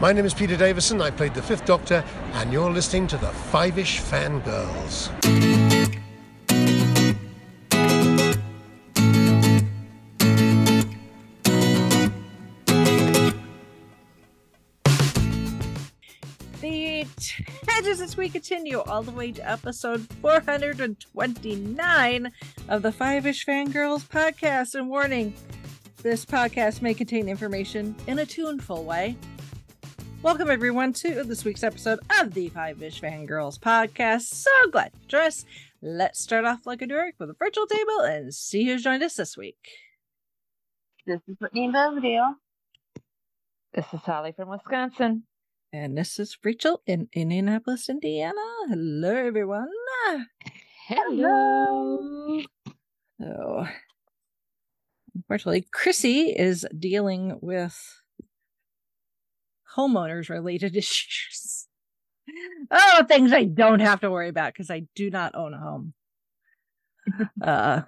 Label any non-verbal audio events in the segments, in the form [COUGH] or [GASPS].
My name is Peter Davison. I played the Fifth Doctor, and you're listening to the Five Ish Fangirls. The as we continue all the way to episode 429 of the Five Ish Fangirls podcast. And warning this podcast may contain information in a tuneful way. Welcome, everyone, to this week's episode of the Five Ish Fangirls podcast. So glad you joined us. Let's start off like a direct with a virtual table and see who's joined us this week. This is Brittany Belvedere. This is Holly from Wisconsin. And this is Rachel in Indianapolis, Indiana. Hello, everyone. Hello. Oh. unfortunately, Chrissy is dealing with homeowners related [LAUGHS] issues. oh, things I don't have to worry about because I do not own a home. [LAUGHS] uh,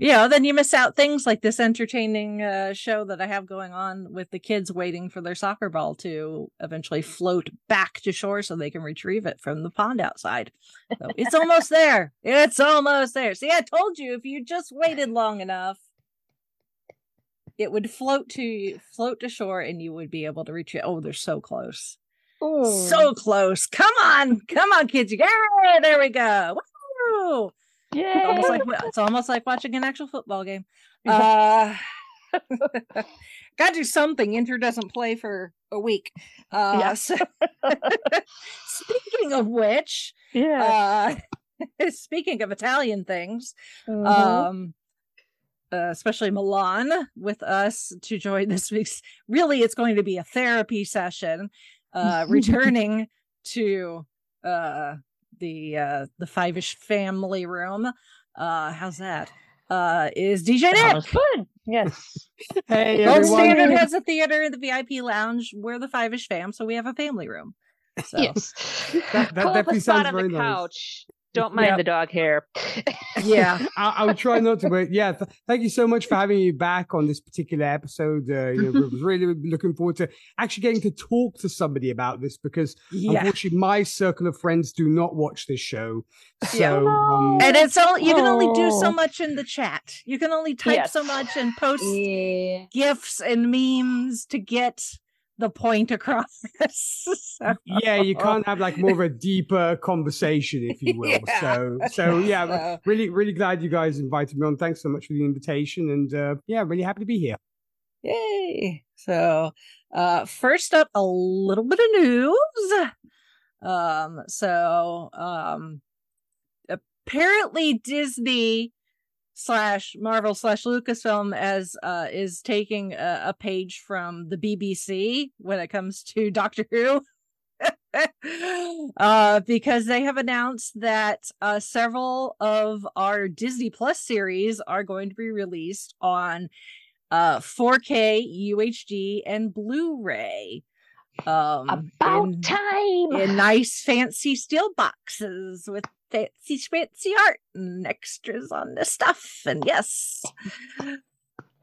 you know, then you miss out things like this entertaining uh, show that I have going on with the kids waiting for their soccer ball to eventually float back to shore so they can retrieve it from the pond outside. So it's almost [LAUGHS] there. It's almost there. See, I told you if you just waited long enough, it would float to float to shore and you would be able to reach it. Oh, they're so close. So close. Come on. Come on, kids. Yeah, there we go. Woo! Yeah. Almost like it's almost like watching an actual football game. Uh [LAUGHS] gotta do something. Inter doesn't play for a week. Uh Yeah. so [LAUGHS] speaking of which, yeah. uh [LAUGHS] speaking of Italian things, Mhm. um uh, especially Milan with us to join this week's really it's going to be a therapy session uh [LAUGHS] returning to uh the uh the five-ish family room uh how's that uh is DJ Nick Sounds good. Yes. [LAUGHS] Hey Gold everyone. Standard has a theater in the VIP lounge. We're the five-ish fam, so we have a family room. So Yes. That, that Pull up a spot sounds on very the nice. couch. Don't mind Yep. the dog hair. [LAUGHS] yeah. I, I'll try not to, but yeah, th- thank you so much for having me back on this particular episode. Uh, you know, [LAUGHS] I was really looking forward to actually getting to talk to somebody about this because Yeah. unfortunately my circle of friends do not watch this show. So Yeah. um, And it's all you can only do so much in the chat. You can only type so much and post Yeah. gifs and memes to get the point across. [LAUGHS] So- yeah, you can't have like more of a deeper conversation, if you [LAUGHS] will. Yeah. So so yeah, [LAUGHS] So- really really glad you guys invited me on. Thanks so much for the invitation, and uh, yeah, really happy to be here. Yay. So uh first up a little bit of news. Um so um apparently Disney slash Marvel slash Lucasfilm as uh is taking a, a page from the BBC when it comes to [LAUGHS] Doctor Who. [LAUGHS] uh because they have announced that uh several of our Disney Plus series are going to be released on uh 4K UHD and Blu-ray. Um About in- time. in nice fancy steel boxes with fancy fancy art and extras on the stuff and yes. I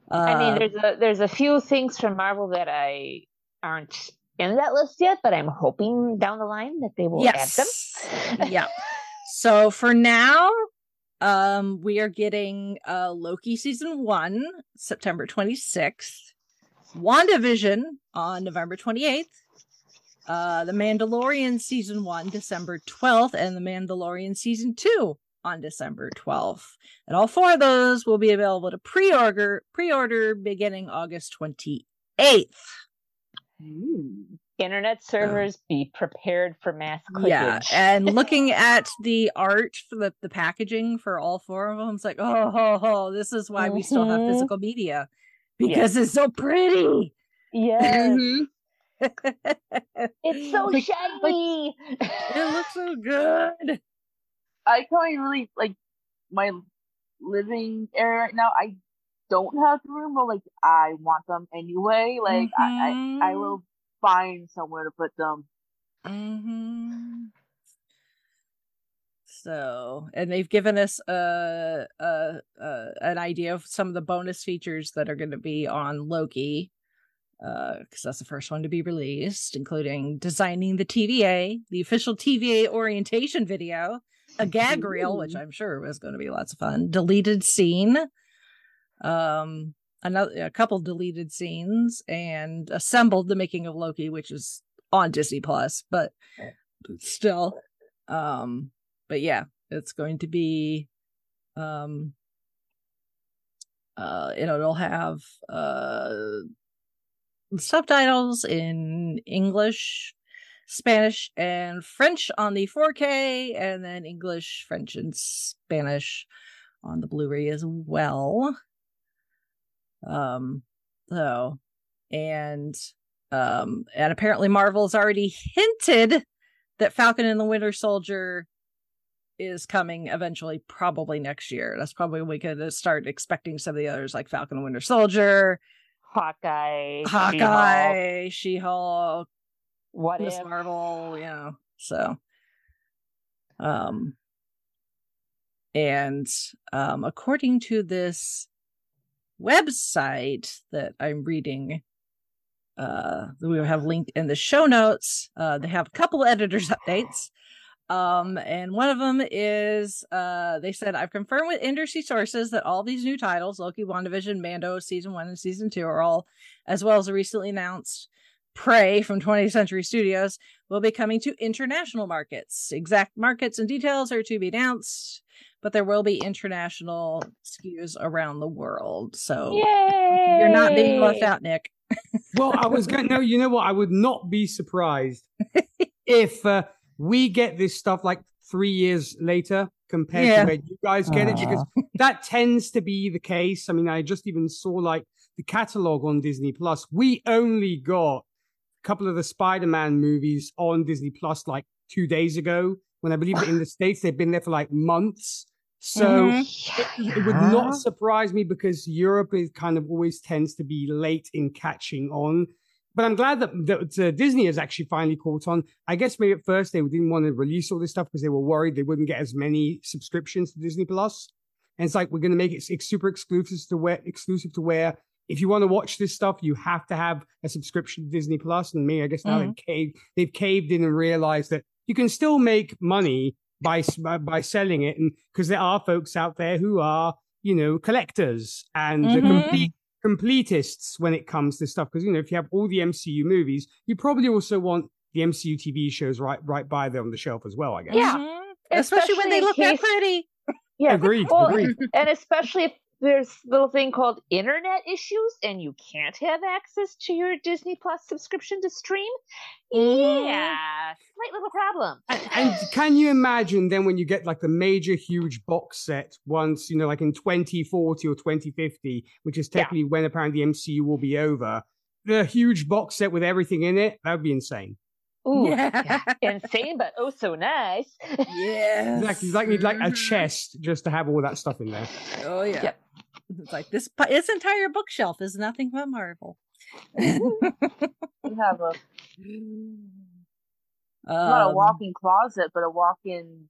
Uh, mean, there's a there's a few things from Marvel that I aren't in that list yet, but I'm hoping down the line that they will yes. add them. yeah. [LAUGHS] So for now um we are getting uh loki season one september 26th wandavision on november 28th uh the mandalorian season one december 12th and the mandalorian season two on december 12th and all four of those will be available to pre-order pre-order beginning august 28th Internet servers be prepared for mass clickage. Yeah, and [LAUGHS] looking at the art for the, the packaging for all four of them, it's like, oh, ho, ho, this is why we still have Mhm. physical media because it's so pretty. yes, Mhm. It's so [LAUGHS] Like- shiny. it looks so good. I can't really like my living area right now. I don't have the room, but like I want them anyway. Like I, I, I will find somewhere to put them. hmm So, and they've given us uh, uh, uh, an idea of some of the bonus features that are going to be on Loki. Because uh, that's the first one to be released, including designing the TVA, the official TVA orientation video, a gag reel, which I'm sure was going to be lots of fun, deleted scene, um, another a couple deleted scenes, and assembled the making of Loki, which is on Disney Plus, but still, um, but yeah, it's going to be, um, uh, you know, it'll have uh subtitles in English, Spanish, and French on the 4K, and then English, French, and Spanish on the Blu-ray as well. Um, so and um, and apparently Marvel's already hinted that Falcon and the Winter Soldier is coming eventually, probably next year. That's probably when we could start expecting some of the others like Falcon and Winter Soldier, Hawkeye, Hawkeye, She Hulk, what Miss if? Marvel, you know. So, um, and um, according to this website that I'm reading, uh, that we have linked in the show notes, uh, they have a couple editors updates. Um, and one of them is uh they said, I've confirmed with industry sources that all these new titles, Loki, WandaVision, Mando, season one and season two, are all as well as the recently announced Prey from 20th Century Studios will be coming to international markets. Exact markets and details are to be announced, but there will be international SKUs around the world. So Yay! you're not being left out, Nick. well, I was going. to, No, you know what? I would not be surprised [LAUGHS] if uh, we get this stuff like three years later compared Yeah. to where you guys get it, because that tends to be the case. I mean, I just even saw like the catalog on Disney Plus. We only got a couple of the Spider-Man movies on Disney Plus like two days ago. When I believe that in the states they've been there for like months. So Mhm. it would not surprise me because Europe is kind of always tends to be late in catching on. But I'm glad that, that uh, Disney has actually finally caught on. I guess maybe at first they didn't want to release all this stuff because they were worried they wouldn't get as many subscriptions to Disney Plus. And it's like we're going to make it super exclusive to where exclusive to where if you want to watch this stuff, you have to have a subscription to Disney Plus. And me, I guess now they've caved they've caved in and realized that you can still make money by by, selling it, and because there are folks out there who are you know collectors and the Mhm. complete completists when it comes to stuff. Because you know if you have all the MCU movies, you probably also want the MCU TV shows right right by there on the shelf as well. I guess. Yeah. Mhm. Especially, when they in look that pretty. Yeah. Agreed. Well, agreed. and especially if there's a little thing called internet issues and you can't have access to your Disney Plus subscription to stream. Mhm. Yeah, slight little problem. And, and [LAUGHS] can you imagine then when you get like the major huge box set once, you know, like in 2040 or 2050, which is Yeah. technically when apparently the MCU will be over, the huge box set with everything in it, that would be insane. Ooh, Yeah. insane, but oh so nice. [LAUGHS] Yes. Exactly. It's like like a Mhm. chest just to have all that stuff in there. Oh yeah. Yep. It's like this. This entire bookshelf is nothing but Marvel. We have a [LAUGHS] not a Um, walk-in closet, but a walk-in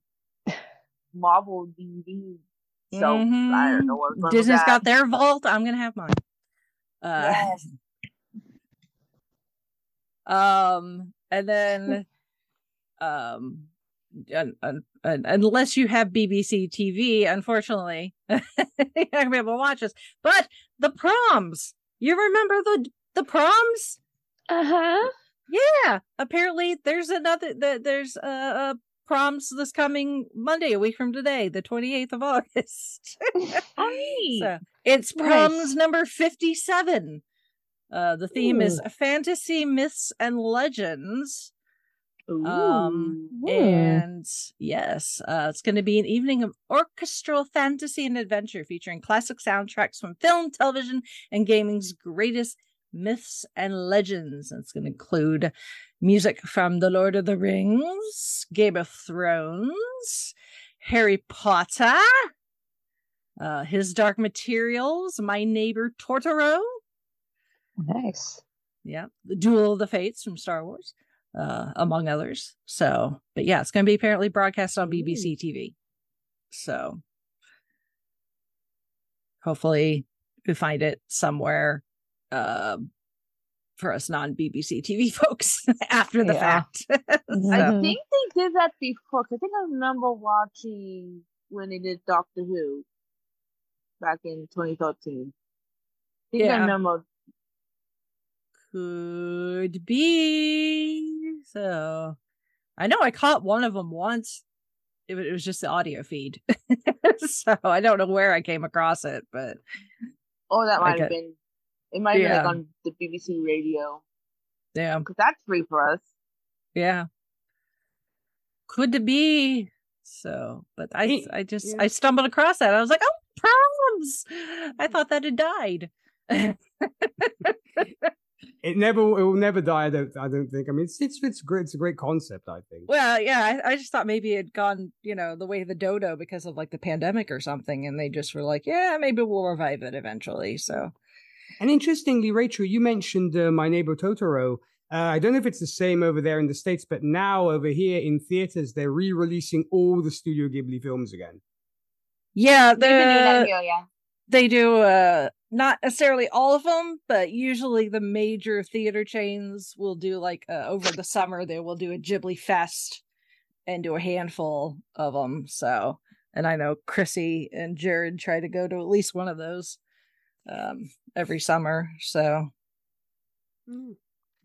Marvel DVD. So I mhm. don't know what's going Disney's got their vault. I'm gonna have mine. Uh, Yes. [LAUGHS] um, and then, um, un- un- un- unless you have BBC TV, unfortunately, [LAUGHS] you're not gonna be able to watch this. But the proms, you remember the the proms? Uh huh. Yeah, apparently there's another. The, there's a, uh proms this coming Monday, a week from today, the 28th of [LAUGHS] August. so it's proms Nice. number 57. Uh, the theme is fantasy myths and legends. Ooh. Um, Ooh. and yes, uh, it's going to be an evening of orchestral fantasy and adventure featuring classic soundtracks from film, television, and gaming's greatest myths and legends. And it's going to include music from The Lord of the Rings, Game of Thrones, Harry Potter, uh, His Dark Materials, My Neighbor Totoro, Nice. yeah, the Duel of the Fates from Star Wars, uh, among others. So, but yeah, it's going to be apparently broadcast on BBC TV. So, hopefully, we find it somewhere. Uh, for us non BBC TV [LAUGHS] folks [LAUGHS] after the Yeah. fact. [LAUGHS] I think they did that before. I think I remember watching when they did Doctor Who back in 2013. I think I Yeah. remember. Could be. So I know I caught one of them once. It, it was just the audio feed. [LAUGHS] so I don't know where I came across it, but Oh, that might have been. It might have been like on the BBC radio yeah, because that's free for us. yeah. Could be. So, but I I just yeah. I stumbled across that. I was like, oh, problems. I thought that had died. [LAUGHS] It never, it will never die. I don't, I don't think. I mean, it's it's it's great. It's a great concept. I think. Well, yeah, I, I just thought maybe it had gone, you know, the way of the dodo because of like the pandemic or something, and they just were like, yeah, maybe we'll revive it eventually. So And interestingly, Rachel, you mentioned uh, My Neighbor Totoro. Uh, I don't know if it's the same over there in the States, but now over here in theaters, they're re releasing all the Studio Ghibli films again. yeah, They've been doing the, here, yeah. They do uh not necessarily all of them, but usually the major theater chains will do like uh, over the summer they will do a Ghibli fest and do a handful of them. So, and I know Chrissy and Jared try to go to at least one of those um every summer. So,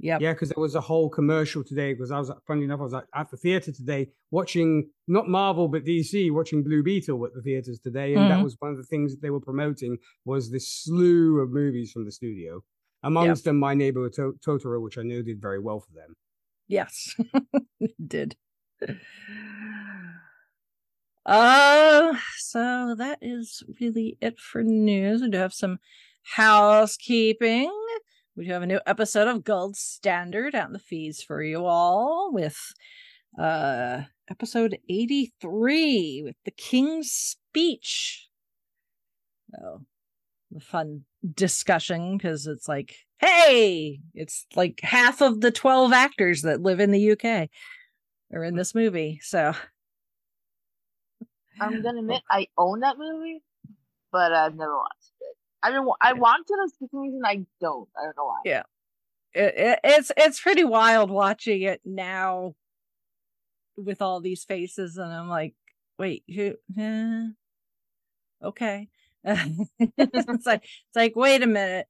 yep. Yeah, because there was a whole commercial today. Because I was, funny enough, I was at- the theater today watching not Marvel but DC, watching Blue Beetle at the theaters today, and that Mhm. was one of the things that they were promoting was this slew of movies from the studio. Amongst them, My Neighbor to- Totoro, which I know did very well for them. Yes, [LAUGHS] it did. Uh, so that is really it for news. We do have some housekeeping. We do have a new episode of Gold Standard out in the feeds for you all with uh episode 83 with the King's Speech. Oh, a fun discussion because it's like, hey, it's like half of the 12 actors that live in the UK are in this movie. So I'm gonna admit I own that movie, but I've never watched it. I mean, I want to, some reason I don't. I don't know why. Yeah. it, it, it's it's pretty wild watching it now with all these faces and i'm like wait who eh, okay [LAUGHS] it's like it's like wait a minute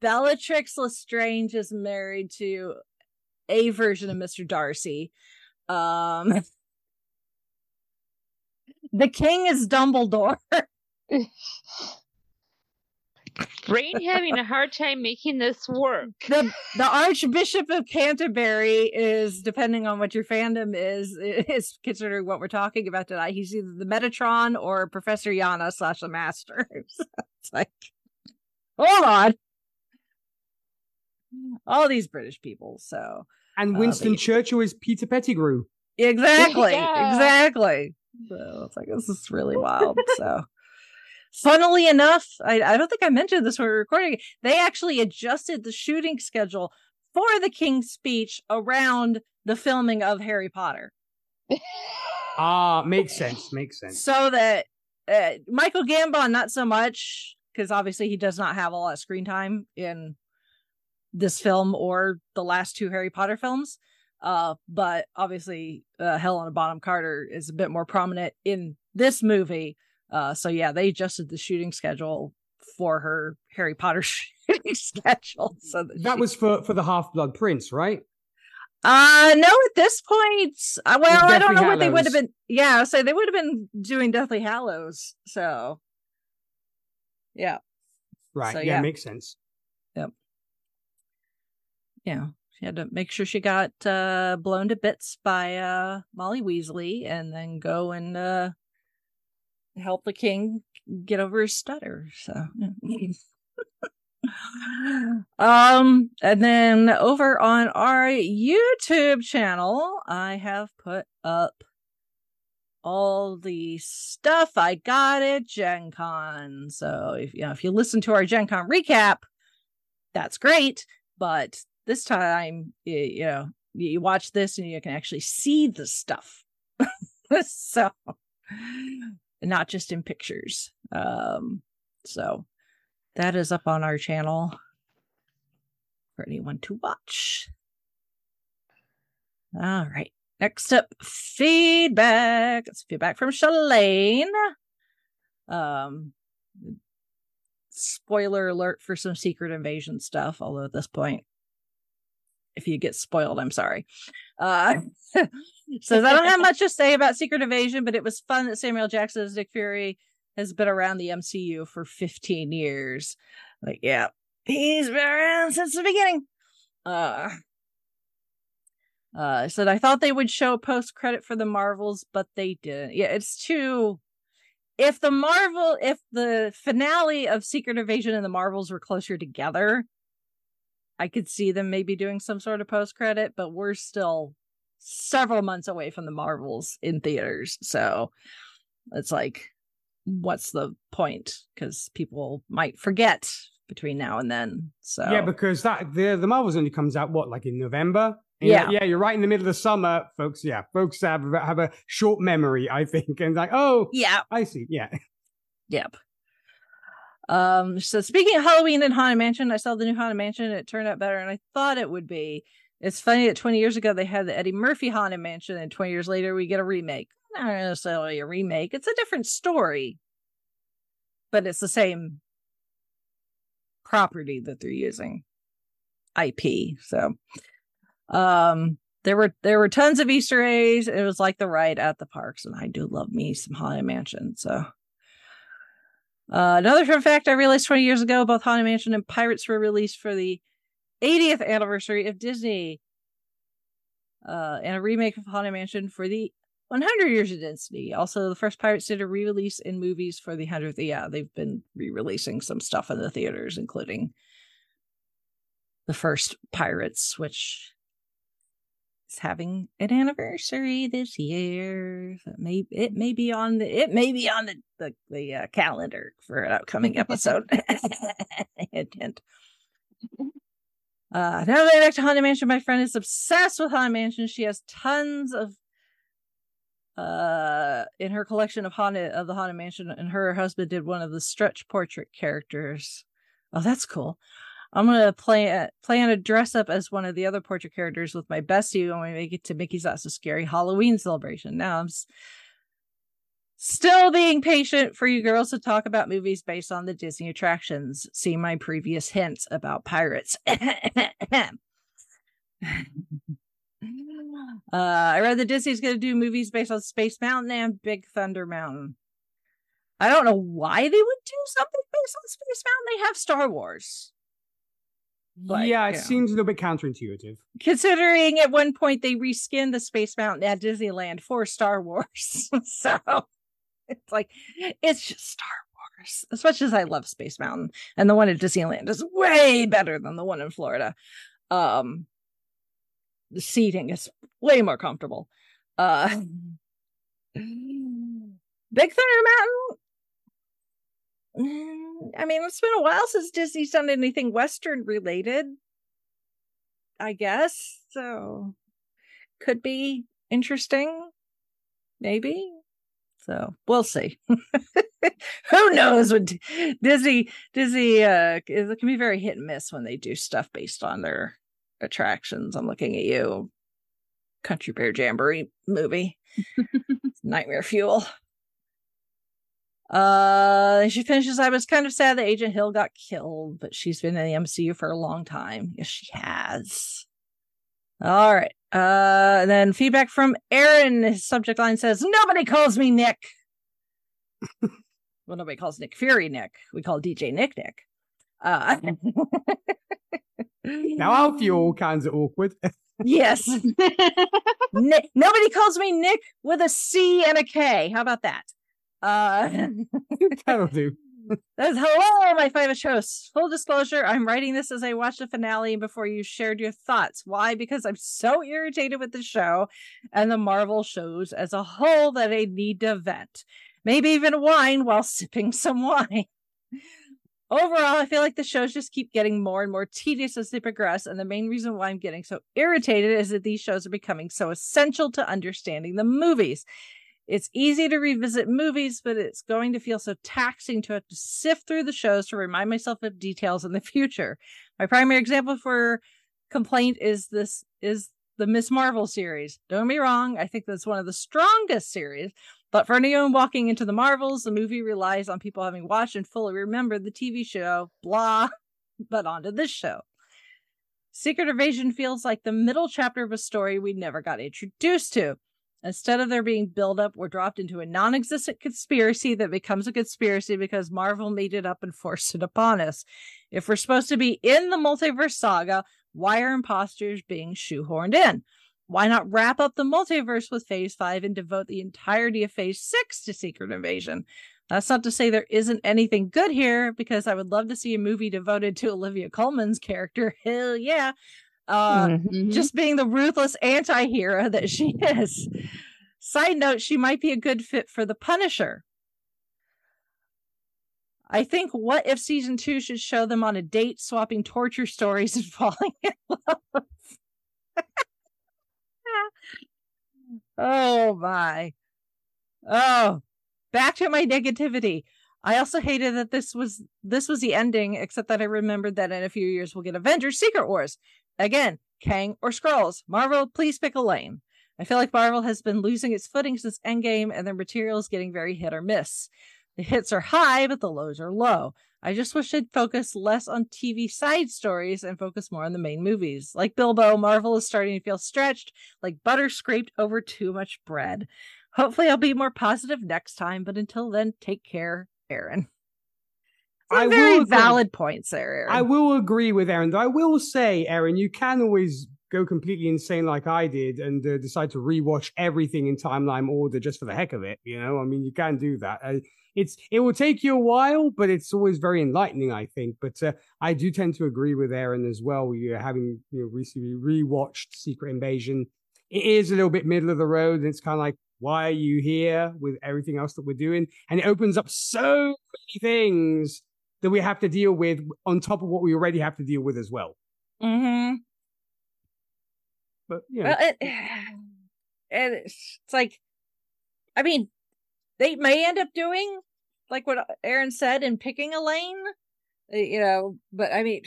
bellatrix lestrange is married to a version of mr darcy um [LAUGHS] the king is dumbledore [LAUGHS] Brain having a hard time making this work. the the Archbishop of Canterbury is, depending on what your fandom is, [LAUGHS] is considering what we're talking about tonight. He's either the Metatron or Professor Yana slash the Master. So [LAUGHS] it's like, hold on, all these British people. So And Uh, Winston but- Churchill is Peter Pettigrew. exactly, [LAUGHS] Yeah. exactly. So it's like this is really wild. So. Funnily enough, I, I don't think I mentioned this when we were recording. They actually adjusted the shooting schedule for the King's Speech around the filming of Harry Potter, [LAUGHS] Ah, makes sense. Makes sense. so that uh, Michael Gambon not so much because obviously he does not have a lot of screen time in this film or the last two Harry Potter films. Uh, but obviously, uh, Helena Bonham Carter is a bit more prominent in this movie. Uh, so yeah, they adjusted the shooting schedule for her Harry Potter [LAUGHS] shooting schedule. So that, That she- was for for the Half Blood Prince, right? Uh no, at this point, uh, well, I don't know what they would have been. Yeah, so they would have been doing Deathly Hallows. So, yeah, Right. So, yeah, yeah. makes sense. Yep. Yeah, she had to make sure she got uh blown to bits by uh Molly Weasley, and then go and uh help the king get over his stutter. So. [LAUGHS] um and then over on our youtube channel i have put up all the stuff i got at gen con so if you know if you listen to our gen con recap that's great but this time you know you watch this and you can actually see the stuff [LAUGHS] so not just in pictures um so that is up on our channel for anyone to watch. All right. Next up, feedback. It's feedback from Shalane. Um, spoiler alert for some secret invasion stuff. Although at this point, if you get spoiled, I'm sorry. Uh, says [LAUGHS] I don't have [LAUGHS] much to say about Secret Invasion, but it was fun that Samuel Jackson as Nick Fury has been around the MCU for 15 years. Like, yeah, he's been around since the beginning. Uh, uh, said I thought they would show post credit for the Marvels, but they didn't. Yeah, it's too. If the Marvel, if the finale of Secret Invasion and the Marvels were closer together, I could see them maybe doing some sort of post credit, but we're still several months away from the Marvels in theaters. So it's like, what's the point? Because people might forget between now and then. So yeah, because that the the Marvels only comes out what like in November. yeah, yeah, you're right in the middle of the summer, folks. Yeah, folks have have a short memory, I think, [LAUGHS] and like, oh, yeah, I see. Yeah, yep. Um, so speaking of Halloween and Haunted Mansion, I saw the new Haunted Mansion. It turned out better than I thought it would be. It's funny that 20 years ago they had the Eddie Murphy Haunted Mansion, and 20 years later we get a remake. Not necessarily a remake, it's a different story, but it's the same property that they're using. IP. So um there were there were tons of Easter eggs. It was like the ride at the parks, and I do love me some Haunted Mansion. So uh, another fun fact I realized 20 years ago both Haunted Mansion and Pirates were released for the 80th anniversary of Disney. Uh, and a remake of Haunted Mansion for the 100 years of Disney. Also, the first Pirates did a re release in movies for the 100th. Yeah, they've been re releasing some stuff in the theaters, including the first Pirates, which is having an anniversary this year. So it may it may be on the it may be on the the, the uh, calendar for an upcoming episode. hint, [LAUGHS] hint. [LAUGHS] Uh, now that back to Haunted Mansion, my friend is obsessed with Haunted Mansion. She has tons of uh in her collection of haunted of the haunted mansion and her husband did one of the stretch portrait characters oh that's cool i'm gonna play plan a dress up as one of the other portrait characters with my bestie when we make it to mickey's Not So Scary halloween celebration now i'm s- still being patient for you girls to talk about movies based on the disney attractions see my previous hints about pirates [LAUGHS] Uh, I read that Disney's going to do movies based on Space Mountain and Big Thunder Mountain. I don't know why they would do something based on Space Mountain. They have Star Wars. But, yeah, it you know. seems a little bit counterintuitive. Considering at one point they reskinned the Space Mountain at Disneyland for Star Wars. [LAUGHS] so it's like, it's just Star Wars. As much as I love Space Mountain, and the one at Disneyland is way better than the one in Florida. Um, the seating is way more comfortable. Uh Big Thunder Mountain. Mm, I mean, it's been a while since Disney's done anything Western related. I guess. So could be interesting. Maybe. So we'll see. [LAUGHS] Who knows what Disney Disney uh it can be very hit and miss when they do stuff based on their attractions. I'm looking at you. Country Bear Jamboree movie. [LAUGHS] Nightmare Fuel. Uh she finishes. I was kind of sad that Agent Hill got killed, but she's been in the MCU for a long time. Yes, she has. All right. Uh then feedback from Aaron. His subject line says, Nobody calls me Nick. well, nobody calls Nick Fury Nick. We call DJ Nick Nick. Uh [LAUGHS] Now I'll feel all kinds of awkward. [LAUGHS] Yes. [LAUGHS] Nick, nobody calls me Nick with a C and a K. How about that? Uh, [LAUGHS] [LAUGHS] That'll do. that's hello, my five hosts. Full disclosure, I'm writing this as I watched the finale before you shared your thoughts. Why? Because I'm so irritated with the show and the Marvel shows as a whole that I need to vent. Maybe even whine while [LAUGHS] sipping some wine. Overall, I feel like the shows just keep getting more and more tedious as they progress. And the main reason why I'm getting so irritated is that these shows are becoming so essential to understanding the movies. It's easy to revisit movies, but it's going to feel so taxing to have to sift through the shows to remind myself of details in the future. My primary example for complaint is this is the Miss Marvel series. Don't me wrong, I think that's one of the strongest series. But for anyone walking into the Marvels, the movie relies on people having watched and fully remembered the TV show, blah, but onto this show. Secret Invasion feels like the middle chapter of a story we never got introduced to. Instead of there being build up, we're dropped into a non existent conspiracy that becomes a conspiracy because Marvel made it up and [LAUGHS] forced it upon us. If we're supposed to be in the multiverse saga, why are imposters being shoehorned in? Why not wrap up the multiverse with Phase 5 and devote the entirety of Phase 6 to Secret Invasion? That's not to say there isn't anything good here, because I would love to see a movie devoted to Olivia Colman's character. [LAUGHS] Hell yeah uh, mm-hmm. just being the ruthless anti-hero that she [LAUGHS] is. Side note, she might be a good fit for the Punisher. I think what if season two should show them on a date swapping torture stories and [LAUGHS] falling in love? [LAUGHS] oh my. Oh, back to my negativity. I also hated that this was this was the ending, except that I remembered that in a few years we'll get Avengers Secret Wars. Again, Kang or Skrulls. Marvel, please pick a lane. I feel like Marvel has been losing its footing since Endgame, and their material is getting very hit or miss. The hits are high, but the lows are low. I just wish they'd focus less on TV side stories and focus more on the main movies. Like Bilbo, Marvel is starting to feel stretched, like butter scraped over too much bread. Hopefully, I'll be more positive next time, but until then, take care, Aaron. I very will valid points there, Aaron. I will agree with Aaron. Though I will say, Aaron, you can always go completely insane like I did and uh, decide to rewatch everything in timeline order just for the heck of it. You know, I mean, you can do that. Uh, it's it will take you a while, but it's always very enlightening, I think. But uh, I do tend to agree with Aaron as well. We are having you know recently rewatched Secret Invasion. It is a little bit middle of the road, and it's kind of like, why are you here with everything else that we're doing? And it opens up so many things that we have to deal with on top of what we already have to deal with as well. Mm-hmm. But yeah, well, it, [SIGHS] and it's, it's like, I mean, they may end up doing like what Aaron said and picking a lane, uh, you know. But I mean,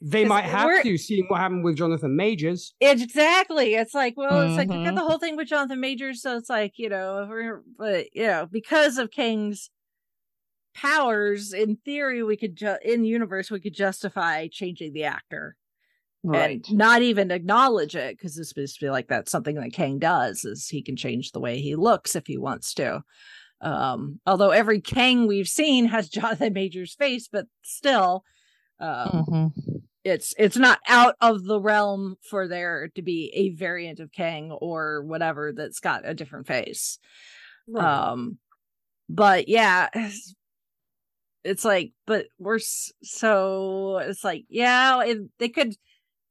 they might have to see what happened with Jonathan Majors. Exactly. It's like, well, mm-hmm. it's like you got the whole thing with Jonathan Majors, so it's like you know, but you know, because of Kang's powers, in theory, we could ju- in universe we could justify changing the actor, right? And not even acknowledge it because it's supposed to be like that's something that Kang does is he can change the way he looks if he wants to. Um, although every Kang we've seen has [LAUGHS] Jonathan Major's face, but still, um, mm-hmm. it's it's not out of the realm for there to be a variant of Kang or whatever that's got a different face. Right. Um, but yeah, [SIGHS] it's like, but we're so it's like, yeah, it, they could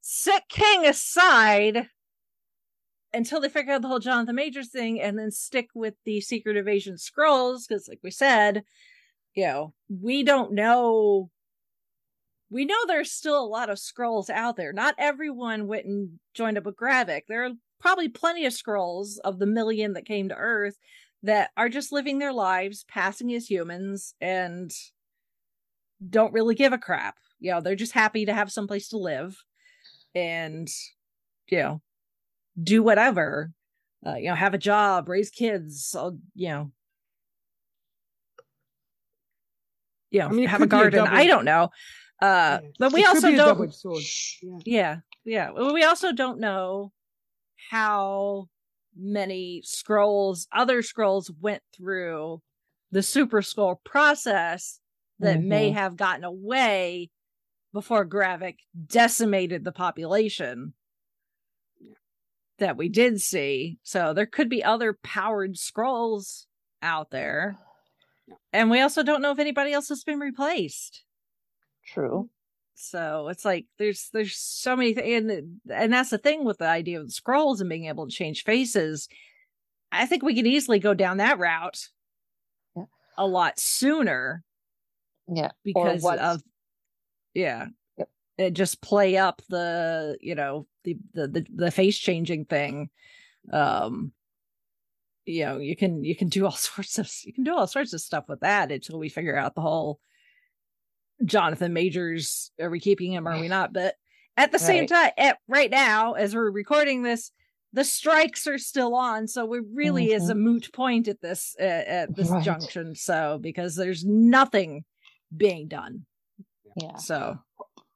set Kang aside until they figure out the whole Jonathan Majors thing and then stick with the Secret Invasion Skrulls because, like we said, you know, we don't know. We know there's still a lot of Skrulls out there. Not everyone went and joined up with Gravik. There are probably plenty of Skrulls of the million that came to Earth that are just living their lives, passing as humans, and don't really give a crap. You know, they're just happy to have someplace to live and, you know, do whatever. Uh, you know, have a job, raise kids, you know. You know, I mean, have a garden. A double... I don't know. Uh, yeah. but we also don't. Yeah. yeah, yeah. Well, we also don't know how many Skrulls, other Skrulls went through the Super Skrull process that mm-hmm. may have gotten away before Gravik decimated the population that we did see. So there could be other powered Skrulls out there. And we also don't know if anybody else has been replaced. True. So it's like there's there's so many things, and and that's the thing with the idea of the Skrulls and being able to change faces. I think we could easily go down that route yeah. a lot sooner yeah. Because of yeah. Yep. It just play up the, you know, the the the, the face changing thing. Um you know, you can you can do all [LAUGHS] sorts of you can do all sorts of stuff with that until we figure out the whole Jonathan Majors. Are we keeping him? Or are we not? But at the same time, at, right now, as we're recording this, the strikes are still on, so it really mm-hmm. is a mm-hmm. moot point at this uh, at this right. junction. So because there's nothing being done. Yeah. So.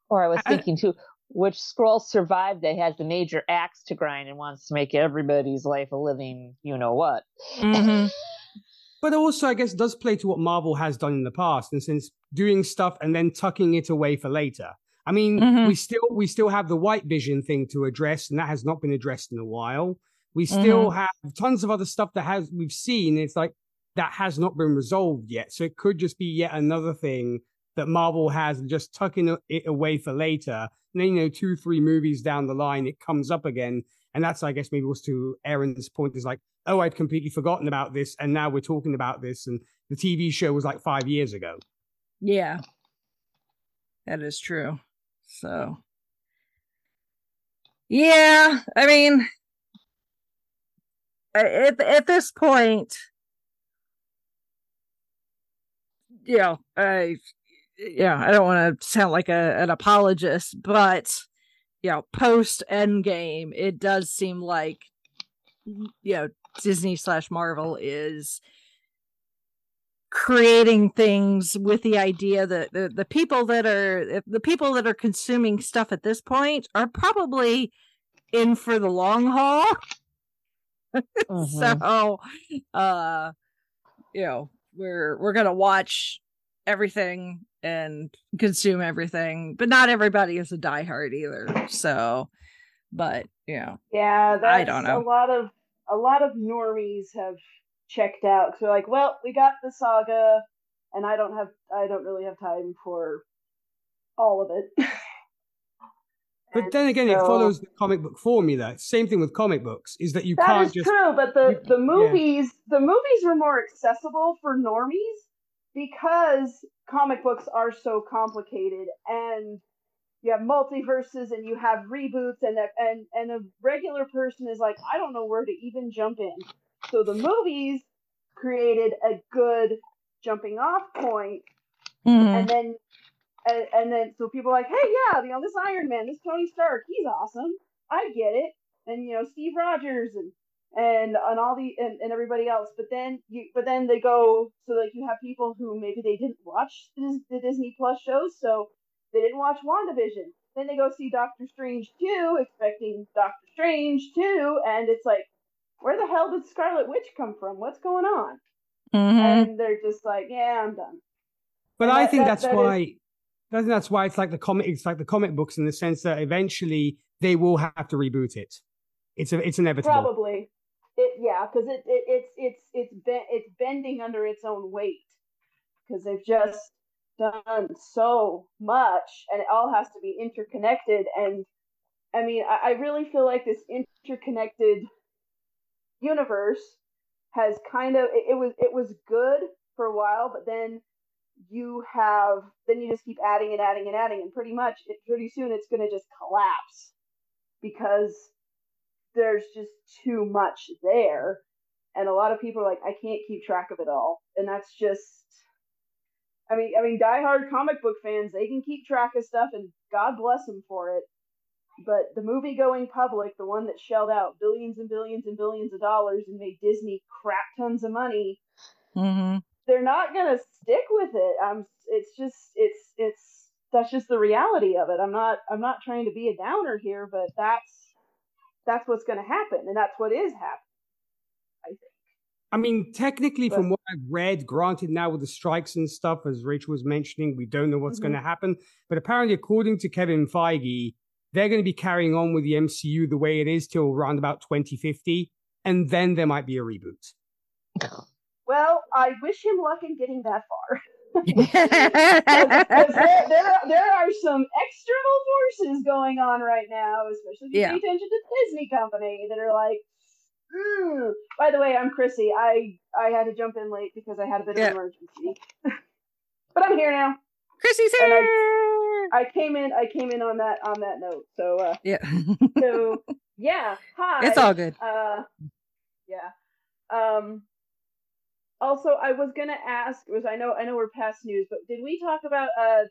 Or I was thinking too, which Skrull survived that has the major axe to grind and wants to make everybody's life a living, you know what. Mm-hmm. [LAUGHS] but also, I guess, does play to what Marvel has done in the past, and since doing stuff and then tucking it away for later. I mean, mm-hmm. we still we still have the white vision thing to address, and that has not been addressed in a while. We still mm-hmm. have tons of other stuff that has we've seen. It's like that has not been resolved yet. So it could just be yet another thing that Marvel has just tucking it away for later. And then, you know, two, three movies down the line, it comes up again. And that's, I guess, maybe was to Aaron's point is like, oh, I'd completely forgotten about this. And now we're talking about this. And the TV show was like five years ago. Yeah. That is true. So, yeah, I mean, at, at this point, yeah, I yeah, I don't want to sound like a, an apologist, but you know, post Endgame, it does seem like you know Disney slash Marvel is creating things with the idea that the, the people that are the people that are consuming stuff at this point are probably in for the long haul. [LAUGHS] Mm-hmm. so uh you know we're we're gonna watch everything and consume everything, but not everybody is a diehard either. So, but you know, yeah, I don't know. A lot of a lot of normies have checked out because they're like, well, we got the saga, and I don't have, I don't really have time for all of it. [LAUGHS] But then again, so, it follows the comic book formula. Same thing with comic books is that you that can't is just. true, but the, the movies yeah. the movies were more accessible for normies because comic books are so complicated and you have multiverses and you have reboots and and and a regular person is like I don't know where to even jump in. So the movies created a good jumping off point, mm-hmm. and then and, and, then so people are like, hey, yeah, you know this Iron Man, this Tony Stark, he's awesome. I get it. And you know Steve Rogers and and and all the and, and everybody else but then you but then they go so like you have people who maybe they didn't watch the, the disney plus shows so they didn't watch wandavision then they go see doctor strange 2 expecting doctor strange 2 and it's like where the hell did scarlet witch come from what's going on mm-hmm. and they're just like yeah i'm done but and i that, think that, that's that why is, I think that's why it's like the comic it's like the comic books in the sense that eventually they will have to reboot it it's a, it's inevitable. Probably, it yeah, because it, it it's it's it's it's bending under its own weight because they've just done so much, and it all has to be interconnected. And I mean, I, I really feel like this interconnected universe has kind of it, it was it was good for a while, but then you have then you just keep adding and adding and adding, and pretty much it, pretty soon it's going to just collapse because there's just too much there. And a lot of people are like, I can't keep track of it all. And that's just I mean, I mean, diehard comic book fans, they can keep track of stuff, and God bless them for it. But the movie going public, the one that shelled out billions and billions and billions of dollars and made Disney crap tons of money, mm-hmm. They're not gonna stick with it. I'm. It's just. It's. It's. That's just the reality of it. I'm not. I'm not trying to be a downer here, but that's that's what's going to happen, and that's what is happening. I think. I mean, technically, but, from what I've read, granted now with the strikes and stuff, as Rachel was mentioning, we don't know what's mm-hmm. going to happen. But apparently, according to Kevin Feige, they're going to be carrying on with the MCU the way it is till around about 2050, and then there might be a reboot. [LAUGHS] Well, I wish him luck in getting that far. [LAUGHS] [LAUGHS] there, there, there, are some external forces going on right now, especially if you yeah. pay attention to Disney Company, that are like, mm. by the way, I'm Chrissy. I I had to jump in late because I had a bit yeah. of an emergency, [LAUGHS] but I'm here now. Chrissy's here. I, I, came in. I came in on that on that note. So uh, yeah. so yeah. Hi. It's all good. Uh, yeah. Um also, I was gonna ask was I know I know we're past news, but did we talk about uh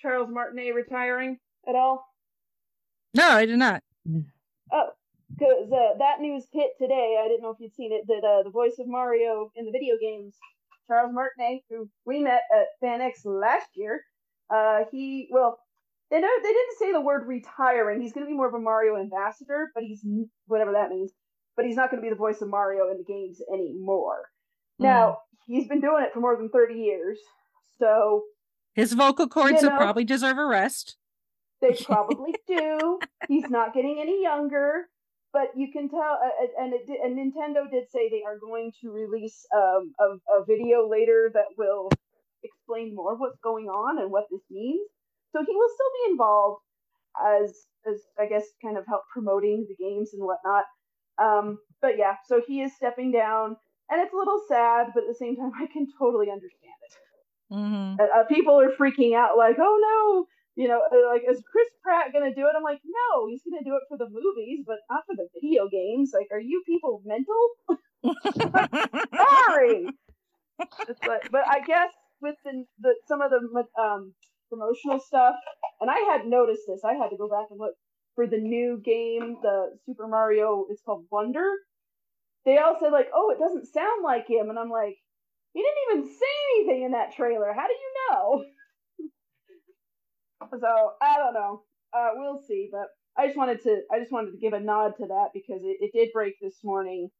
Charles Martinet retiring at all? No, I did not. Oh, because uh, that news hit today. I didn't know if you'd seen it. That uh, the voice of Mario in the video games, Charles Martinet, who we met at FanX last year, uh, he well, they know they didn't say the word retiring. He's going to be more of a Mario ambassador, but he's whatever that means. But he's not going to be the voice of Mario in the games anymore. Mm. Now he's been doing it for more than thirty years, so his vocal cords you know, probably deserve a rest. They [LAUGHS] probably do. He's not getting any younger, but you can tell. Uh, uh and, it, and Nintendo did say they are going to release um, a, a video later that will explain more what's going on and what this means. So he will still be involved as as I guess kind of help promoting the games and whatnot. Um, but yeah, so he is stepping down, and it's a little sad, but at the same time, [LAUGHS] I can totally understand it. Mm-hmm. Uh, people are freaking out, like, "Oh no, you know, uh, like is Chris Pratt gonna do it? I'm like, no, he's gonna do it for the movies, but not for the video games. Like, are you people mental? [LAUGHS] Sorry. but, but I guess with the, the some of the um, promotional stuff, and I had noticed this. I had to go back and look for the new game, the Super Mario. It's called Wonder. They all said like, oh, it doesn't sound like him, and I'm like, he didn't even say anything in that trailer. How do you know? [LAUGHS] So I don't know. Uh, we'll see. But I just wanted to I just wanted to give a nod to that because it, it did break this morning,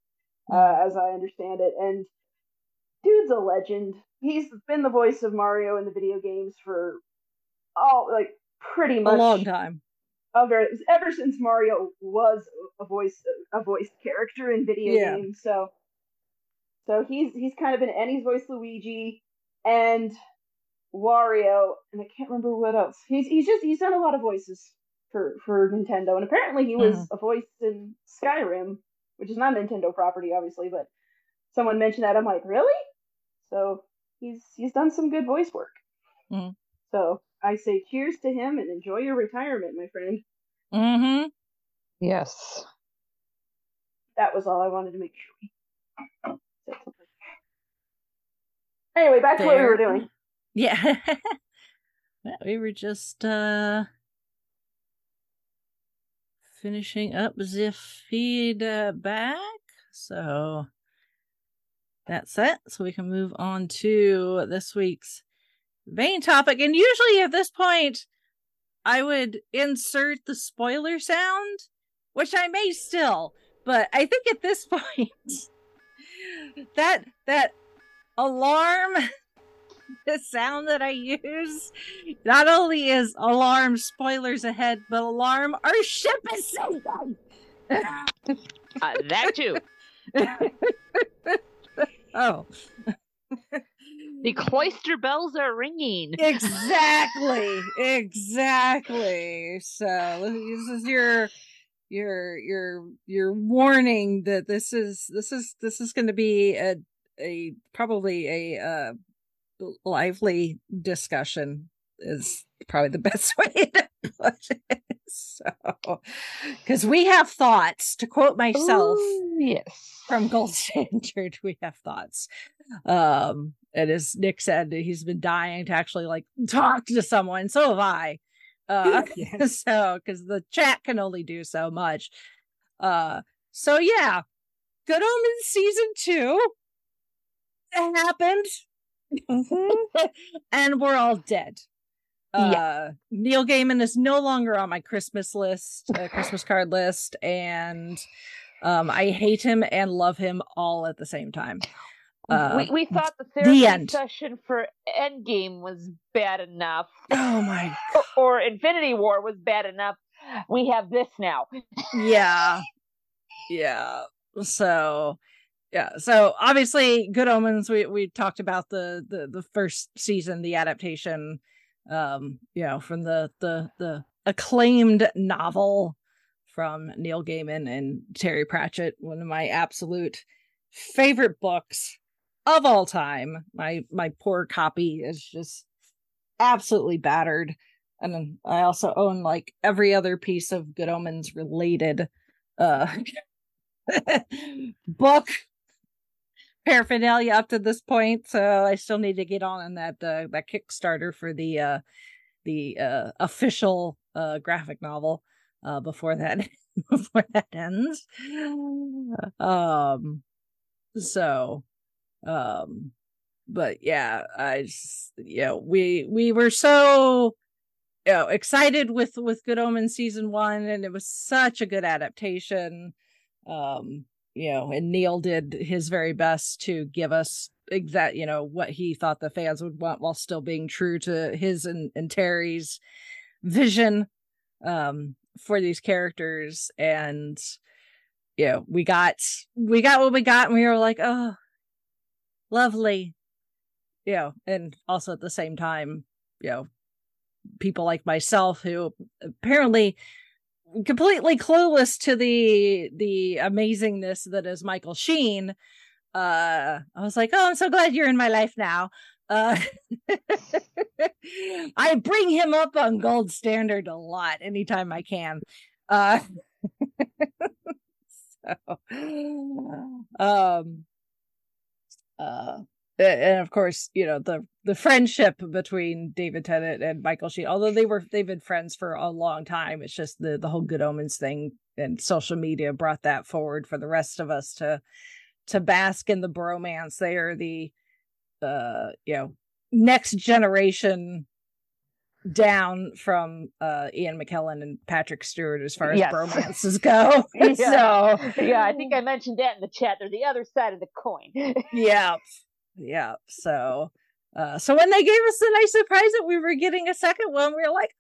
uh, mm. as I understand it. And dude's a legend. He's been the voice of Mario in the video games for all like pretty much a long time. Ever ever since Mario was a voice a voice character in video yeah. games. So so he's he's kind of been and he's voiced Luigi and Wario, and I can't remember what else. He's he's just he's done a lot of voices for for Nintendo, and apparently he was mm-hmm. a voice in Skyrim, which is not a Nintendo property, obviously, but someone mentioned that. I'm like, really? So he's he's done some good voice work. Mm-hmm. So I say cheers to him and enjoy your retirement, my friend. Mm-hmm. Yes. That was all I wanted to make sure. Anyway, back to what we were doing. Yeah. [LAUGHS] we were just uh finishing up the feedback. So that's it. So we can move on to this week's main topic. And usually at this point, I would insert the spoiler sound, which I may still, but I think at this [LAUGHS] point that that alarm [LAUGHS] the sound that I use not only is alarm spoilers ahead, but alarm our ship is sinking. uh, that too. [LAUGHS] oh. The cloister bells are ringing. Exactly. [LAUGHS] Exactly. So this is your your your your warning that this is this is this is going to be a a probably a uh lively discussion is probably the [LAUGHS] best way to put it. So, because we have thoughts, to quote myself, Ooh, yes, from Gold [LAUGHS] Standard, we have thoughts. Um, and as Nik said, he's been dying to actually like talk to someone. So have I. Uh, [LAUGHS] yes. so because the chat can only do so much. Uh, so yeah, Good Omens season two happened mm-hmm. and we're all dead. Uh, yeah. Neil Gaiman is no longer on my Christmas list, uh, Christmas card list, and um, I hate him and love him all at the same time. Uh, we, we thought the therapy the session for Endgame was bad enough. Oh my! [LAUGHS] Or, or Infinity War was bad enough. We have this now. yeah, yeah. So yeah so obviously good omens we we talked about the the the first season the adaptation um you know from the the the acclaimed novel from neil gaiman and terry pratchett one of my absolute favorite books of all time. My my poor copy is just absolutely battered. And then i also own like every other piece of good omens related uh [LAUGHS] book paraphernalia up to this point, so I still need to get on that uh, that Kickstarter for the uh the uh, official uh, graphic novel uh, before that [LAUGHS] before that ends. Um, so, um, but yeah, I just you know we we were so you know excited with with Good Omens season one, and it was such a good adaptation. Um, you know, and Neil did his very best to give us exact you know what he thought the fans would want while still being true to his and, and Terry's vision um for these characters. And you know we got we got what we got and we were like oh lovely. You know and also at the same time you know people like myself who apparently completely clueless to the the amazingness that is Michael Sheen uh I was like, "Oh, I'm so glad you're in my life now." Uh [LAUGHS] I bring him up on gold standard a lot anytime I can. Uh [LAUGHS] so um uh and of course, you know, the the friendship between David Tennant and Michael Sheen, although they were they've been friends for a long time, it's just the the whole Good Omens thing and social media brought that forward for the rest of us to to bask in the bromance. They are the uh you know next generation down from uh Ian McKellen and Patrick Stewart as far as Yes. bromances go. [LAUGHS] Yeah. [LAUGHS] So yeah, I think I mentioned that in the chat. They're the other side of the coin. [LAUGHS] yeah yeah so uh so when they gave us the nice surprise that we were getting a second one we were like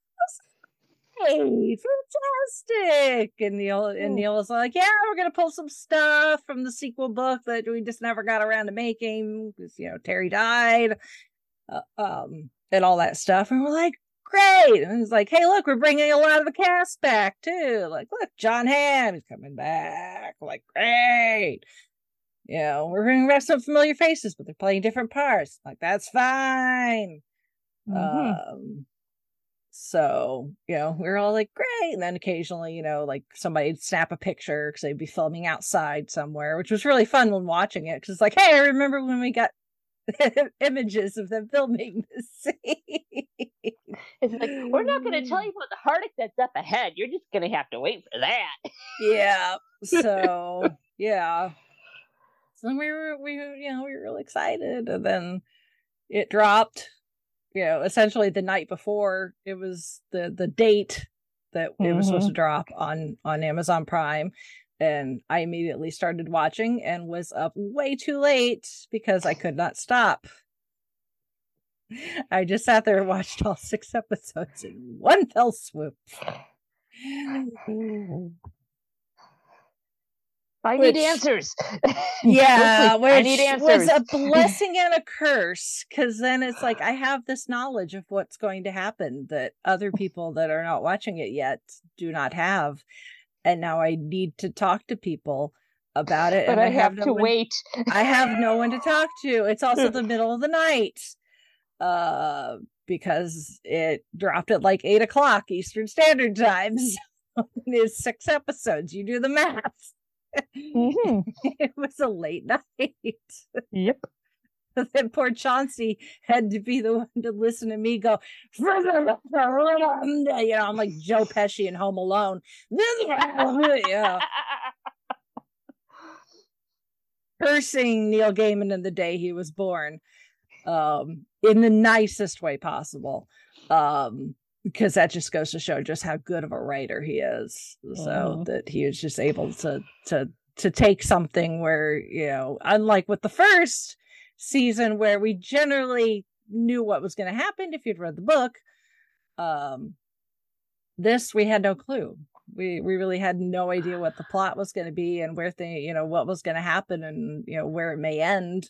hey fantastic! And neil and neil was like yeah we're gonna pull some stuff from the sequel book that we just never got around to making because you know terry died uh, um and all that stuff and we're like great! And it's like hey look we're bringing a lot of the cast back too like look john hamm is coming back like great you know, we're bringing back some familiar faces, but they're playing different parts. Like that's fine. Mhm. Um, so you know, we are all like, great. And then occasionally, you know, like somebody'd snap a picture because they'd be filming outside somewhere, which was really fun when watching it. Because it's like, hey, I remember when we got [LAUGHS] images of them filming this scene. It's like we're not going to tell you about the heartache that's up ahead. You're just going to have to wait for that. yeah. So [LAUGHS] yeah. So we were we you know we were really excited, and then it dropped. You know, essentially the night before it was the the date that it was supposed to mm-hmm. drop on on Amazon Prime, and I immediately started watching and was up way too late because I could not stop. I just sat there and watched all six episodes in one fell swoop. [SIGHS] [SIGHS] [LAUGHS] I Which- need answers. yeah which I need answers. was a [LAUGHS] blessing and a curse because then it's like i have this knowledge of what's going to happen that other people that are not watching it yet do not have and now i need to talk to people about it but and I have no to one- wait. i have no one to talk to it's [LAUGHS] also the middle of the night uh because it dropped at like eight o'clock eastern standard time so it's six episodes you do the math Mhm. [LAUGHS] it was a late night. [LAUGHS] Yep. then poor Chauncey had to be the one to listen to me go, [LAUGHS] you know, I'm like Joe Pesci in Home Alone. yeah, cursing Neil Gaiman in the day he was born, um, in the nicest way possible. Um, because that just goes to show just how good of a writer he is. So Mhm. that he was just able to to to take something where, you know, unlike with the first season where we generally knew what was going to happen if you'd read the book, um this we had no clue. We we really had no idea what the plot was going to be and where thing, you know, what was going to happen and, you know, where it may end.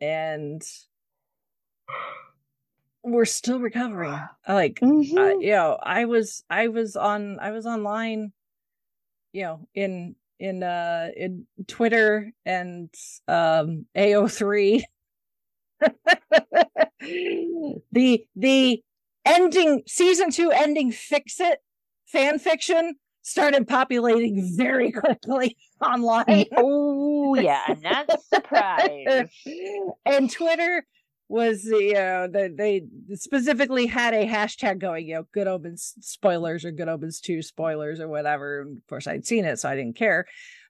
And we're still recovering. Like Mhm. uh, you know i was i was on i was online you know in in uh in twitter and um ao3 [LAUGHS] the the ending season two ending fix it fan fiction started populating very [LAUGHS] quickly online oh yeah, not surprised. [LAUGHS] and Twitter was you know that they specifically had a hashtag going you know good omens spoilers or good omens 2 spoilers or whatever. And of course i'd seen it so i didn't care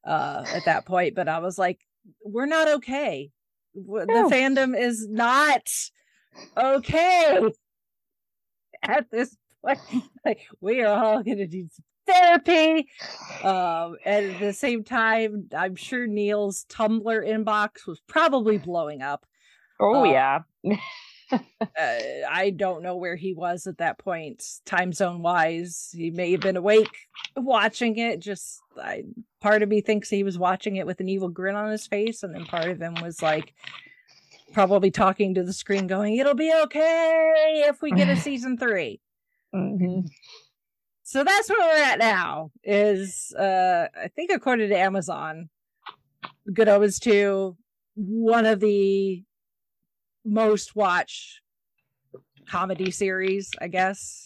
uh at that point but i was like we're not okay. The No. fandom is not okay at this point. [LAUGHS] Like we are all gonna do some therapy um and at the same time i'm sure neil's tumblr inbox was probably blowing up Oh Uh, yeah. [LAUGHS] uh, I don't know where he was at that point, time zone wise. He may have been awake watching it. Just I, part of me thinks he was watching it with an evil grin on his face, and then part of him was like probably talking to the screen, going, "It'll be okay if we get a [LAUGHS] season three. Mhm. So that's where we're at now. Is uh I think according to Amazon, Good Omens 2, one of the most watch comedy series, I guess.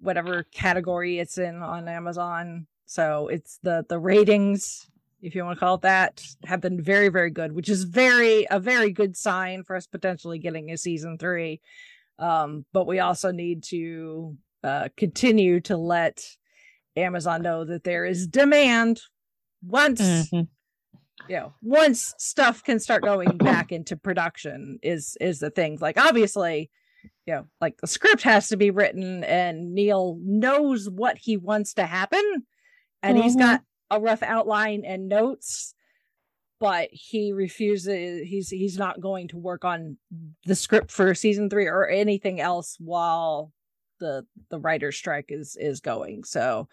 Whatever category it's in on Amazon. So it's the the ratings, if you want to call it that, have been very, very good, which is very a very good sign for us potentially getting a season three. Um, but we also need to uh, continue to let Amazon know that there is demand once Mhm. You know once stuff can start going back into production is is the thing like obviously you know like the script has to be written and Neil knows what he wants to happen and he's Mhm. got a rough outline and notes but he refuses he's he's not going to work on the script for season 3 or anything else while the the writer's strike is is going so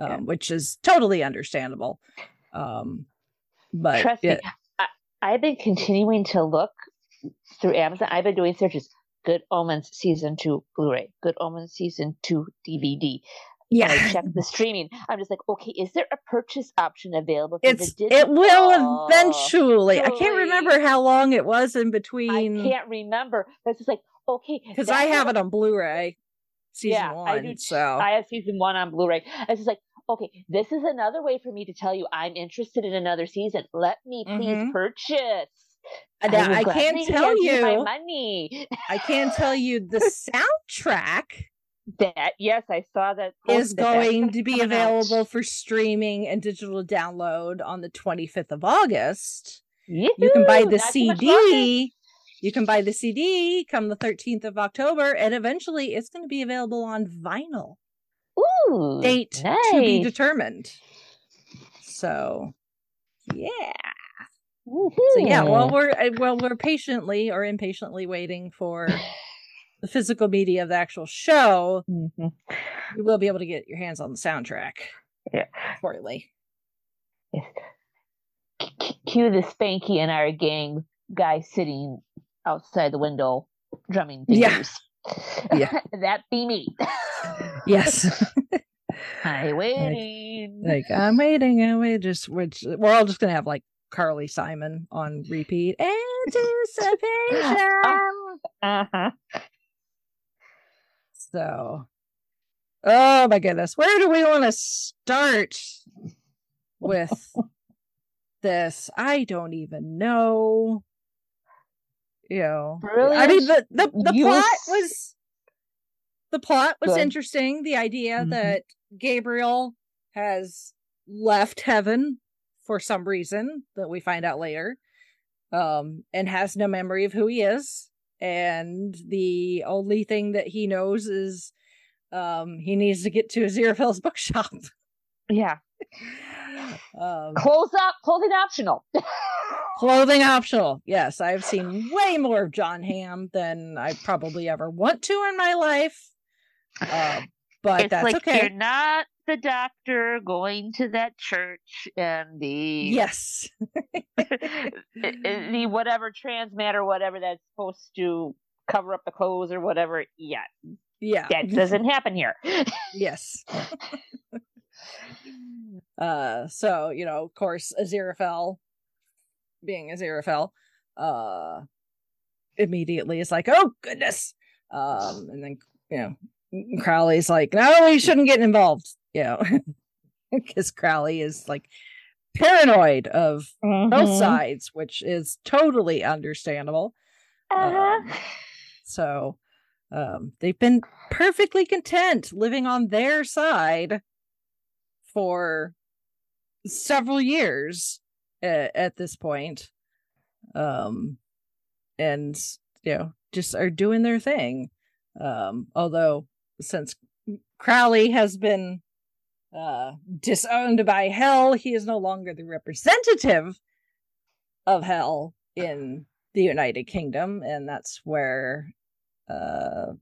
um Yeah. which is totally understandable um but Trust yeah, me, I, I've been continuing to look through Amazon. I've been doing searches. Good Omens season two Blu-ray. Good Omens season two DVD. And I yeah check the streaming. I'm just like, okay, is there a purchase option available? for the it's it will eventually i can't remember how long it was in between. I can't remember. But it's just like, okay, because i have it on blu-ray season Yeah, I one do so I have season one on Blu-ray. It's just like, okay, this is another way for me to tell you I'm interested in another season. Let me please Mhm. purchase. And I, I can't tell you my money. i can't tell you the soundtrack [LAUGHS] That yes, I saw that is going gonna be come out. available for streaming and digital download on the 25th of august you can buy the not too much longer. cd you can buy the cd come the 13th of october and eventually it's going to be available on vinyl Ooh, date to be determined. So, yeah. Woohoo. So yeah, while we're uh, while we're patiently or impatiently waiting for the physical media of the actual show, Mhm. you will be able to get your hands on the soundtrack. Yeah. Shortly. Yes. Cue the Spanky and our gang guy sitting outside the window drumming fingers. Yeah. [LAUGHS] that be me. Yes. [LAUGHS] I waiting. like I'm waiting, and we just we're, we're all just gonna have like Carly Simon on repeat. [LAUGHS] Anticipation. Uh-huh. So, oh my goodness, where do we want to start with this? I don't even know. You know, I mean the the, the plot was the plot was Good. interesting. The idea Mhm. that Gabriel has left heaven for some reason that we find out later, um, and has no memory of who he is, and the only thing that he knows is um he needs to get to Aziraphale's [LAUGHS] bookshop. Yeah. Um Close up, clothing optional. [LAUGHS] clothing optional. Yes, I've seen way more of John Hamm than I probably ever want to in my life. Uh, but it's that's like okay. you're not the doctor going to that church and the Yes. [LAUGHS] the whatever trans matter, whatever that's supposed to cover up the clothes or whatever. Yeah, Yeah. that doesn't happen here. [LAUGHS] yes. [LAUGHS] uh so, you know, of course, Aziraphale being Aziraphale, uh immediately is like, oh goodness. Um and then you know Crowley's like, no, we shouldn't get involved. You know. [LAUGHS] Because Crowley is like paranoid of both Mhm. sides, which is totally understandable. Uh-huh. Um, so um, they've been perfectly content living on their side for several years at, at this point. Um, and you know, just are doing their thing. Um, although since Crowley has been uh disowned by Hell, he is no longer the representative of Hell in the United Kingdom, and that's where uh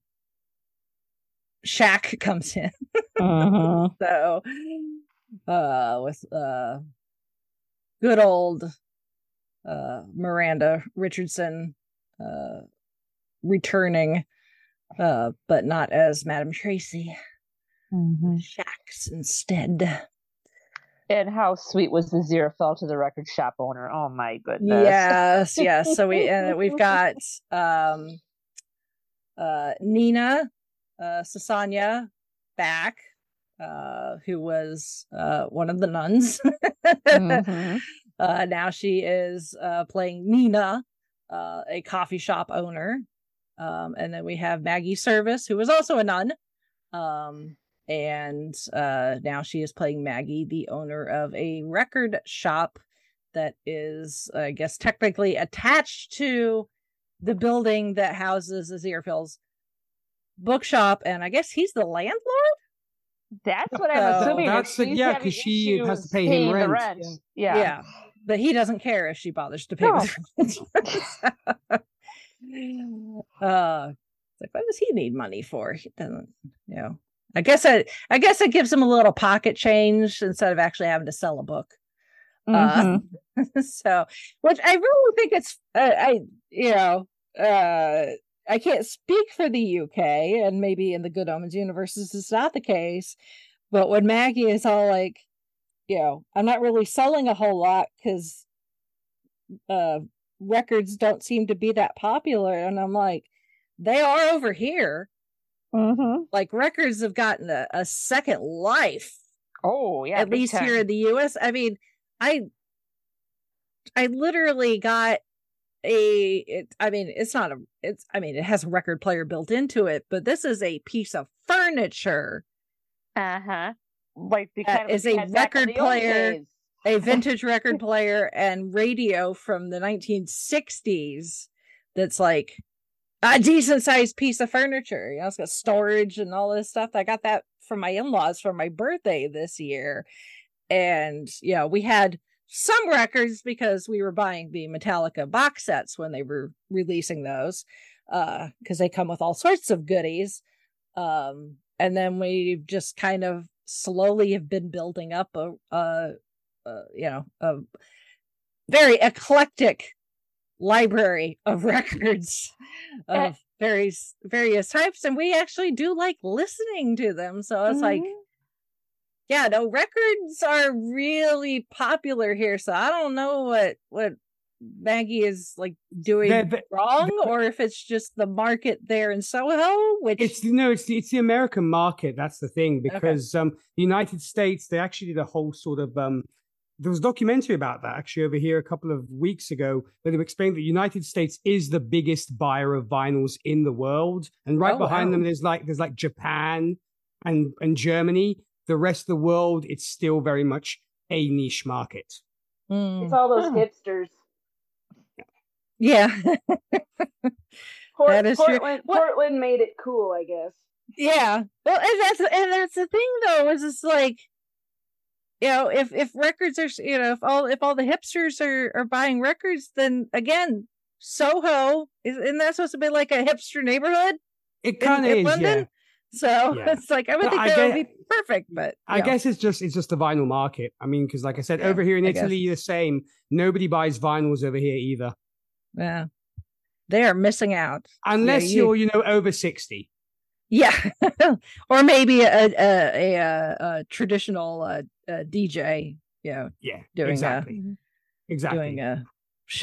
Shax comes in. Mhm. [LAUGHS] so uh with uh good old uh Miranda Richardson uh returning uh but not as Madame Tracy Mhm. Shax instead. And how sweet was the Aziraphale to the record shop owner? Oh my goodness. Yes, yes. So we and we've [LAUGHS] got um uh Nina uh Sosanya back uh who was uh one of the nuns. Mhm. [LAUGHS] uh now she is uh playing Nina, uh a coffee shop owner. Um and then we have Maggie Service who was also a nun. Um and uh now she is playing Maggie, the owner of a record shop that is I guess technically attached to the building that houses Aziraphale's bookshop and I guess he's the landlord. That's what I'm So- assuming. if That's the- yeah, because she has to pay him paying the rent, Yeah. Yeah. But he doesn't care if she bothers to pay No. his rent. [LAUGHS] uh it's like what does he need money for? He doesn't, you know. I guess it I guess it gives him a little pocket change instead of actually having to sell a book. Mhm. Uh, [LAUGHS] so which I really think it's uh, I you know uh I can't speak for the UK and maybe in the Good Omens universe this is not the case, but when Maggie is all like, you know, I'm not really selling a whole lot because uh records don't seem to be that popular, and I'm like, they are over here. Mhm. Like records have gotten a, a second life Oh yeah. at least time. here in the US. I mean, I I literally got a it, I mean, it's not a it's I mean, it has a record player built into it, but this is a piece of furniture, Uh-huh. Like the kind of is a had back in record player. a [LAUGHS] vintage record player and radio from the 1960s that's like a decent sized piece of furniture. You know, it's got storage and all this stuff. I got that from my in-laws for my birthday this year. And yeah, we had some records because we were buying the Metallica box sets when they were releasing those. Uh, because they come with all sorts of goodies. Um, and then we just kind of slowly have been building up a uh uh, you know, a very eclectic library of [LAUGHS] records Eh. of various various types, and we actually do like listening to them. So it's like, Mhm. Yeah, no, records are really popular here. So I don't know what what Maggie is like doing They're- they're- wrong, or if it's just the market there in Soho, which It's no, it's the, it's the American market. That's the thing because um, the United States they actually did a whole sort of um, there was a documentary about that actually over here a couple of weeks ago where they explained that the United States is the biggest buyer of vinyls in the world, and right Oh, behind wow. them there's like there's like Japan and and Germany. The rest of the world, it's still very much a niche market. Mm, It's all those Hmm. hipsters. yeah, [LAUGHS] Port- That is true. Portland, What- Portland made it cool, I guess. Yeah. Well, and that's and that's the thing though, is it's like you know, if if records are you know, if all if all the hipsters are are buying records, then again, Soho is isn't that supposed to be like a hipster neighborhood It in, kind of is, London? yeah. So Yeah. it's like I would But think I that would be perfect, but I know, guess it's just it's just the vinyl market. I mean, because like I said, Yeah, over here in I guess. Italy, the same. Nobody buys vinyls over here either, yeah. They are missing out. unless you- you're you know over sixty. Yeah. [LAUGHS] or maybe a a a, a, a traditional uh, uh DJ, you know, Yeah, Doing, uh, exactly, exactly. doing uh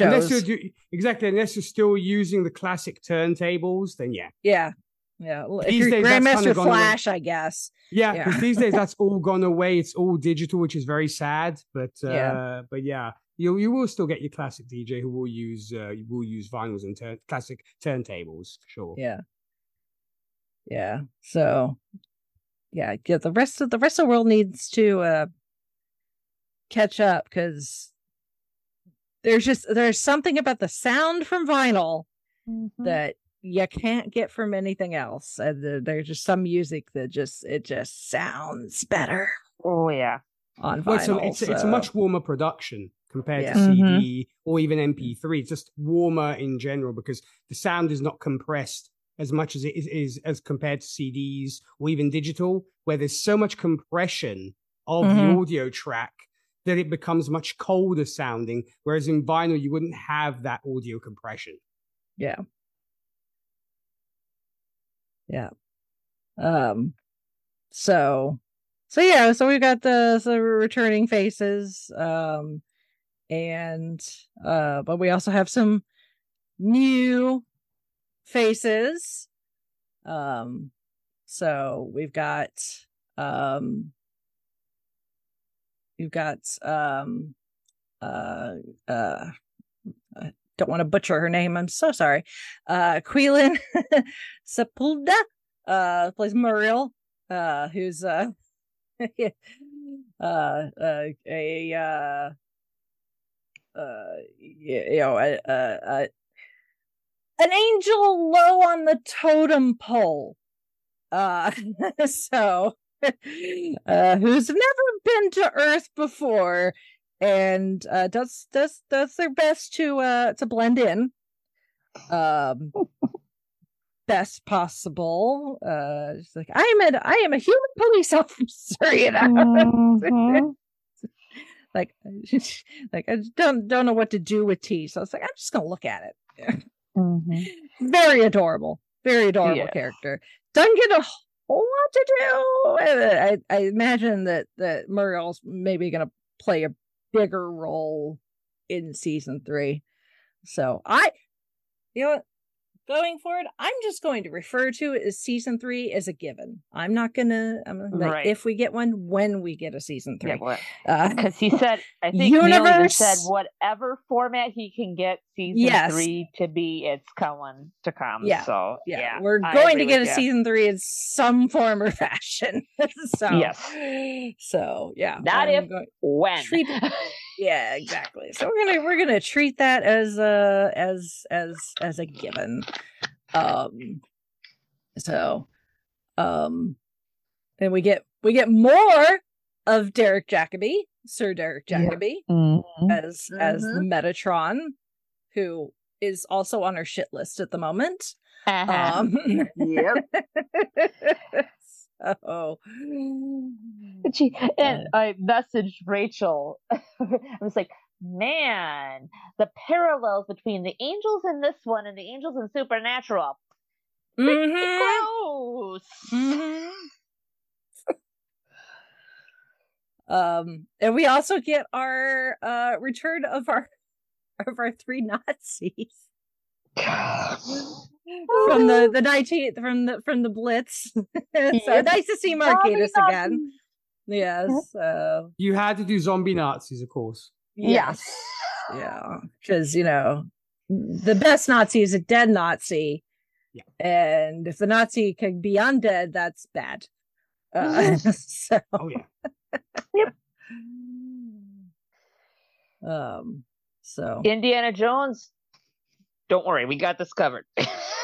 Unless you're do- exactly unless you're still using the classic turntables, then yeah, Yeah. Yeah. Well, if These you're days, that's Grandmaster kinda gone away. Flash, I guess. yeah. Yeah. Because these days that's [LAUGHS] all gone away. It's all digital, which is very sad. But uh, Yeah. but yeah, You you will still get your classic DJ who will use uh, will use vinyls and turn, classic turntables for sure. Yeah. Yeah. So yeah, yeah, the rest of the rest of the world needs to uh catch up because there's just there's something about the sound from vinyl mm-hmm. that you can't get from anything else. And there's just some music that just it just sounds better. Oh yeah, on vinyl. Well, so it's so. it's a much warmer production compared yeah. to CD mm-hmm. or even MP3. It's just warmer in general because the sound is not compressed as much as it is, is as compared to CDs or even digital, where there's so much compression of mm-hmm. the audio track that it becomes much colder sounding. Whereas in vinyl, you wouldn't have that audio compression. Yeah. Yeah. Um, so, so yeah, so we've got the, the returning faces. Um, and, uh, but we also have some new faces. Um, so we've got, um, You've got um uh uh don't want to butcher her name. I'm so sorry. Uh Quelin [LAUGHS] Sepulveda uh plays Muriel, uh who's uh [LAUGHS] uh, uh a uh uh you know a, a an angel low on the totem pole. Uh [LAUGHS] so uh, who's never been to Earth before and uh, does does does their best to uh to blend in um [LAUGHS] best possible uh it's like i am a i am a human police [LAUGHS] officer you know mm-hmm. [LAUGHS] like like i don't don't know what to do with tea so it's like i'm just gonna look at it mm-hmm. very adorable very adorable yeah. character doesn't get a whole lot to do. I, I imagine that that Muriel's maybe going to play a bigger role in season three. So I, you know what, going forward, I'm just going to refer to it as season three as a given. I'm not gonna. I'm like, right. if we get one, when we get a season three, because yeah, uh, he said, I think universe said whatever format he can get season yes. three to be, it's coming to come. Yeah, so yeah, yeah we're going to get a you. season three in some form or [LAUGHS] fashion. [LAUGHS] so yes, so yeah, not I'm if going, when. Treat, [LAUGHS] yeah exactly so we're gonna we're gonna treat that as a as as as a given um so um and we get we get more of derek jacobi sir derek jacobi yeah. mm-hmm. as as the mm-hmm. metatron who is also on our shit list at the moment uh-huh. um [LAUGHS] yep [LAUGHS] Oh, and she and I messaged Rachel. [LAUGHS] I was like, man, the parallels between the angels in this one and the angels in Supernatural. Mm-hmm. Close. Mm-hmm. um, and we also get our uh return of our [LAUGHS] of our three Nazis from the the 19th from the from the blitz. [LAUGHS] So nice to see marquis again. Yes uh, you had to do zombie nazis of course. Yes. Yeah because you know the best nazi is a dead nazi. Yeah. and if the nazi can be undead that's bad. Uh, [LAUGHS] so. Oh yeah. Yep. Um so. Indiana jones don't worry, we got this covered.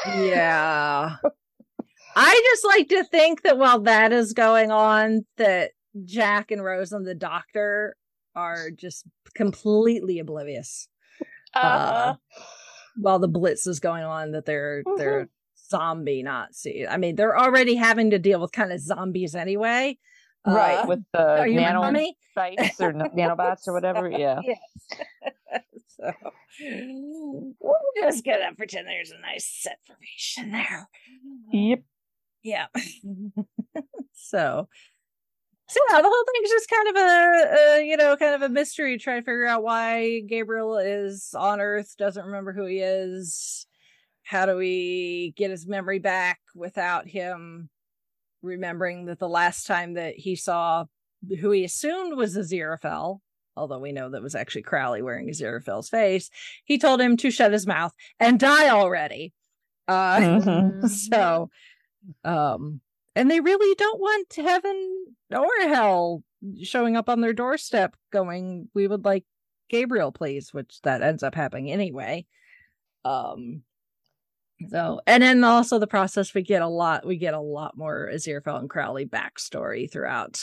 yeah. [LAUGHS] I just like to think that while that is going on, that Jack and Rose and the doctor are just completely oblivious. Uh, uh while the blitz is going on, that they're mm-hmm. they're zombie Nazi. I mean, they're already having to deal with kind of zombies anyway. Right, uh, with the nano sites or nanobots or [LAUGHS] whatever. Yeah. yes. [LAUGHS] so mm. we're just gonna pretend there's a nice set formation there. Yep. Yeah. [LAUGHS] so so yeah, the whole thing's just kind of a, a, you know kind of a mystery trying to figure out why gabriel is on earth doesn't remember who he is how do we get his memory back without him remembering that the last time that he saw who he assumed was Aziraphale although we know that was actually Crowley wearing Aziraphale's face, he told him to shut his mouth and die already. Uh, Mhm. [LAUGHS] so, um, and they really don't want heaven or hell showing up on their doorstep going, we would like Gabriel, please, which that ends up happening anyway. Um, so, and then also the process, we get a lot, we get a lot more Aziraphale and Crowley backstory throughout,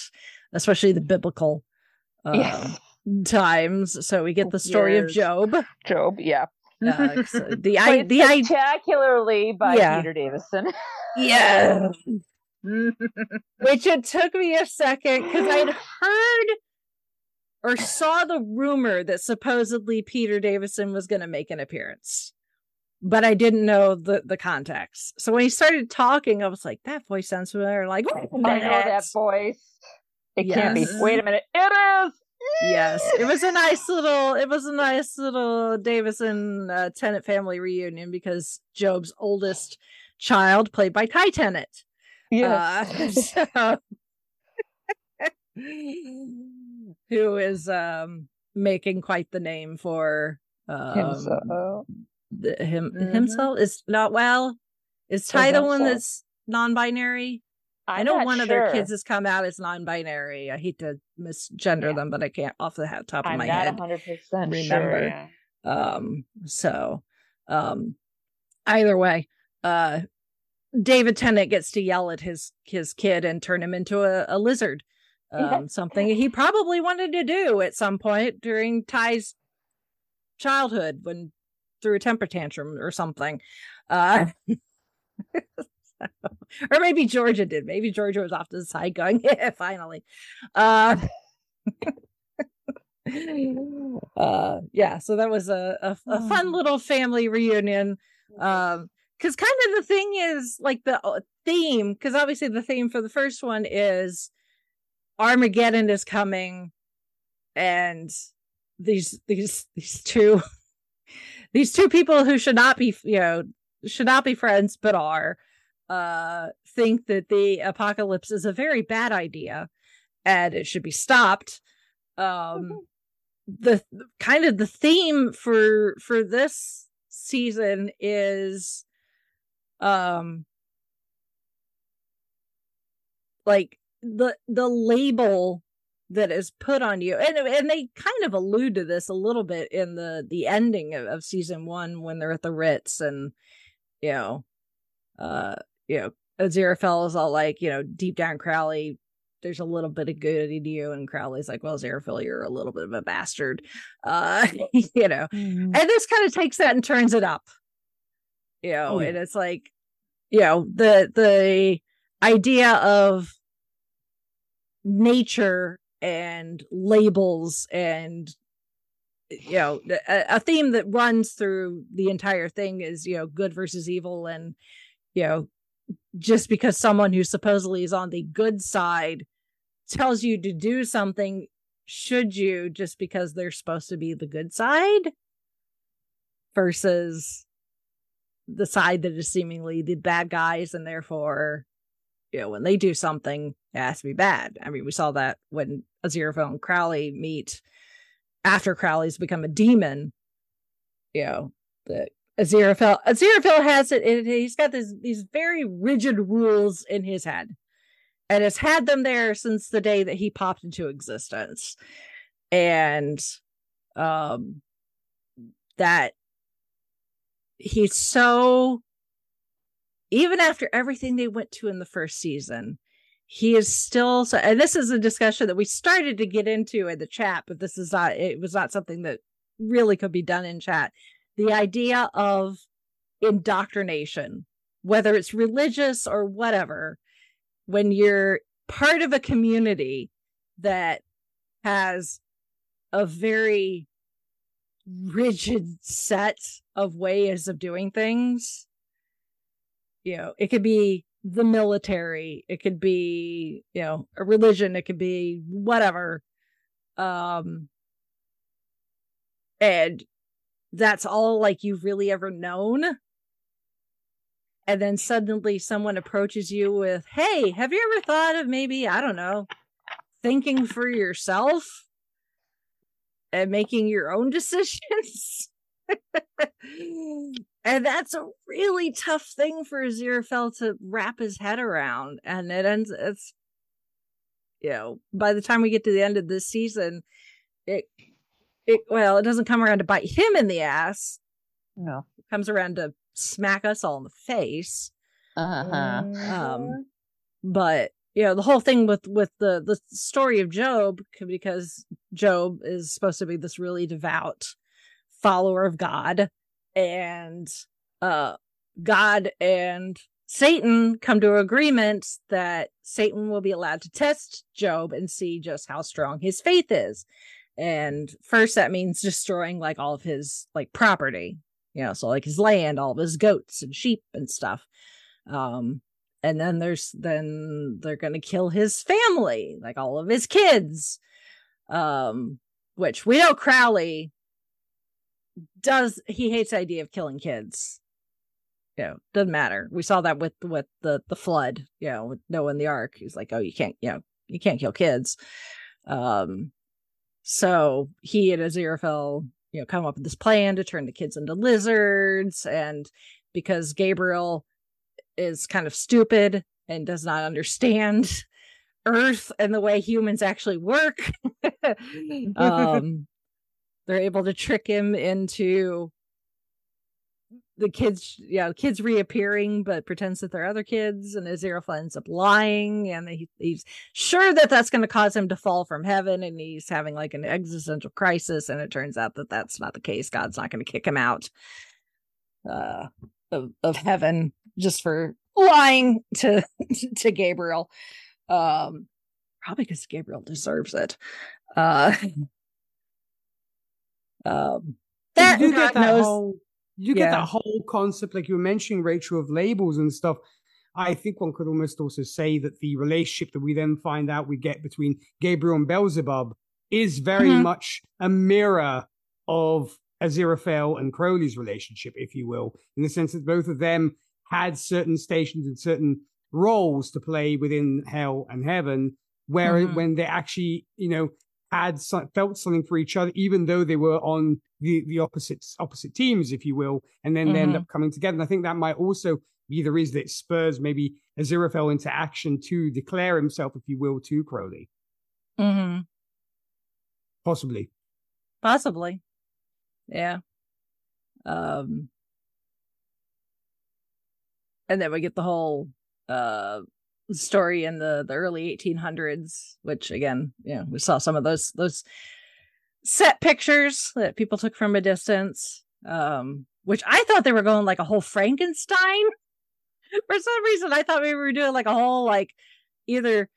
especially the biblical um, Yes. times. So we get the story of Job. Job, yeah. Uh, so [LAUGHS] the I, the I, spectacularly by Yeah. Peter Davison. yeah, [LAUGHS] which it took me a second because I'd heard or saw the rumor that supposedly Peter Davison was going to make an appearance, but I didn't know the the context. So when he started talking, I was like, "That voice sounds familiar." Like, I know that [LAUGHS] voice. It can't be. Wait a minute. It is. yes, it was a nice [LAUGHS] little. It was a nice little Davison uh, Tennant family reunion because Job's oldest child, played by Ty Tennant, Yes. Uh, [LAUGHS] so- [LAUGHS] who is um making quite the name for um Himself. the, him Mhm. himself is not well is ty the one himself. that's non-binary i know one of their kids has come out as non-binary i hate to misgender Yeah. them but i can't off the top of I'm my head 100 percent remember. sure. yeah. um so um either way uh david tennant gets to yell at his his kid and turn him into a, a lizard Yeah. um [LAUGHS] something he probably wanted to do at some point during ty's childhood when through a temper tantrum or something uh [LAUGHS] [LAUGHS] or maybe georgia did. Maybe georgia was off to the side going [LAUGHS] yeah finally. Uh [LAUGHS] uh yeah so that was a a, a fun little family reunion um because kind of the thing is like the uh, theme because obviously the theme for the first one is armageddon is coming and these these these two [LAUGHS] these two people who should not be you know should not be friends but are uh think that the apocalypse is a very bad idea and it should be stopped. Um the kind of the theme for for this season is um like the the label that is put on you. And and they kind of allude to this a little bit in the the ending of, of season one when they're at the ritz and you know uh you know aziraphale is all like you know deep down crowley there's a little bit of good in you. And crowley's like well aziraphale you're a little bit of a bastard. Uh [LAUGHS] you know and this kind of takes that and turns it up you know Oh, yeah. and it's like you know the the idea of nature and labels and you know a, a theme that runs through the entire thing is you know good versus evil and you know just because someone who supposedly is on the good side tells you to do something should you just because they're supposed to be the good side versus the side that is seemingly the bad guys and therefore you know when they do something it has to be bad. I mean we saw that when aziraphale and crowley meet after crowley's become a demon you know the aziraphale. Aziraphale has it, it he's got this these very rigid rules in his head and has had them there since the day that he popped into existence. And um that he's so even after everything they went to in the first season he is still so and this is a discussion that we started to get into in the chat but this is not it was not something that really could be done in chat the idea of indoctrination whether it's religious or whatever when you're part of a community that has a very rigid set of ways of doing things you know it could be the military it could be you know a religion it could be whatever um and that's all like you've really ever known and then suddenly someone approaches you with hey have you ever thought of maybe i don't know thinking for yourself and making your own [LAUGHS] decisions. and that's a really tough thing for Aziraphale to wrap his head around. And it ends it's you know, by the time we get to the end of this season, it well, it doesn't come around to bite him in the ass. No. It comes around to smack us all in the face. Uh-huh. Um but you know the whole thing with with the the story of job because job is supposed to be this really devout follower of god and uh god and satan come to agreement that satan will be allowed to test job and see just how strong his faith is and first that means destroying like all of his like property you know so like his land all of his goats and sheep and stuff. Um and then there's then they're to kill his family like all of his kids. Um which we know crowley does he hates the idea of killing kids. You know doesn't matter. We saw that with with the the flood you know with noah and the ark. He's like oh you can't you know you can't kill kids. Um so he and aziraphale you know come up with this plan to turn the kids into lizards. And because gabriel is kind of stupid and does not understand [LAUGHS] earth and the way humans actually work [LAUGHS] [LAUGHS] um they're able to trick him into the kids yeah the kids reappearing but pretends that they're other kids and aziraphale ends up lying and he, he's sure that that's going to cause him to fall from heaven and he's having like an existential crisis and it turns out that that's not the case god's not going to kick him out uh of, of heaven just for lying to [LAUGHS] to Gabriel. Um probably because Gabriel deserves it. Uh [LAUGHS] um that, you get that knows. whole you get Yeah. that whole concept like you were mentioning rachel of labels and stuff i think one could almost also say that the relationship that we then find out we get between gabriel and beelzebub is very Mhm. much a mirror of aziraphale and crowley's relationship if you will in the sense that both of them had certain stations and certain roles to play within hell and heaven where Mhm. when they actually you know had so- felt something for each other, even though they were on the the opposite opposite teams, if you will, and then they end Mhm. up coming together. And I think that might also be the reason that spurs maybe Aziraphale into action to declare himself, if you will, to Crowley, Mhm. possibly. Possibly. Yeah. Um and then we get the whole uh story in the the early 1800s which again you know we saw some of those those set pictures that people took from a distance um which i thought they were going like a whole frankenstein [LAUGHS] for some reason i thought we were doing like a whole like either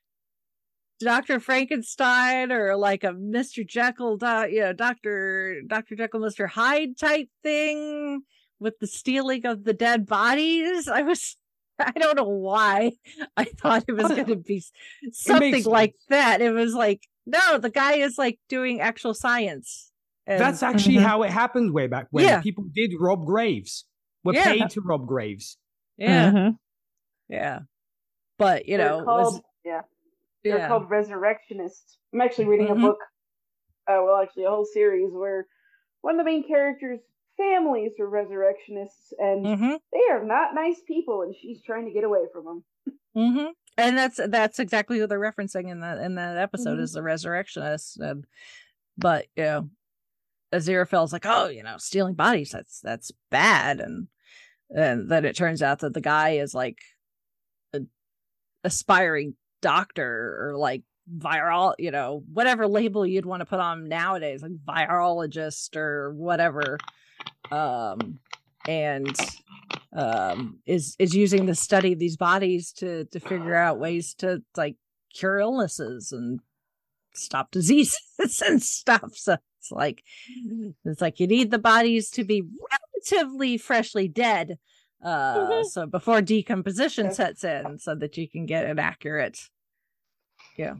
Dr. Frankenstein or like a Mr. Jekyll, you know, Dr. Dr. Jekyll, Mr. Hyde type thing with the stealing of the dead bodies. I was, I don't know why [LAUGHS] I thought it was going to be something makes like that. It was like, no, the guy is like doing actual science. And- That's actually Mhm. how it happened way back when. Yeah. People did rob graves, were Yeah. paid to rob graves. yeah, Mhm. yeah. But, you They're know, called was, yeah, they're yeah. called resurrectionists. I'm actually reading Mhm. a book, uh, well, actually a whole series where one of the main characters' families are resurrectionists, and Mhm. they are not nice people, and she's trying to get away from them. hmm And that's that's exactly what they're referencing in that in that episode Mhm. is the resurrectionist. And but you know, Aziraphale's like, oh, you know, stealing bodies that's that's bad, and and then it turns out that the guy is like a aspiring doctor or like viral, you know, whatever label you'd want to put on nowadays, like virologist or whatever. Um, and um is is using the study of these bodies to to figure out ways to like cure illnesses and stop diseases [LAUGHS] and stuff so it's like it's like you need the bodies to be relatively freshly dead uh Mhm. so before decomposition sets in so that you can get an accurate you know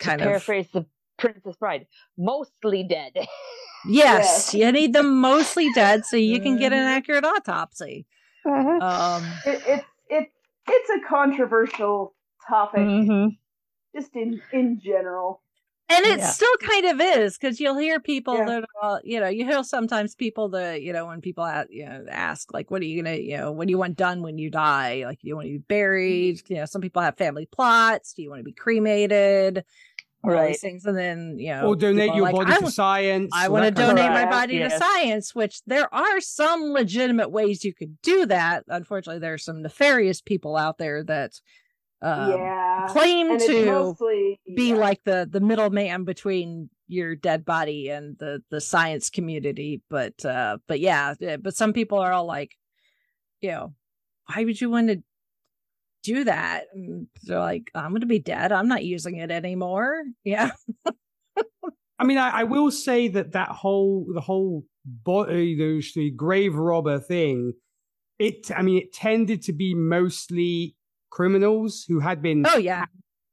To kind of paraphrase the Princess Bride, mostly dead. [LAUGHS] yes Yes. you need them mostly dead so you can get an Mhm. accurate autopsy Mhm. um It, it, it, it's a controversial topic, Mhm. just in in general. and it Yeah. still kind of is because you'll hear people Yeah. that are, you know you hear sometimes people that you know when people a- you know ask like what are you gonna you know what do you want done when you die like do you want to be buried you know some people have family plots do you want to be cremated all Right. these things and then you know or donate your like, body I to science. I want to that kind of donate thing. my Correct, body to science, which there are some legitimate ways you could do that. Unfortunately, there are some nefarious people out there that um, yeah. claim And to mostly be yeah. like the the middleman between your dead body and the the science community. But uh, but yeah, yeah, but some people are all like, you know, why would you want to do that? And they're like, I'm going to be dead. I'm not using it anymore. [LAUGHS] Yeah. I mean, I, I will say that that whole the whole body, those the grave robber thing. It, I mean, it tended to be mostly criminals who had been Oh yeah.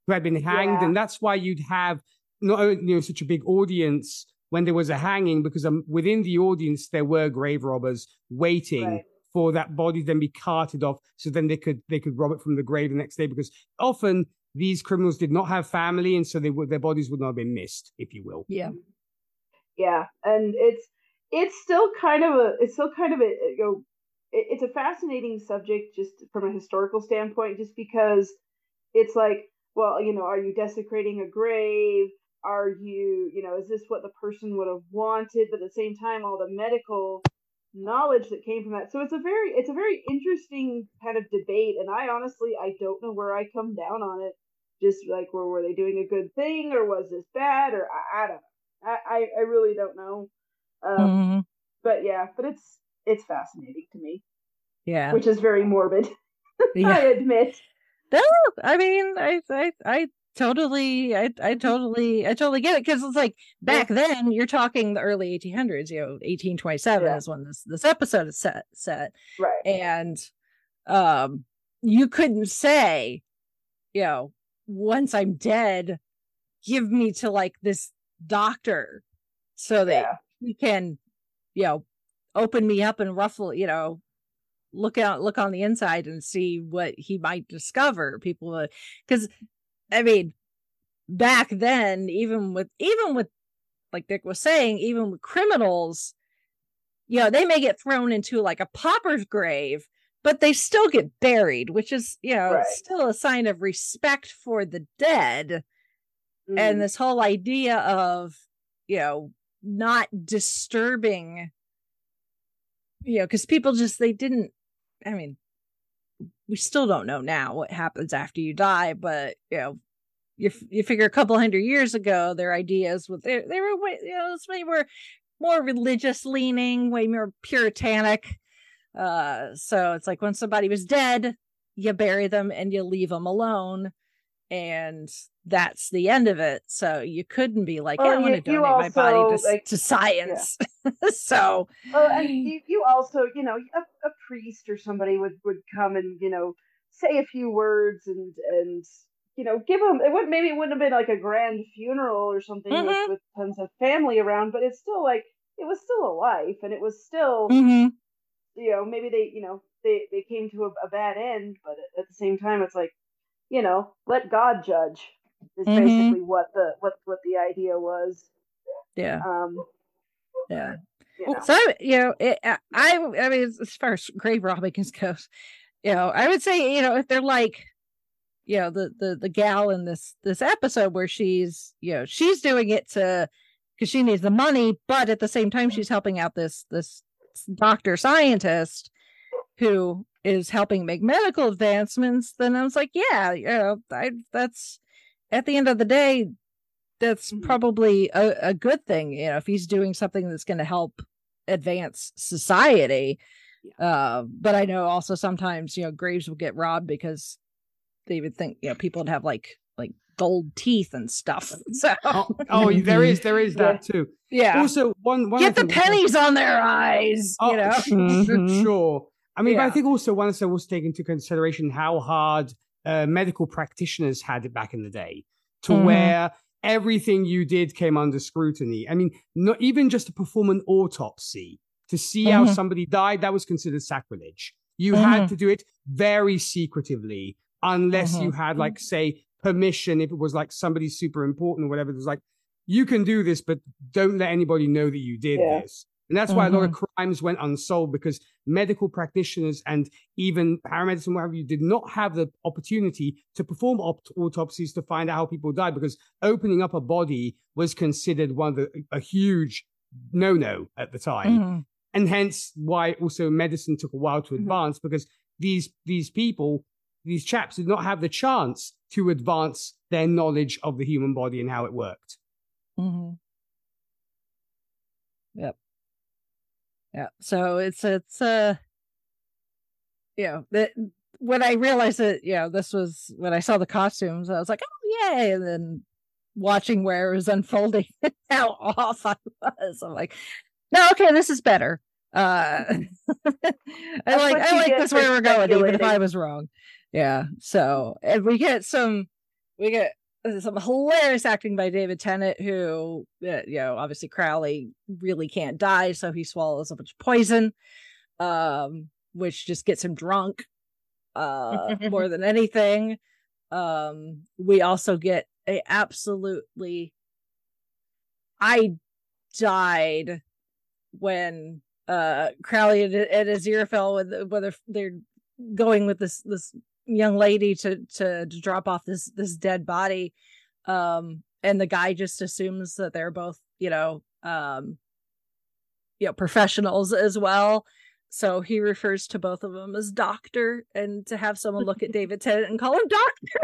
who had been hanged, Yeah. and that's why you'd have not only you know such a big audience when there was a hanging, because um, within the audience there were grave robbers waiting Right. For that body to then be carted off, so then they could they could rob it from the grave the next day. Because often these criminals did not have family, and so they would their bodies would not have been missed, if you will. Yeah. yeah and it's it's still kind of a it's still kind of a you know it, it's a fascinating subject just from a historical standpoint just because it's like well you know are you desecrating a grave are you you know is this what the person would have wanted but at the same time all the medical knowledge that came from that so it's a very it's a very interesting kind of debate and i honestly i don't know where i come down on it just like were, were they doing a good thing or was this bad or i, I don't know I, I, really don't know. Um, Mhm. But yeah, but it's it's fascinating to me, Yeah. which is very morbid. [LAUGHS] I admit. No, I mean, I, I, I totally, I, I totally, I totally get it because it's like back then you're talking the early 1800s. You know, 1827 Yeah. is when this this episode is set set, Right. and um, you couldn't say, you know, once I'm dead, give me to like this doctor so that Yeah. he can, you know, open me up and ruffle, you know, look out, look on the inside and see what he might discover. People, because I mean, back then, even with, even with, like Dick was saying, even with criminals, you know, they may get thrown into like a pauper's grave, but they still get buried, which is, you know, Right. still a sign of respect for the dead Mm. and this whole idea of you know not disturbing you know because people just they didn't i mean we still don't know now what happens after you die but you know you, you figure a couple hundred years ago their ideas with they, they were you know they were more religious leaning way more puritanic. Uh so it's like when somebody was dead you bury them and you leave them alone and that's the end of it so you couldn't be like Well, yeah, i want to donate my body to, like- to science [LAUGHS] so Well, and you, you also, you know, a, a priest or somebody would would come and you know say a few words and and you know give them. It would maybe it wouldn't have been like a grand funeral or something Mhm. with, with tons of family around, but it's still like it was still a life, and it was still mhm. you know maybe they you know they they came to a, a bad end, but at the same time it's like you know let God judge is Mhm. basically what the what what the idea was. yeah Um, yeah you know. So you know, it, I I mean, as- as far as grave robbing [LAUGHS] goes, you know, I would say you know if they're like, you know, the the the gal in this this episode where she's you know she's doing it to because she needs the money, but at the same time she's helping out this this doctor scientist who is helping make medical advancements. Then I was like, yeah, you know, I that's at the end of the day. That's Mhm. probably a, a good thing, you know, if he's doing something that's going to help advance society. Uh, but I know also sometimes you know graves will get robbed because they would think you know people would have like like gold teeth and stuff. [LAUGHS] So Oh, oh, there is there is that too. yeah, Also, one one get the pennies on their eyes. Oh, you know, [LAUGHS] sure. I mean, but I think also one thing was taken into consideration how hard uh, medical practitioners had it back in the day, to Mhm. where everything you did came under scrutiny. I mean, not even just to perform an autopsy to see how Mhm. somebody died, that was considered sacrilege. You had Mhm. to do it very secretively, unless you Mhm. had, like, say, permission. If it was like somebody super important or whatever, it was like you can do this, but don't let anybody know that you did Yeah. this. And that's why a lot of Mm-hmm. crimes went unsolved because medical practitioners and even paramedics and what have you did not have the opportunity to perform opt- autopsies to find out how people died because opening up a body was considered one of the a huge no no at the time Mhm. and hence why also medicine took a while to Mhm. advance because these these people these chaps did not have the chance to advance their knowledge of the human body and how it worked Mhm. Yep. Yeah. So it's it's uh you know that when I realized that you know this was when I saw the costumes, I was like, oh yay! And then watching where it was unfolding, [LAUGHS] how off I was. I'm like, no, okay, this is better. Uh [LAUGHS] [LAUGHS] I like I like this where we're going, even if I was wrong. Yeah. So and we get some we get some hilarious acting by David Tennant, who, uh, you know, obviously Crowley really can't die, so he swallows a bunch of poison, um, which just gets him drunk, uh, [LAUGHS] more than anything. Um, we also get a absolutely, I died when uh Crowley and, and Aziraphale with whether they're going with this this young lady to to to drop off this this dead body um and the guy just assumes that they're both you know um you know professionals as well so he refers to both of them as doctor and to have someone look at [LAUGHS] David Tennant and call him doctor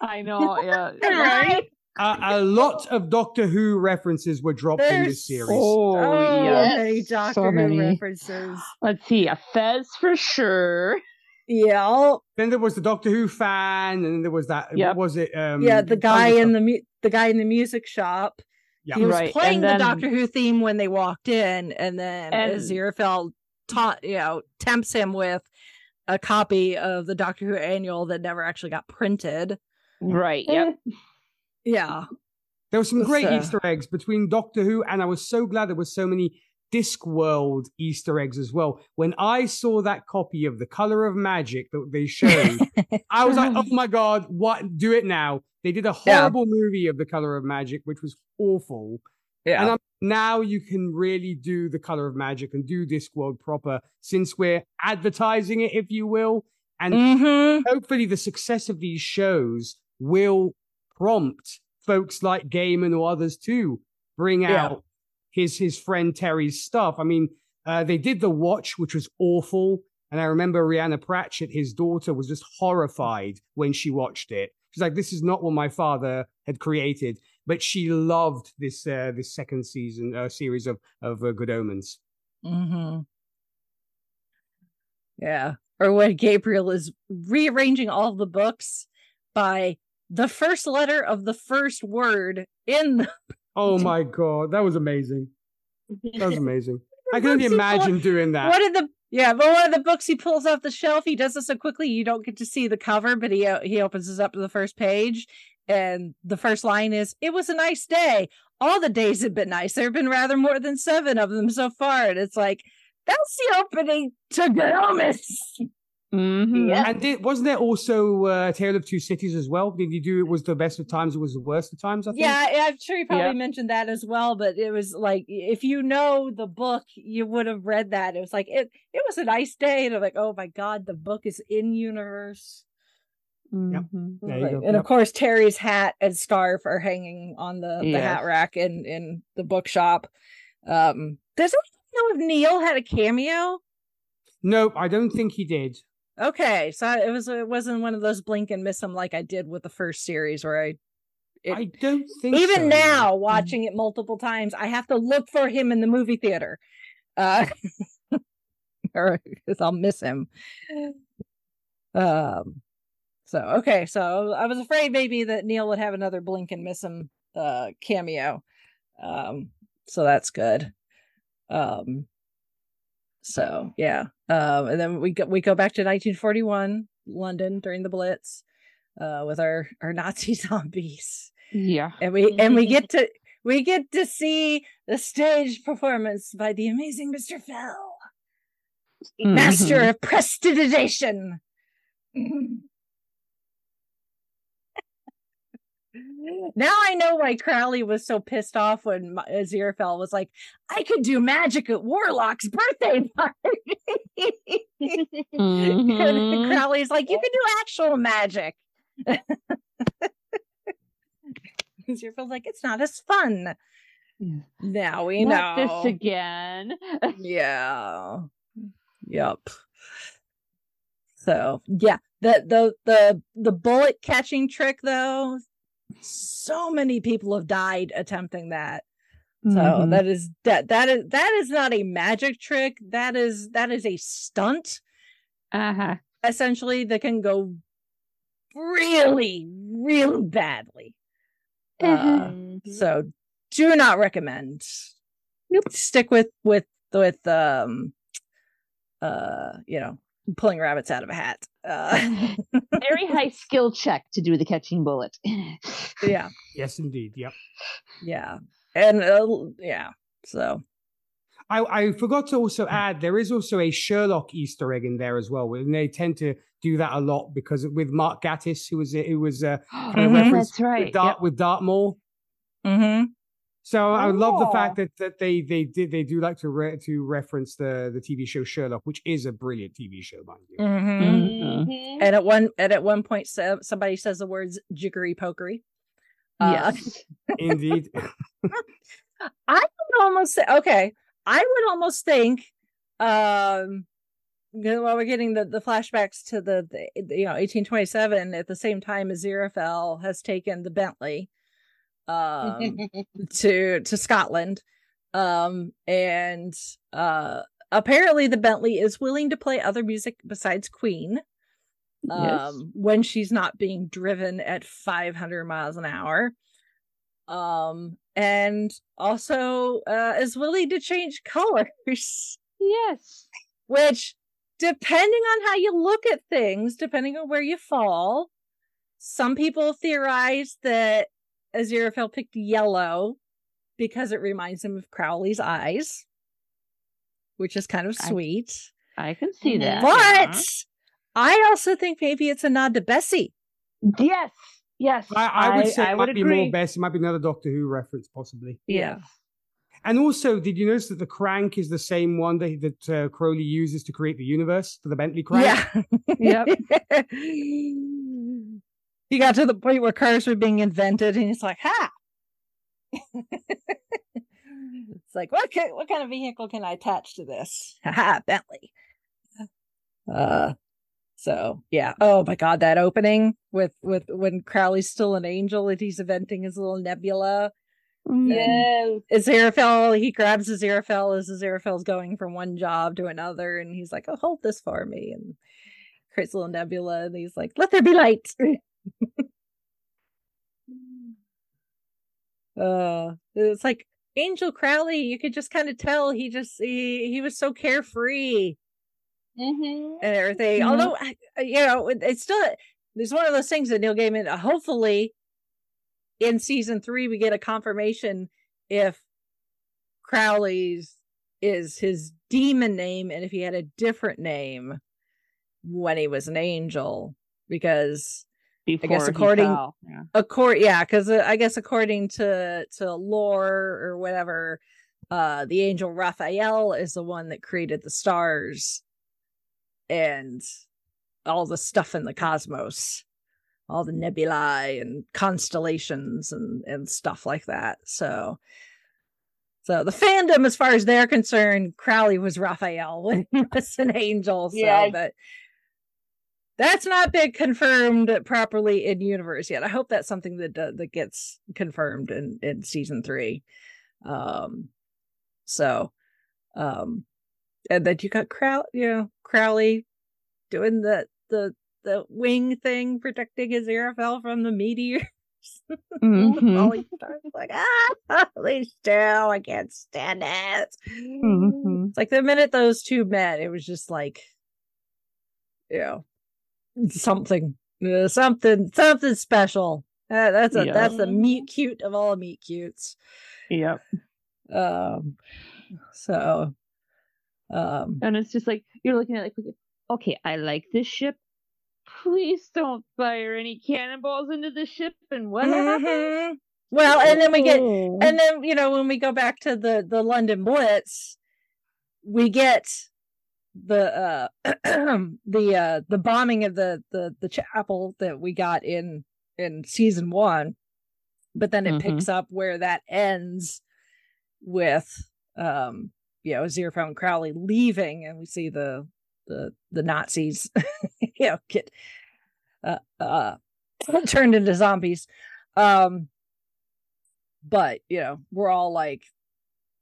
I know, yeah. [LAUGHS] right uh, a lot of doctor who references were dropped in this series Oh, oh yes. many doctor so Who many. references Let's see, a Fez for sure. Yeah then there was the doctor who fan and then there was that Yep. what was it um yeah the guy in the mu- the guy in the music shop Yeah. he was Right, playing and the Doctor Who theme when they walked in, and then And- Aziraphale taught you know tempts him with a copy of the Doctor Who annual that never actually got printed. Right, Eh, yep. Yeah, There were some great So- Easter eggs between Doctor Who, and I was so glad there were so many Discworld Easter eggs as well. When I saw that copy of The Color of Magic that they showed, [LAUGHS] I was like, oh my God, what? Do it now. They did a Yeah. horrible movie of The Color of Magic, which was awful. yeah, And I'm, now you can really do The Color of Magic and do Discworld proper since we're advertising it, if you will. And hmm hopefully the success of these shows will prompt folks like Gaiman or others to bring Yeah. out his his friend Terry's stuff. I mean, uh, they did the Watch, which was awful, and I remember Rhianna Pratchett, his daughter, was just horrified when she watched it. She's like, "This is not what my father had created," but she loved this uh, this second season uh, series of of uh, Good Omens. hmm Yeah, or when Gabriel is rearranging all the books by the first letter of the first word in the Oh my god, that was amazing. That was [LAUGHS] amazing. I can books only pull- imagine doing that. One of the yeah, but one of the books he pulls off the shelf, he does it so quickly you don't get to see the cover, but he he opens this up to the first page, and the first line is, "It was a nice day. All the days have been nice. There have been rather more than seven of them so far." And it's like that's the opening to Omens. Mm-hmm. Yeah. And did, wasn't there also uh, Tale of Two Cities as well? Did you do it was the best of times, it was the worst of times? I think. Yeah, I'm sure you probably Yeah. mentioned that as well, but it was like if you know the book, you would have read that. It was like it it was a nice day, and I'm like, oh my god, the book is in universe. Mm-hmm. There you Like, go. And of course, Terry's hat and scarf are hanging on the, the hat rack in in the bookshop. Um, does anyone know if Neil had a cameo? Nope, I don't think he did. Okay, so it was it wasn't one of those blink and miss them like I did with the first series where I It- I don't think even so, now watching it multiple times i have to look for him in the movie theater. Uh [LAUGHS] or because i'll miss him. Um so okay so i was afraid maybe that neil would have another blink and miss him uh cameo. Um so that's good. Um so yeah um and then we go we go back to 1941 london during the blitz uh with our our nazi [LAUGHS] zombies Yeah. and we and we get to we get to see the stage performance by the amazing Mr. Fell, master Mhm. of prestidigitation. [LAUGHS] now I know why Crowley was so pissed off when Aziraphale was like, "I could do magic at Warlock's birthday [LAUGHS] party." [LAUGHS] mm-hmm. Crowley's like, "You can do actual magic." [LAUGHS] Aziraphale's like, "It's not as fun." Yeah. Now we not know this again. yeah. Yep. So yeah, the the the the bullet catching trick though, so many people have died attempting that. So mm-hmm. that is that that is that is not a magic trick. That is that is a stunt. Uh-huh. Essentially, that can go really, really badly. Mm-hmm. Uh, so do not recommend. Nope. Stick with with with um uh you know pulling rabbits out of a hat. Uh, [LAUGHS] Very high skill check to do the catching bullet. [LAUGHS] yeah. Yes, indeed. Yep. Yeah, and uh, yeah. So. I, I forgot to also add there is also a Sherlock Easter egg in there as well, and they tend to do that a lot because with Mark Gatiss, who was who was uh, [GASPS] kind of mm-hmm, That's right. With, Dart, yep. with Dartmoor. Mm-hmm. So I love the fact that that they they did they do like to re- to reference the the TV show Sherlock, which is a brilliant TV show, mind you. Mm-hmm. Mm-hmm. And at one and at one point, somebody says the words jiggery pokery. Uh, yes, [LAUGHS] indeed. I would almost say okay. I would almost think, um, while we're getting the, the flashbacks to the, the you know 1827 at the same time as Aziraphale has taken the Bentley um, [LAUGHS] to to Scotland, um, and uh, apparently the Bentley is willing to play other music besides Queen. Um, yes. when she's not being driven at 500 miles an hour. Um, and also uh, is willing to change colors. Yes. Which, depending on how you look at things, depending on where you fall, some people theorize that Aziraphale picked yellow because it reminds him of Crowley's eyes, which is kind of sweet. I, I can see that. But yeah. I also think maybe it's a nod to Bessie. Yes. Yes. I, I would say I, it might be more Bessie. It might be another Doctor Who reference, possibly. Yeah. And also, did you notice that the crank is the same one that, that uh, Crowley uses to create the universe for the Bentley crank? Yeah. yep. [LAUGHS] he got to the point where cars were being invented and he's like ha! It's like what can, what kind of vehicle can i attach to this? Ha bentley. Uh so yeah. Oh my god that opening with with when crowley's still an angel and he's inventing his little nebula. Yes. Aziraphale, he grabs Aziraphale as Aziraphale's going from one job to another, and he's like, "Oh, hold this for me," and creates a little nebula, and he's like, "Let there be light." Uh it's like angel crowley you could just kind of tell he just he, he was so carefree mm-hmm. and everything mm-hmm. although you know it's still it's one of those things that neil gaiman uh, hopefully in season three we get a confirmation if crowley's is his demon name and if he had a different name when he was an angel because before I guess according, yeah. Accord, yeah, because uh, I guess according to to lore or whatever, uh, the angel Raphael is the one that created the stars and all the stuff in the cosmos, all the nebulae and constellations and and stuff like that. So, so the fandom, as far as they're concerned, Crowley was Raphael when he was an angel. So, yeah. but that's not been confirmed properly in universe yet. I hope that's something that uh, that gets confirmed in in season three. Um, so, um, and then you got Crow, you know, Crowley doing the the the wing thing, protecting his Aziraphale from the meteors. [LAUGHS] mm-hmm. like, ah, please still, I can't stand it. Mm-hmm. It's like the minute those two met, it was just like, you know, something, uh, something, something special. Uh, that's a that's the meet cute of all meet cutes. Yep. Um. So. Um. And it's just like you're looking at like, okay, I like this ship. please don't fire any cannonballs into the ship and what Mhm. happens? Well, and then we get Oh. and then you know when we go back to the the London Blitz, we get the uh [CLEARS THROAT] the uh the bombing of the the the chapel that we got in in season one, but then it Mhm. picks up where that ends with um you know Aziraphale and Crowley leaving, and we see the the the Nazis [LAUGHS] you know get uh uh [LAUGHS] turned into zombies. Um but you know we're all like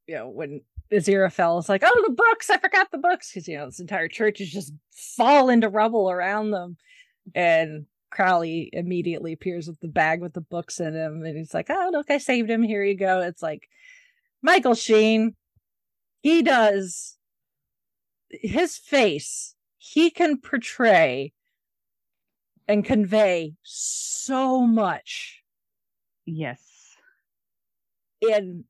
you know when Aziraphale is like oh the books I forgot the books. Because you know this entire church is just fall into rubble around them. And Crowley immediately appears with the bag with the books in him and he's like oh look I saved him. Here you go. It's like Michael Sheen he does his face he can portray and convey so much Yes. in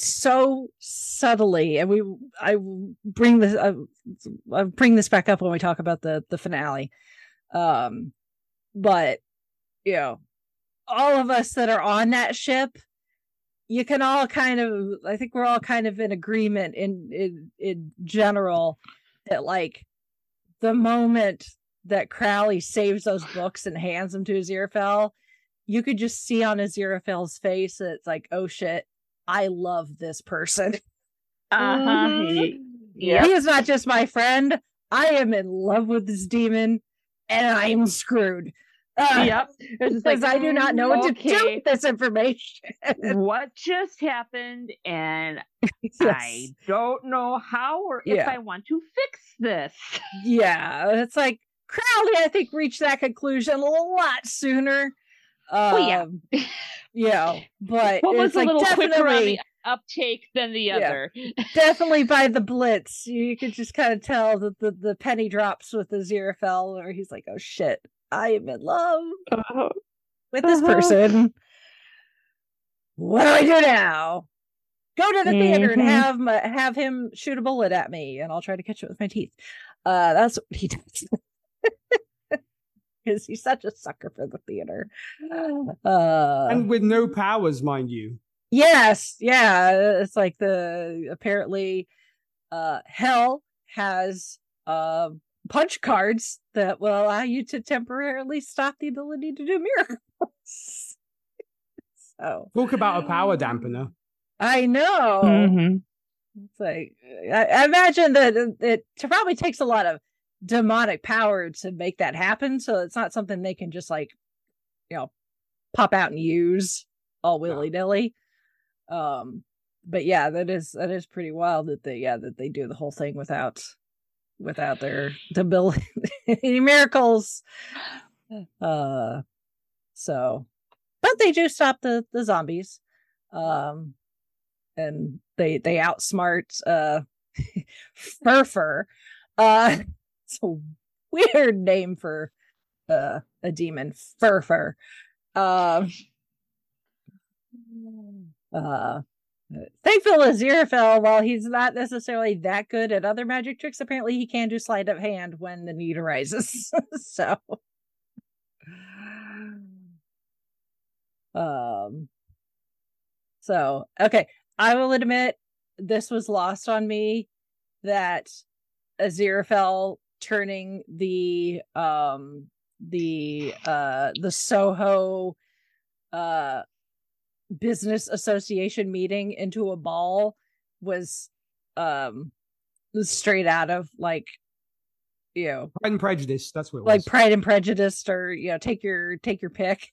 so subtly and we i bring this I, I bring this back up when we talk about the the finale. Um but you know all of us that are on that ship you can all kind of i think we're all kind of in agreement in in in general that like the moment that crowley saves those books and hands them to aziraphale you could just see on aziraphale's face that it's like oh shit i love this person [LAUGHS] Uh-huh. Mhm. Yep. he is not just my friend i am in love with this demon and i'm screwed uh, Yep. It's because like, i do not know what to do with this information [LAUGHS] what just happened and [LAUGHS] Yes. I don't know how or if Yeah. I want to fix this. yeah it's like crowley i think reached that conclusion a lot sooner um, Well, yeah. you [LAUGHS] know but What was it's a like little quicker on definitely the uptake than the Yeah. other? [LAUGHS] definitely by the blitz you could just kind of tell that the, the penny drops with the Aziraphale where he's like oh shit i am in love with this Uh-huh. person what do i do now go to the theater and Mhm. have my, have him shoot a bullet at me and i'll try to catch it with my teeth uh that's what he [LAUGHS] does because he's such a sucker for the theater [SIGHS] uh and with no powers, mind you. Yes, yeah. It's like the apparently uh hell has uh punch cards that will allow you to temporarily stop the ability to do miracles. [LAUGHS] so Talk about a power dampener. [GASPS] I know. Mm-hmm. It's like I, I imagine that it, it probably takes a lot of demonic power to make that happen. So it's not something they can just like, you know, pop out and use all willy nilly. Um, but yeah, that is that is pretty wild that they yeah that they do the whole thing without without their [LAUGHS] ability [LAUGHS] any miracles. [SIGHS] Uh, so, but they do stop the the zombies. Um, and they they outsmart uh [LAUGHS] Furfur. Uh it's a weird name for uh a demon, Furfur. Um uh Thankful Aziraphale, while he's not necessarily that good at other magic tricks, apparently he can do sleight of hand when the need arises. [LAUGHS] so um so okay I will admit this was lost on me that Aziraphale turning the um the uh the Soho uh business association meeting into a ball was um straight out of like you know Pride and Prejudice. That's what it was like was. Pride and Prejudice or you know take your take your pick.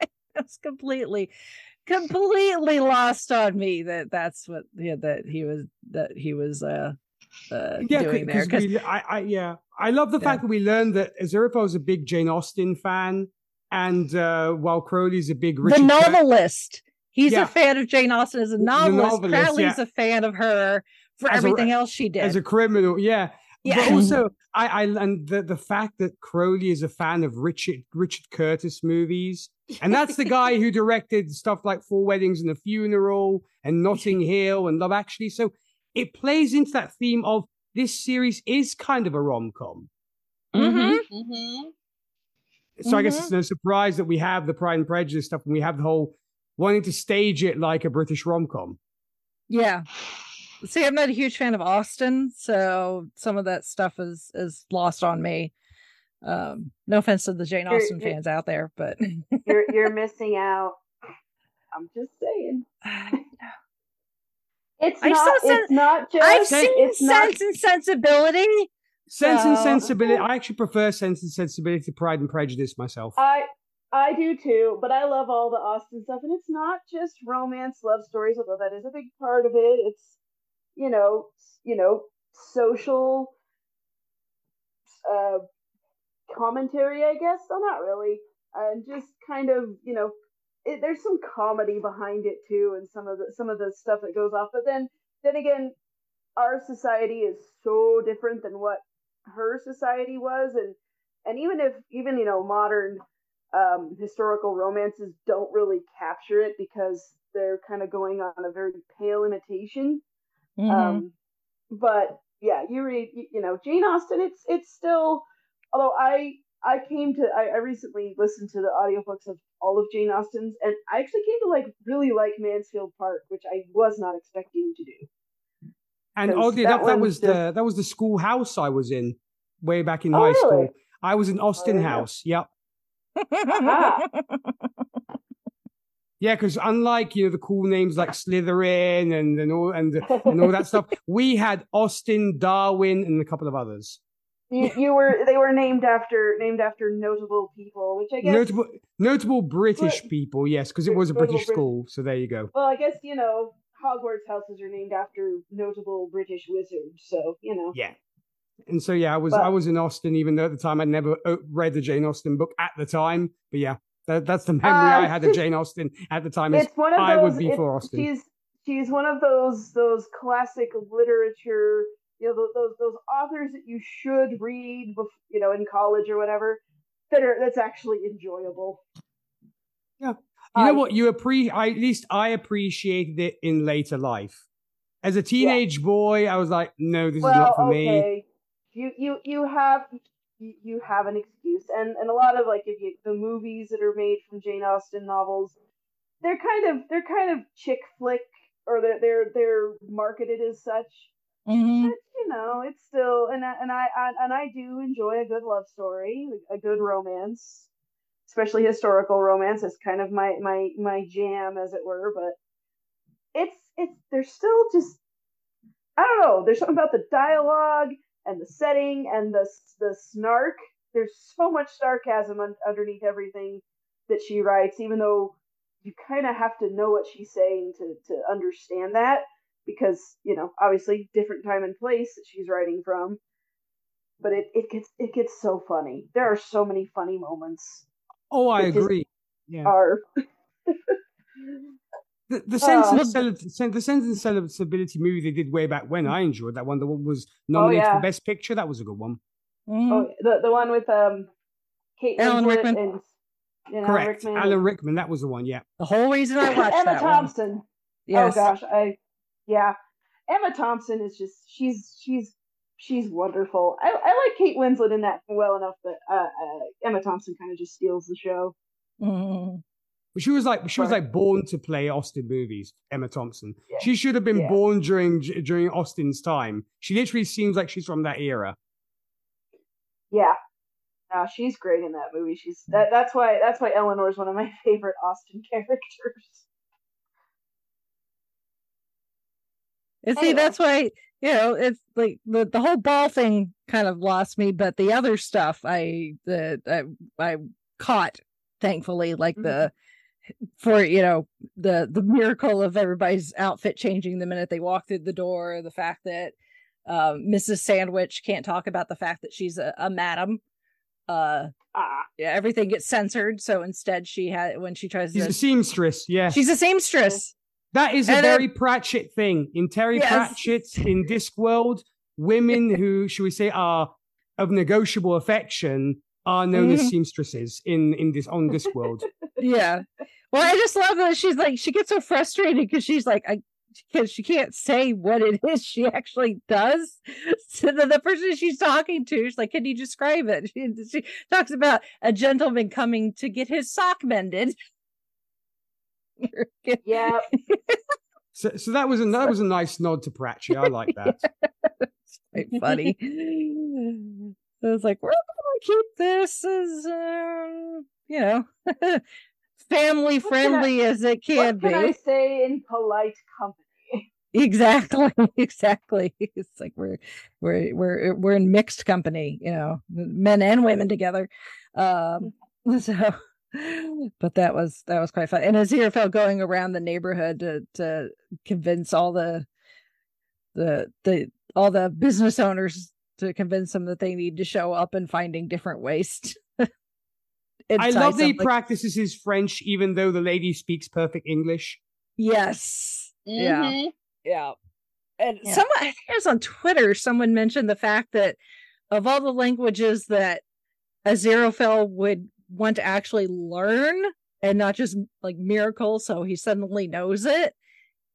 [LAUGHS] that's completely completely lost on me that that's what yeah, that he was that he was uh uh yeah, doing there because because we, I, I, yeah, I love the Yeah. fact that we learned that Aziraphale is a big Jane Austen fan, and uh, while Crowley's a big the Richard Cur- novelist he's Yeah. a fan of Jane Austen as a novelist, novelist, Crowley's yeah. a fan of her for As a- everything else she did as a criminal, yeah. yeah But also, I, I and the the fact that Crowley is a fan of Richard Richard Curtis movies, and that's the guy [LAUGHS] who directed stuff like Four Weddings and a Funeral and Notting Hill and Love Actually. So it plays into that theme of this series is kind of a rom com. Mm-hmm. Mm-hmm. So I guess it's no surprise that we have the Pride and Prejudice stuff and we have the whole wanting to stage it like a British rom com. Yeah. See, I'm not a huge fan of Austen, so some of that stuff is is lost on me. Um, no offense to the Jane You're- Austen you're- fans out there, but You're you're [LAUGHS] missing out. I'm just saying. It's I not. still sen- it's not just. I've seen it's not. Sense and Sensibility. Sense and Sensibility. I actually prefer Sense and Sensibility to Pride and Prejudice myself. I I do too, but I love all the Austen stuff, and it's not just romance love stories, although that is a big part of it. It's you know you know social uh, commentary, I guess. So not really, and just kind of you know it, there's some comedy behind it too, and some of the some of the stuff that goes off. But then then again, our society is so different than what her society was, and and even if even you know modern um, historical romances don't really capture it because they're kind of going on a very pale imitation. Mhm. Um, but yeah, you read, you, you know, Jane Austen. It's it's still, although I I came to I, I recently listened to the audiobooks of all of Jane Austen's, and I actually came to like really like Mansfield Park, which I was not expecting to do. And oh, oddly that enough, that was just- the that was the schoolhouse I was in way back in Oh, high really? school. I was in Austen oh, yeah. House. Yep. [LAUGHS] Yeah, because unlike you know the cool names like Slytherin and and all and and all that stuff, [LAUGHS] we had Austen, Darwin, and a couple of others. You, you were they were named after named after notable people, which I guess Notable notable British Brit- people, yes, because it was a British Brit- school. So there you go. Well, I guess you know Hogwarts houses are named after notable British wizards, so you know. Yeah. And so yeah, I was But- I was in Austen, even though at the time I'd never uh, read the Jane Austen book at the time. But yeah, that, that's the memory I Uh, had of [LAUGHS] Jane Austen at the time. It's one of those. I would be for Austen. She's she's one of those those classic literature, you know, those those authors that you should read, you know, in college or whatever. That are that's actually enjoyable. Yeah. You know I- what? You appreciate. I, at least I appreciated it in later life. As a teenage boy, I was like, no, this well, is not for me. You you you have you, you have an excuse, and and a lot of like if you the movies that are made from Jane Austen novels, they're kind of they're kind of chick flick, or they're they're they're marketed as such. Mhm. But you know, it's still and I, and I, I and I do enjoy a good love story, a good romance, especially historical romance. is kind of my my my jam, as it were. But it's it's there's still just I don't know. There's something about the dialogue and the setting and the the snark. There's so much sarcasm un- underneath everything that she writes, even though you kind of have to know what she's saying to to understand that because you know obviously different time and place that she's writing from but it, it gets it gets so funny there are so many funny moments Oh, I agree. Yeah. are [LAUGHS] The, the sense Uh, and cele- the sense and sensibility movie they did way back when I enjoyed that one. The one was nominated Oh, yeah. for best picture. That was a good one. Mhm. oh, the the one with um Kate Alan Rickman. and you know, Correct. Rickman Alan Rickman. That was the one. Yeah. The whole reason I watched Emma that one. Thompson Yes. oh gosh I yeah Emma Thompson is just she's she's she's wonderful I, I like Kate Winslet in that well enough but uh, uh Emma Thompson kind of just steals the show. But she was like she was like born to play Austen movies. Emma Thompson. Yeah. She should have been Yeah. born during during Austen's time. She literally seems like she's from that era. Yeah. No, she's great in that movie. She's that that's why that's why Eleanor is one of my [LAUGHS] favorite Austin characters. And see, Anyway. that's why you know it's like the the whole ball thing kind of lost me, but the other stuff I the I, I caught thankfully, like the for you know the the miracle of everybody's outfit changing the minute they walk through the door, the fact that um, Mrs. Sandwich can't talk about the fact that she's a, a madam. Uh, Ah, yeah, everything gets censored, so instead she had when she tries to She's to, a seamstress. Yeah. she's a seamstress. That is a And very Pratchett thing. In Terry Yes. Pratchett, in Discworld, women [LAUGHS] who, should we say, are of negotiable affection are known as Mhm. seamstresses in, in this on Discworld. [LAUGHS] yeah. Well, I just love that she's like she gets so frustrated because she's like, I because she can't say what it is she actually does. [LAUGHS] So the, the person she's talking to, she's like, "Can you describe it?" She, she talks about a gentleman coming to get his sock mended. Yeah. [LAUGHS] so, so that was a that was a nice nod to Pratchett. I like that. it's [LAUGHS] quite funny. [LAUGHS] I was like, we're gonna keep this as um, you know family friendly as it can what can be. I say in polite company? Exactly, exactly. It's like we're we're we're we're in mixed company, you know, men and women together. Um, so, but that was that was quite fun. And Aziraphale going around the neighborhood to to convince all the the the all the business owners to convince them that they need to show up and finding different ways. [LAUGHS] I love that he something. practices his French, even though the lady speaks perfect English. Yes. Yeah. Mhm. Yeah. And Yeah. someone, I think it was on Twitter, someone mentioned the fact that of all the languages that Aziraphale would want to actually learn and not just like miracle, so he suddenly knows it,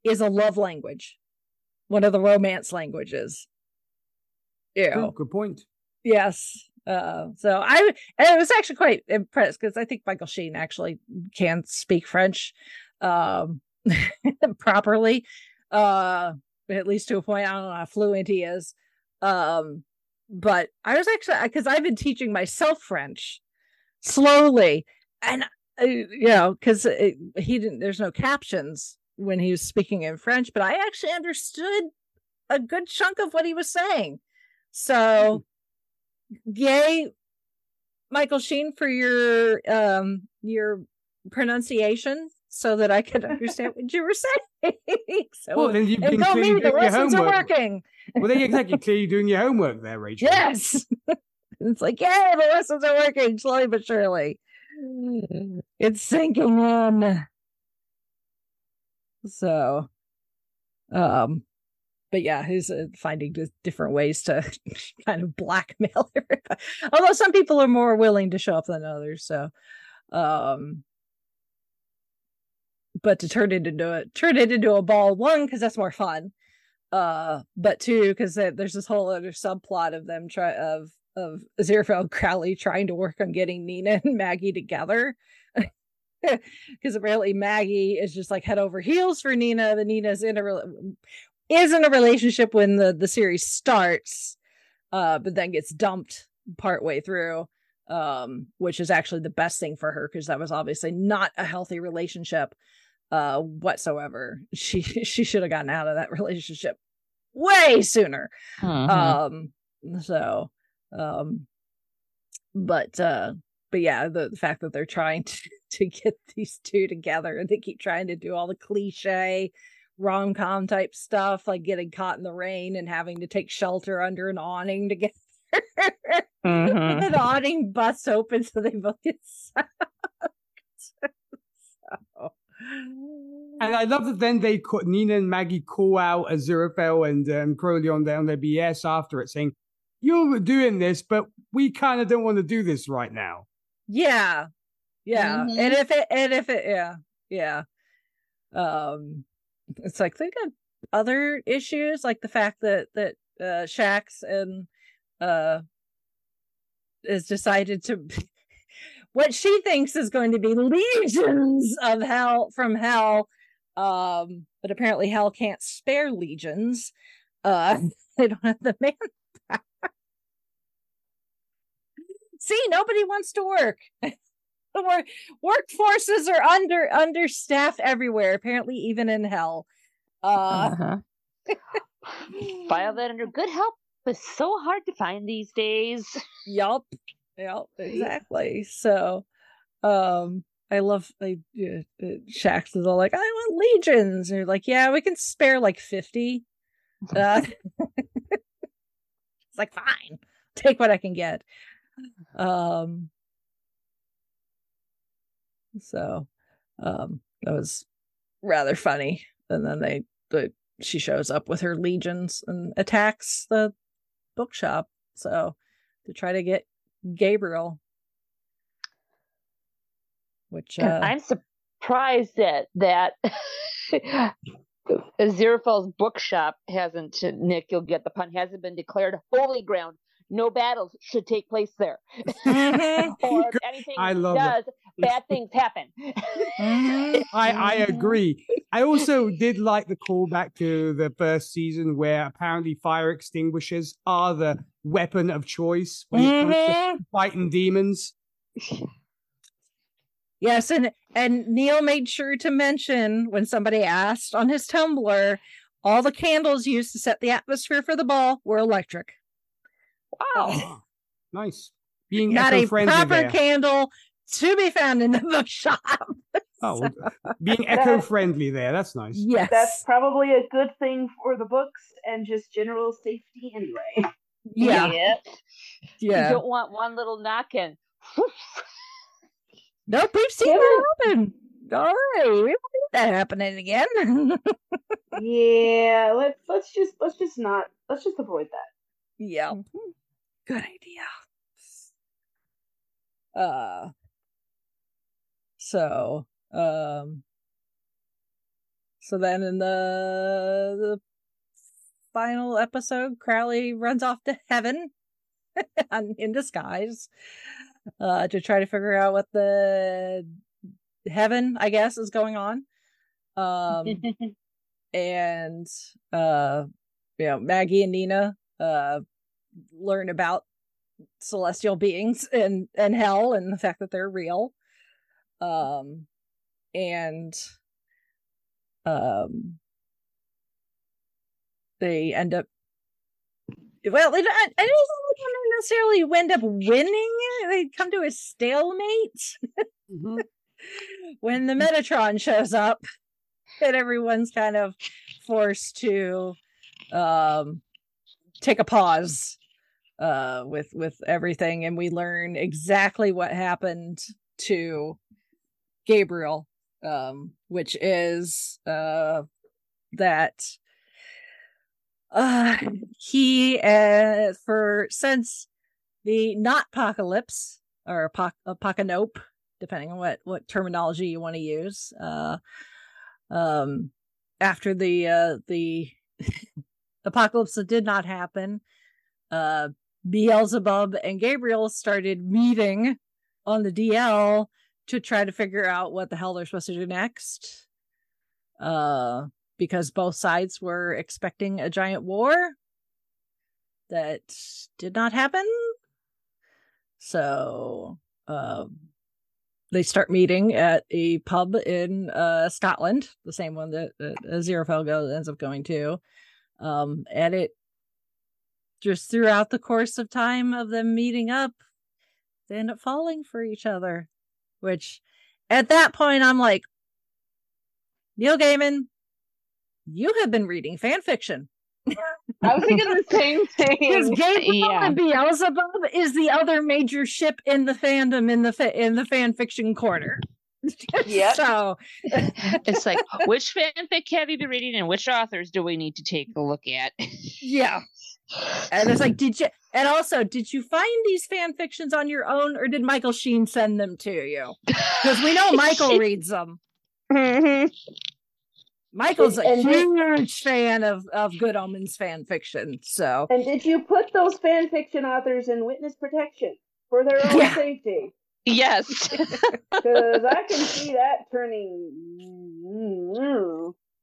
is a love language, one of the romance languages. Yeah. Good, good point. Yes. Uh, so I and I was actually quite impressed because I think Michael Sheen actually can speak French um [LAUGHS] properly. Uh at least to a point. I don't know how fluent he is. Um but I was actually because I've been teaching myself French slowly and uh, you know because he didn't there's no captions when he was speaking in French, but I actually understood a good chunk of what he was saying. So yay michael sheen for your um your pronunciation so that i could understand what you were [LAUGHS] saying so Well, then you've been clearly me the doing your homework. working Well, then exactly clearly doing your homework there, Rachel. [LAUGHS] yes it's like yeah the lessons are working slowly but surely. It's sinking in. So um but yeah, he's uh, finding different ways to [LAUGHS] kind of blackmail [LAUGHS] everybody. Although some people are more willing to show up than others, so um but to turn it into a turn it into a ball one because that's more fun. Uh but two because there's this whole other subplot of them try of of Aziraphale Crowley trying to work on getting Nina and Maggie together. [LAUGHS] Because apparently Maggie is just like head over heels for Nina. But Nina's in a rel- is in a relationship when the the series starts uh but then gets dumped partway through um which is actually the best thing for her because that was obviously not a healthy relationship uh whatsoever. She [LAUGHS] she should have gotten out of that relationship way sooner. Mhm. um so um but uh but yeah the, the fact that they're trying to, [LAUGHS] to get these two together and they keep trying to do all the cliche rom-com type stuff like getting caught in the rain and having to take shelter under an awning together Mhm. [LAUGHS] and the awning busts open so they both get sucked so [LAUGHS] And I love that then they call, Nina and Maggie call out Aziraphale and um, Crowley on their, on their BS after it, saying, "You're doing this, but we kind of don't want to do this right now." Yeah. Yeah. Mhm. And if it and if it yeah, yeah. Um it's like think of other issues like the fact that that uh Shax and uh is decided to [LAUGHS] what she thinks is going to be legions of hell from hell um but apparently hell can't spare legions uh [LAUGHS] they don't have the man see nobody wants to work. [LAUGHS] The work workforces are under understaffed everywhere apparently even in hell. Uh Uh-huh. [LAUGHS] File that under good help is so hard to find these days. [LAUGHS] yup yup exactly. So um i love like uh, uh, Shax is all like i want legions. And you're like yeah we can spare like 50 uh it's like fine take what i can get um so um that was rather funny and then they the she shows up with her legions and attacks the bookshop so to try to get gabriel which uh I'm surprised that that [LAUGHS] Aziraphale's bookshop hasn't, Nick, you'll get the pun, hasn't been declared holy ground. No battles should take place there. Mhm. [LAUGHS] or if anything I love does, [LAUGHS] bad things happen. Mhm. [LAUGHS] I, I agree. I also did like the callback to the first season where apparently fire extinguishers are the weapon of choice when it comes to Mhm. fighting demons. Yes, and and Neil made sure to mention when somebody asked on his Tumblr, all the candles used to set the atmosphere for the ball were electric. Oh, nice. Being Not a eco-friendly proper candle to be found in the [LAUGHS] bookshop. oh, well, [LAUGHS] being eco-friendly there. That's nice. Yes. That's probably a good thing for the books and just general safety anyway. yeah. Yep. You don't want one little knock in. Nope, we've seen Kevin- that happen. All right. We don't need that happening again. [LAUGHS] yeah, let's let's just let's just not let's just avoid that. Yeah. Good idea. Uh so um so then in the the final episode, Crowley runs off to heaven [LAUGHS] in disguise uh to try to figure out what the heaven, I guess, is going on. Um [LAUGHS] and uh you know maggie and nina uh learn about celestial beings [LAUGHS] and and hell and the fact that they're real um and um they end up well they don't, I don't necessarily end up winning they come to a stalemate Mhm. [LAUGHS] when the Metatron shows up and everyone's kind of forced to um take a pause uh with with everything and we learn exactly what happened to Gabriel um which is uh that uh he uh for since the not apocalypse or apoc- apocalypse depending on what what terminology you want to use uh um after the uh the [LAUGHS] apocalypse that did not happen. Uh beelzebub and gabriel started meeting on the dl to try to figure out what the hell they're supposed to do next. Uh because both sides were expecting a giant war that did not happen. So um they start meeting at a pub in uh, Scotland, the same one that, Aziraphale goes ends up going to. Um, and it just throughout the course of time of them meeting up, they end up falling for each other. Which at that point I'm like, Neil Gaiman, you have been reading fan fiction. I was thinking the same [LAUGHS] thing. Because. Gabriel Yeah. and Beelzebub is the other major ship in the fandom in the fa- in the fan fiction corner. [LAUGHS] Yep. So [LAUGHS] It's like, [LAUGHS] which fanfic have you been reading and which authors do we need to take a look at? yeah. And it's like, did you and also did you find these fan fictions on your own or did Michael Sheen send them to you? Because we know Michael reads them. Mhm. Michael's a And did- huge fan of, of Good Omens fan fiction. So And did you put those fan fiction authors in witness protection for their own Yeah. safety? Yes. [LAUGHS] Because I can see that turning.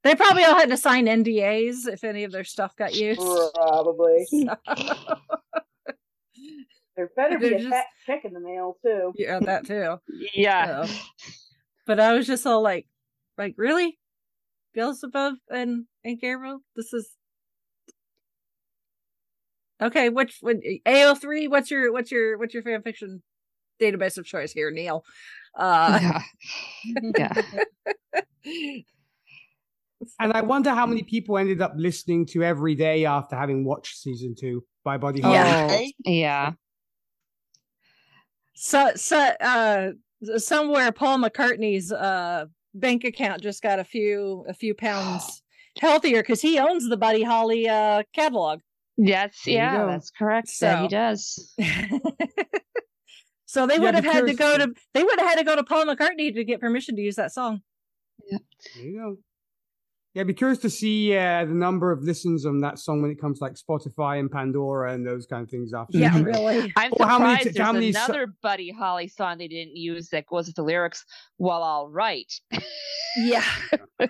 they probably all had to sign NDAs if any of their stuff got used. Probably. [LAUGHS] So- [LAUGHS] There better be They're a just- fat check in the mail too. yeah, that too. Yeah. So, but I was just all like, like really, Beelzebub and and Gabriel. This is okay. Which what AO three? What's your what's your what's your fan fiction database of choice here, Neil? Uh, yeah. [LAUGHS] Yeah. And I wonder how many people ended up listening to every day after having watched season two by Buddy Holly. Yeah. Oh, yeah. so so uh somewhere Paul McCartney's uh bank account just got a few a few pounds [GASPS] healthier because he owns the Buddy Holly uh catalog. Yes, There yeah, that's correct. That So- he does. [LAUGHS] so they Yeah, would have had to go to they would have had to go to Paul McCartney to get permission to use that song. Yeah. There you go. Yeah, I'd be curious to see uh, the number of listens on that song when it comes to like Spotify and Pandora and those kind of things after. Yeah, [LAUGHS] really. I'm Or how many surprised how there's many so- another Buddy Holly song they didn't use that goes with the lyrics. Well, all right. Yeah. [LAUGHS]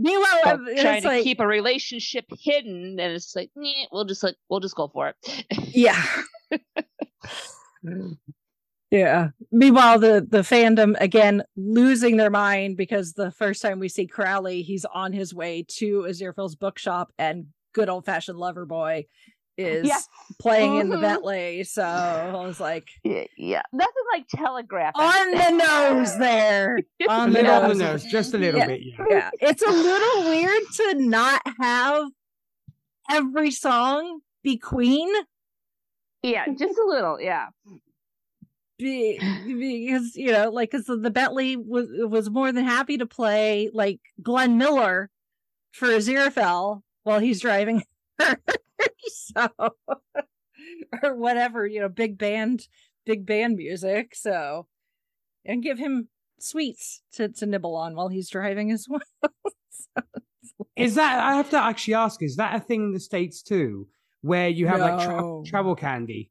Meanwhile, So it's trying to like, keep a relationship hidden, and it's like, we'll just like we'll just go for it. yeah. [LAUGHS] yeah. Meanwhile, the the fandom again losing their mind because the first time we see Crowley, he's on his way to Aziraphale's bookshop, and good old fashioned lover boy is Yes. playing in the Mhm. Bentley. So I was like, [LAUGHS] Yeah, yeah. Nothing like telegraphing. on the nose [LAUGHS] there. On the little on the nose. nose, just a little Yeah. bit. Yeah. yeah it's a little [LAUGHS] weird to not have every song be queen Yeah, just a little. Yeah. be, because you know like because the bentley was was more than happy to play like glenn miller for aziraphale while he's driving her [LAUGHS] so or whatever you know big band big band music so and give him sweets to, to nibble on while he's driving as [LAUGHS] well So like- Is that I have to actually ask? Is that a thing in the states too, where you have like tra- travel candy?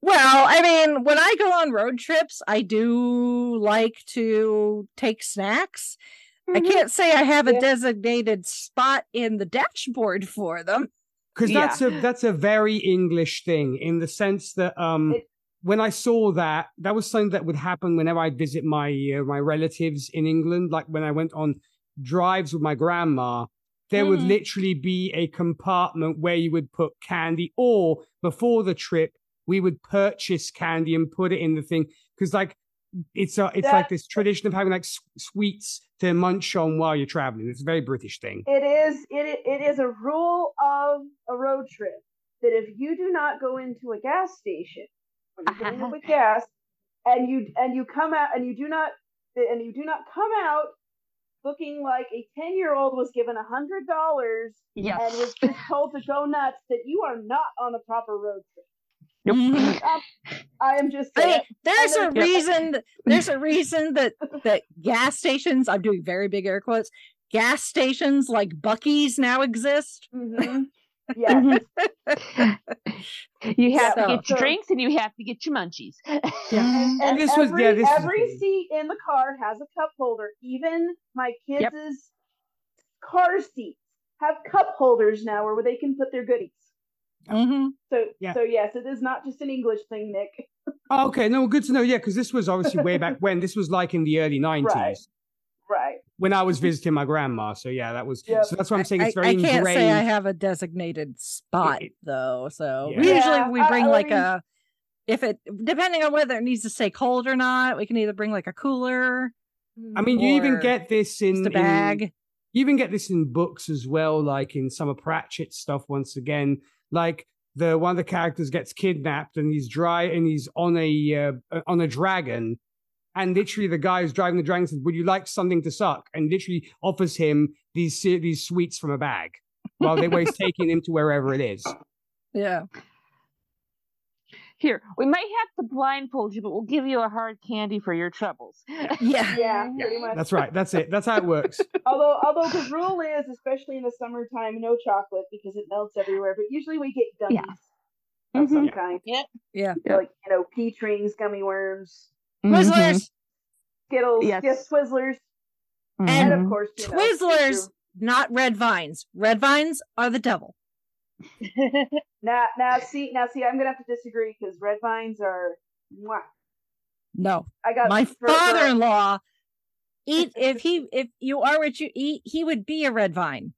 Well, I mean, when I go on road trips, I do like to take snacks. I Mhm. can't say I have a Yeah. designated spot in the dashboard for them. Because Yeah. that's a that's a very English thing in the sense that um It- when I saw that that was something that would happen whenever I'd visit my uh, my relatives in England like when I went on drives with my grandma there would Mhm. literally be a compartment where you would put candy or before the trip we would purchase candy and put it in the thing because like it's a it's like this tradition of having like sweets to munch on while you're traveling it's a very British thing It is it it is a rule of trip that if you do not go into a gas station filling up with gas and you and you come out and you do not and you do not come out looking like a 10 year old was given a hundred dollars Yes. and was just told to go nuts that you are not on a proper road trip Mhm. Um, i am just I mean, there's a reason. There's a reason that that gas stations. I'm doing very big air quotes. Gas stations like Buc-ee's now exist. Mhm. Yeah [LAUGHS] You have So- to get your drinks and you have to get your munchies. [LAUGHS] And, and this was- every, yeah, this every cool. seat in the car has a cup holder. Even my kids' Yep. car seats have cup holders now where they can put their goodies. Mhm. So, Yeah. so yes, it is not just an English thing, Nick. Oh, okay, no, good to know. Yeah, because this was obviously way back [LAUGHS] when. This was like in the early nineties Right. Right. When I was visiting my grandma. So yeah, that was. Yep. So that's what I'm saying. It's very I can't ingrained. say I have a designated spot it- though. So Yeah. usually Yeah, we bring I like mean- a if it depending on whether it needs to stay cold or not, we can either bring like a cooler, I mean, you even get this in just a in- bag. you even get this in books as well, like in some of Pratchett stuff. Once again, like the one of the characters gets kidnapped and he's dry and he's on a uh, on a dragon, and literally the guy who's driving the dragon says, "Would you like something to suck?" and literally offers him these these sweets from a bag while they were [LAUGHS] taking him to wherever it is. Yeah. Here, we might have to blindfold you, but we'll give you a hard candy for your troubles. Yeah. [LAUGHS] Yeah, pretty much. That's right. That's it. That's how it works. [LAUGHS] although, although the rule is, especially in the summertime, no chocolate because it melts everywhere. But usually we get gummies Yeah. of some Mhm. kind. Yeah. Yeah. Like you know, peach rings, gummy worms, Mm-hmm. Twizzlers. Skittles, Yes. yes, Twizzlers, And and of mm-hmm. course, you know, Twizzlers, not red vines. Red vines are the devil. [LAUGHS] Now, now, see, now, see, I'm gonna have to disagree because red vines are. Mwah. No. I got My for- for- father-in-law [LAUGHS] eat if he if you are what you eat, he would be a red vine.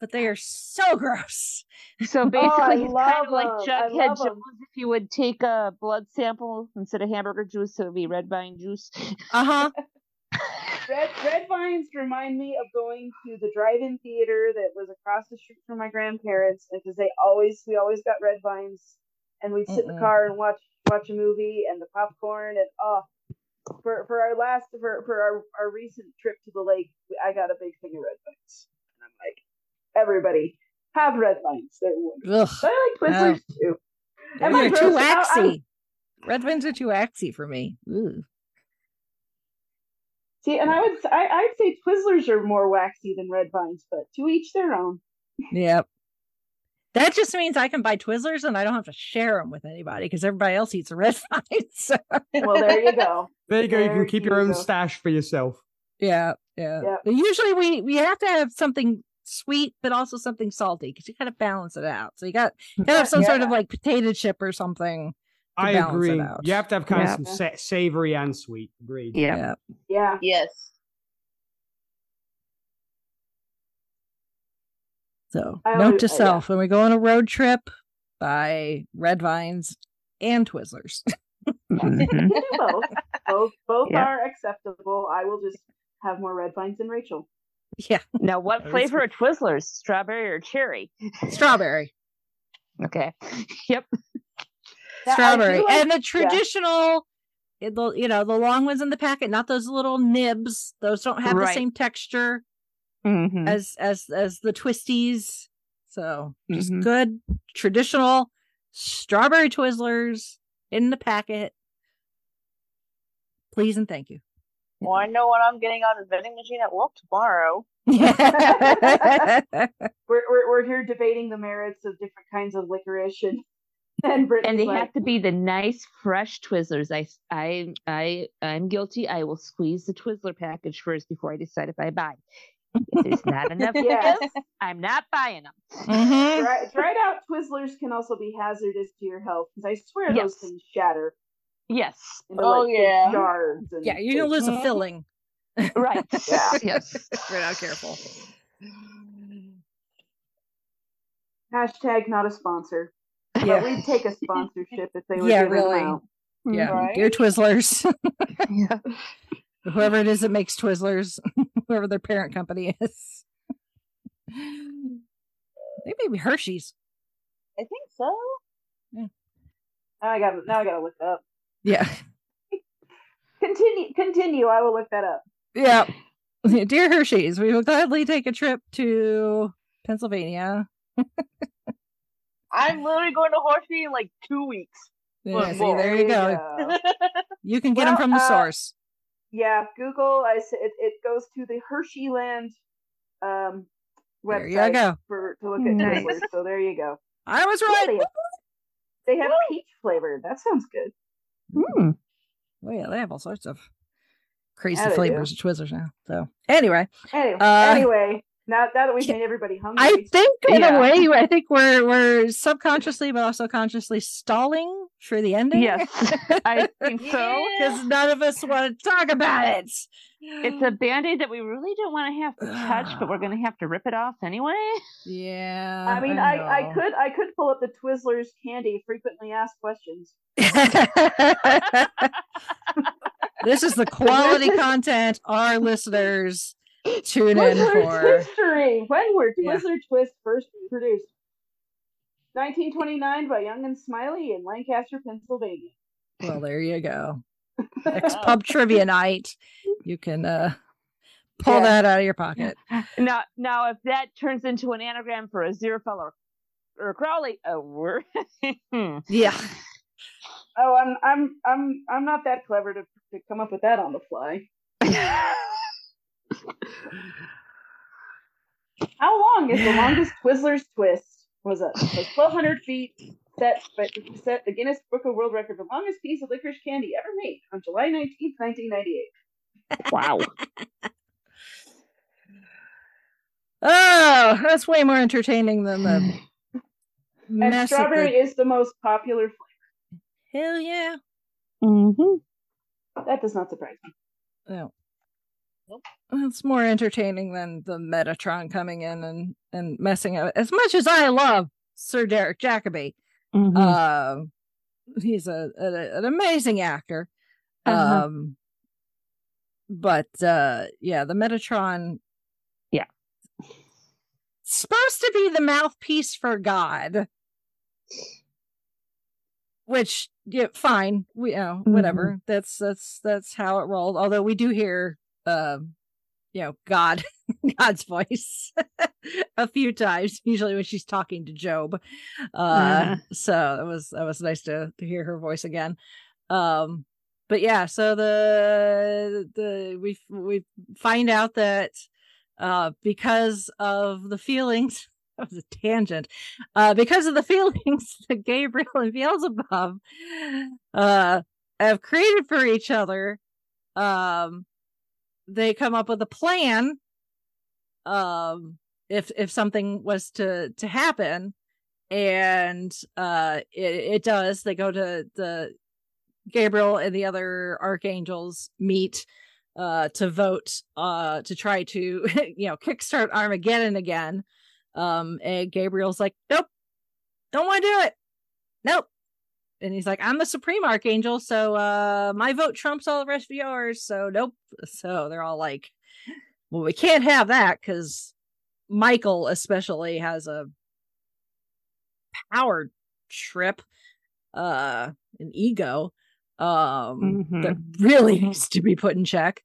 But they are so [LAUGHS] gross. So I basically, he's kind of like 'em. I Jughead. Jones. If you would take a blood sample instead of hamburger juice, it would be red vine juice. Uh-huh. [LAUGHS] Red red vines remind me of going to the drive-in theater that was across the street from my grandparents, because they always we always got red vines, and we'd sit in Mm-mm. the car and watch watch a movie and the popcorn and oh. For, for our last for, for our, our recent trip to the lake, I got a big thing of red vines, and I'm like, everybody have red vines. They're wonderful. Ugh. But I like Twizzlers too. Am They're gross? too I- I'm- waxy. Red vines are too waxy for me. Ooh. See, and I would I, I'd say Twizzlers are more waxy than red vines, but to each their own. Yep. That just means I can buy Twizzlers and I don't have to share them with anybody because everybody else eats the red [LAUGHS] vines. Well, there you go. There you go. You can keep you your own go. stash for yourself. yeah, yeah. Yep. Usually we we have to have something sweet, but also something salty because you got to balance it out. So you got got to have some sort of like potato chip or something. to I balance it agree. out. You have to have kind Yeah. of some sa- savory and sweet. Agreed. Yeah. Yeah. Yeah. Yes. So I note always- to uh, yeah. self: when we go on a road trip, buy red vines and Twizzlers. [LAUGHS] Mhm. both. [LAUGHS] Both both Yeah. are acceptable. I will just have more red vines than Rachel. Yeah, Now, what flavor of Twizzlers? Strawberry or cherry? strawberry, Okay. [LAUGHS] Yep. That- strawberry, like- and the traditional. it- the you know the long ones in the packet, not those little nibs. Those don't have the same texture Mhm. as as as the twisties. So just Mhm. good traditional strawberry Twizzlers in the packet. Please and thank you. Well, I know what I'm getting on the vending machine at work tomorrow. [LAUGHS] [LAUGHS] We're, we're we're here debating the merits of different kinds of licorice and [LAUGHS] and Brittany's And they like, have to be the nice, fresh Twizzlers. I, I, I, I'm guilty. I will squeeze the Twizzler package first before I decide if I buy. If there's not enough Yes. Twizzlers, I'm not buying them. Mhm. Dry, dried out Twizzlers can also be hazardous to your health because I swear those things shatter Yes. into Oh, like yeah. shards. And yeah, you're gonna lose a Mhm. filling. Right. [LAUGHS] Yeah. [LAUGHS] Yes. if We're not careful. Hashtag not a sponsor. But Yeah, we'd take a sponsorship if they were [LAUGHS] Yeah, really. out. yeah. Right? Dear Twizzlers, Yeah. whoever it is that makes Twizzlers, whoever their parent company is. They may be Hershey's. I think so. Now I got now I gotta look up. Yeah. [LAUGHS] Continue continue, I will look that up. Yeah. [LAUGHS] Dear Hershey's, we will gladly take a trip to Pennsylvania. [LAUGHS] I'm literally going to Hershey in like two weeks. Yeah, see, well, there you go. You can get them from the uh, source. Yeah, Google. I said it, it goes to the Hersheyland um, There you go. for to look at Nice. So there you go. I was right. they, have, they have peach flavor. That sounds good. Hmm. Oh yeah, they have all sorts of crazy Yeah, flavors of Twizzlers now. So anyway, Anyway, Uh, anyway, now now that we've made everybody hungry, I think in Yeah. a way, I think we're we're subconsciously but also consciously stalling for the ending. Yes, [LAUGHS] I think so. because none of us want to talk about it. It's a band-aid that we really don't want to have to touch, but we're going to have to rip it off anyway. Yeah. I mean, I, I know. could I could pull up the Twizzlers candy frequently asked questions. [LAUGHS] [LAUGHS] this is the quality content our listeners tune in for. history. When were Yeah. Twist first produced? 1929 by Young and Smylie in Lancaster, Pennsylvania. Well, there you go. [LAUGHS] Next pub trivia night, you can uh pull Yeah. that out of your pocket. [LAUGHS] Now, now, if that turns into an anagram for Aziraphale or, or Crowley, oh, we're [LAUGHS] Yeah. Oh, I'm I'm I'm I'm not that clever to, to come up with that on the fly. How long is the longest Twizzlers twist? Was it was 1,200 feet set but set the Guinness Book of World Record for longest piece of licorice candy ever made on July 19th, 1998. wow. Oh, that's way more entertaining than the And strawberry the- is the most popular flavor. Hell yeah. hmm That does not surprise me. No. It's more entertaining than the Metatron coming in and, and messing up. As much as I love Sir Derek Jacobi, Mm-hmm. um, he's a, a an amazing actor. Uh-huh. Um, but uh, yeah, the Metatron, Yeah. supposed to be the mouthpiece for God. Which, yeah, fine. We, you know, whatever. That's that's that's how it rolled. Although we do hear, um, you know, God, [LAUGHS] God's voice [LAUGHS] a few times. Usually when she's talking to Job. Uh, Uh-huh. so it was that was nice to to hear her voice again. Um, but yeah, so the the we we find out that uh because of the feelings [LAUGHS] that was a tangent. Uh because of the feelings that Gabriel and Beelzebub uh have created for each other, um they come up with a plan um if if something was to to happen. And uh it, it does. They go to the gabriel and the other archangels meet uh to vote uh to try to [LAUGHS] you know kickstart armageddon again. Um and gabriel's like nope. Don't want to do it. Nope and he's like i'm the supreme archangel so uh my vote trumps all the rest of yours. So nope. So they're all like well we can't have that because michael especially has a power trip uh an ego um Mhm. that really [LAUGHS] needs to be put in check.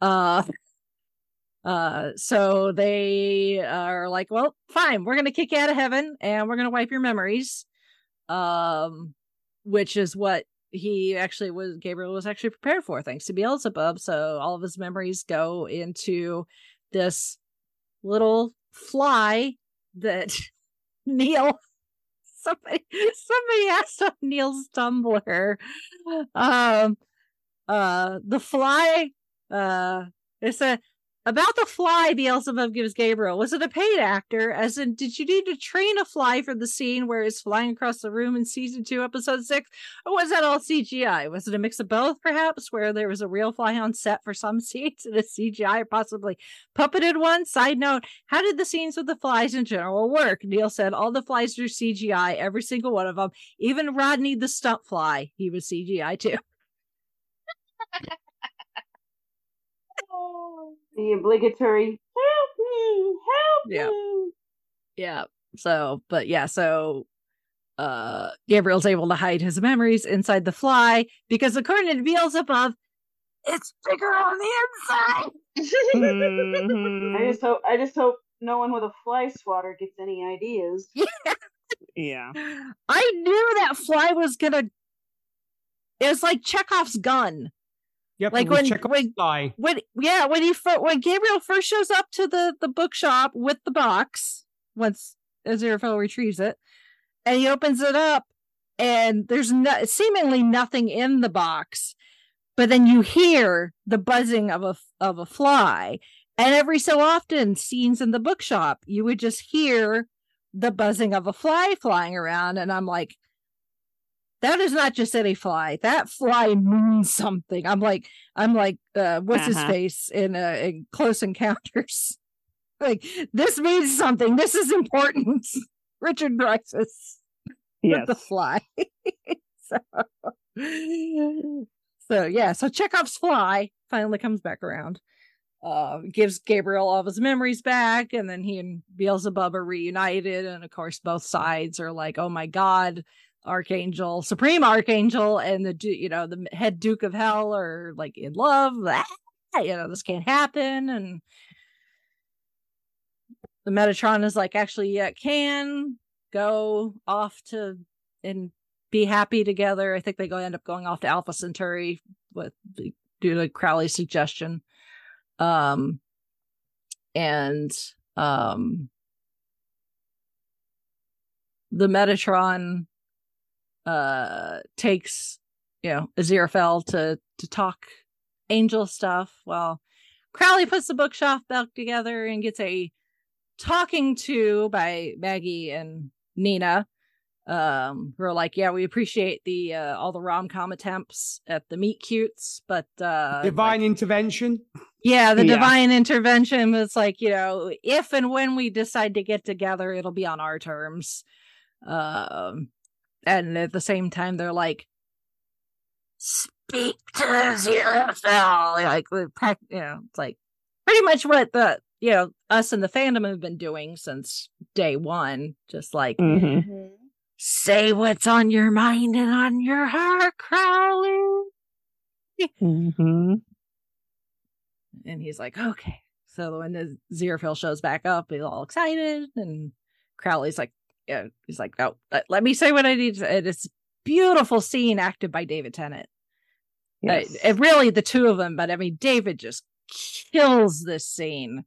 Uh [LAUGHS] uh so they are like well fine we're gonna kick you out of heaven and we're gonna wipe your memories. Um which is what he actually was gabriel was actually prepared for thanks to beelzebub. So all of his memories go into this little fly that [LAUGHS] neil [LAUGHS] somebody somebody asked on neil's tumblr um uh the fly uh it's a about the fly Beelzebub gives Gabriel. Was it a paid actor? As in, did you need to train a fly for the scene where it's flying across the room in season two, episode six? Or was that all CGI? Was it a mix of both, perhaps, where there was a real fly on set for some [LAUGHS] scenes and a CGI possibly puppeted one? Side note, how did the scenes with the flies in general work? Neil said all the flies were CGI, every single one of them. Even Rodney the stunt fly, he was CGI too. [LAUGHS] The obligatory help me, help Yeah. me. Yeah. So, but yeah, so uh Gabriel's able to hide his memories inside the fly because according to Beelzebub, it's bigger on the inside. Mhm. [LAUGHS] I just hope I just hope no one with a fly swatter gets any ideas. yeah. I knew that fly was gonna it was like Chekhov's gun. Yep, Like when- when- fly. When yeah, when he when Gabriel first shows up to the the bookshop with the box, once Aziraphale retrieves it, and he opens it up, and there's no, seemingly nothing in the box, but then you hear the buzzing of a of a fly, and every so often, scenes in the bookshop, you would just hear the buzzing of a fly flying around, and I'm like. That is not just any fly. That fly means something. I'm like, I'm like, uh, what's his Uh-huh. face in, uh, in Close Encounters? [LAUGHS] like, this means something. This is important. [LAUGHS] Richard Dreyfuss [LAUGHS] with the Yes. fly. so, so yeah, so Chekhov's fly finally comes back around. Uh, gives Gabriel all of his memories back, and then he and Beelzebub are reunited, and of course both sides are like, "Oh my god, Archangel, Supreme Archangel, and the you know the head Duke of Hell are like in love. [LAUGHS] Ah, you know this can't happen, and the Metatron is like, actually, yeah, it can go off to and be happy together. I think they go end up going off to Alpha Centauri with due to Crowley's suggestion. Um and um the Metatron uh takes you know Aziraphale to to talk angel stuff while Crowley puts the bookshelf back together and gets a talking to by Maggie and Nina um who are like yeah we appreciate the uh all the rom-com attempts at the meet cutes but uh Divine like- intervention. yeah the Yeah. divine intervention was like you know if and when we decide to get together it'll be on our terms um and at the same time they're like speak to Aziraphale like you know it's like pretty much what the you know us and the fandom have been doing since day one just like Mhm. say what's on your mind and on your heart Crowley Mhm. and he's like okay so when the Aziraphale shows back up he's all excited and Crowley's like yeah he's like no let, let me say what I need to say. It's beautiful scene acted by David Tennant Yes. Uh, really, the two of them, but I mean, David just kills this scene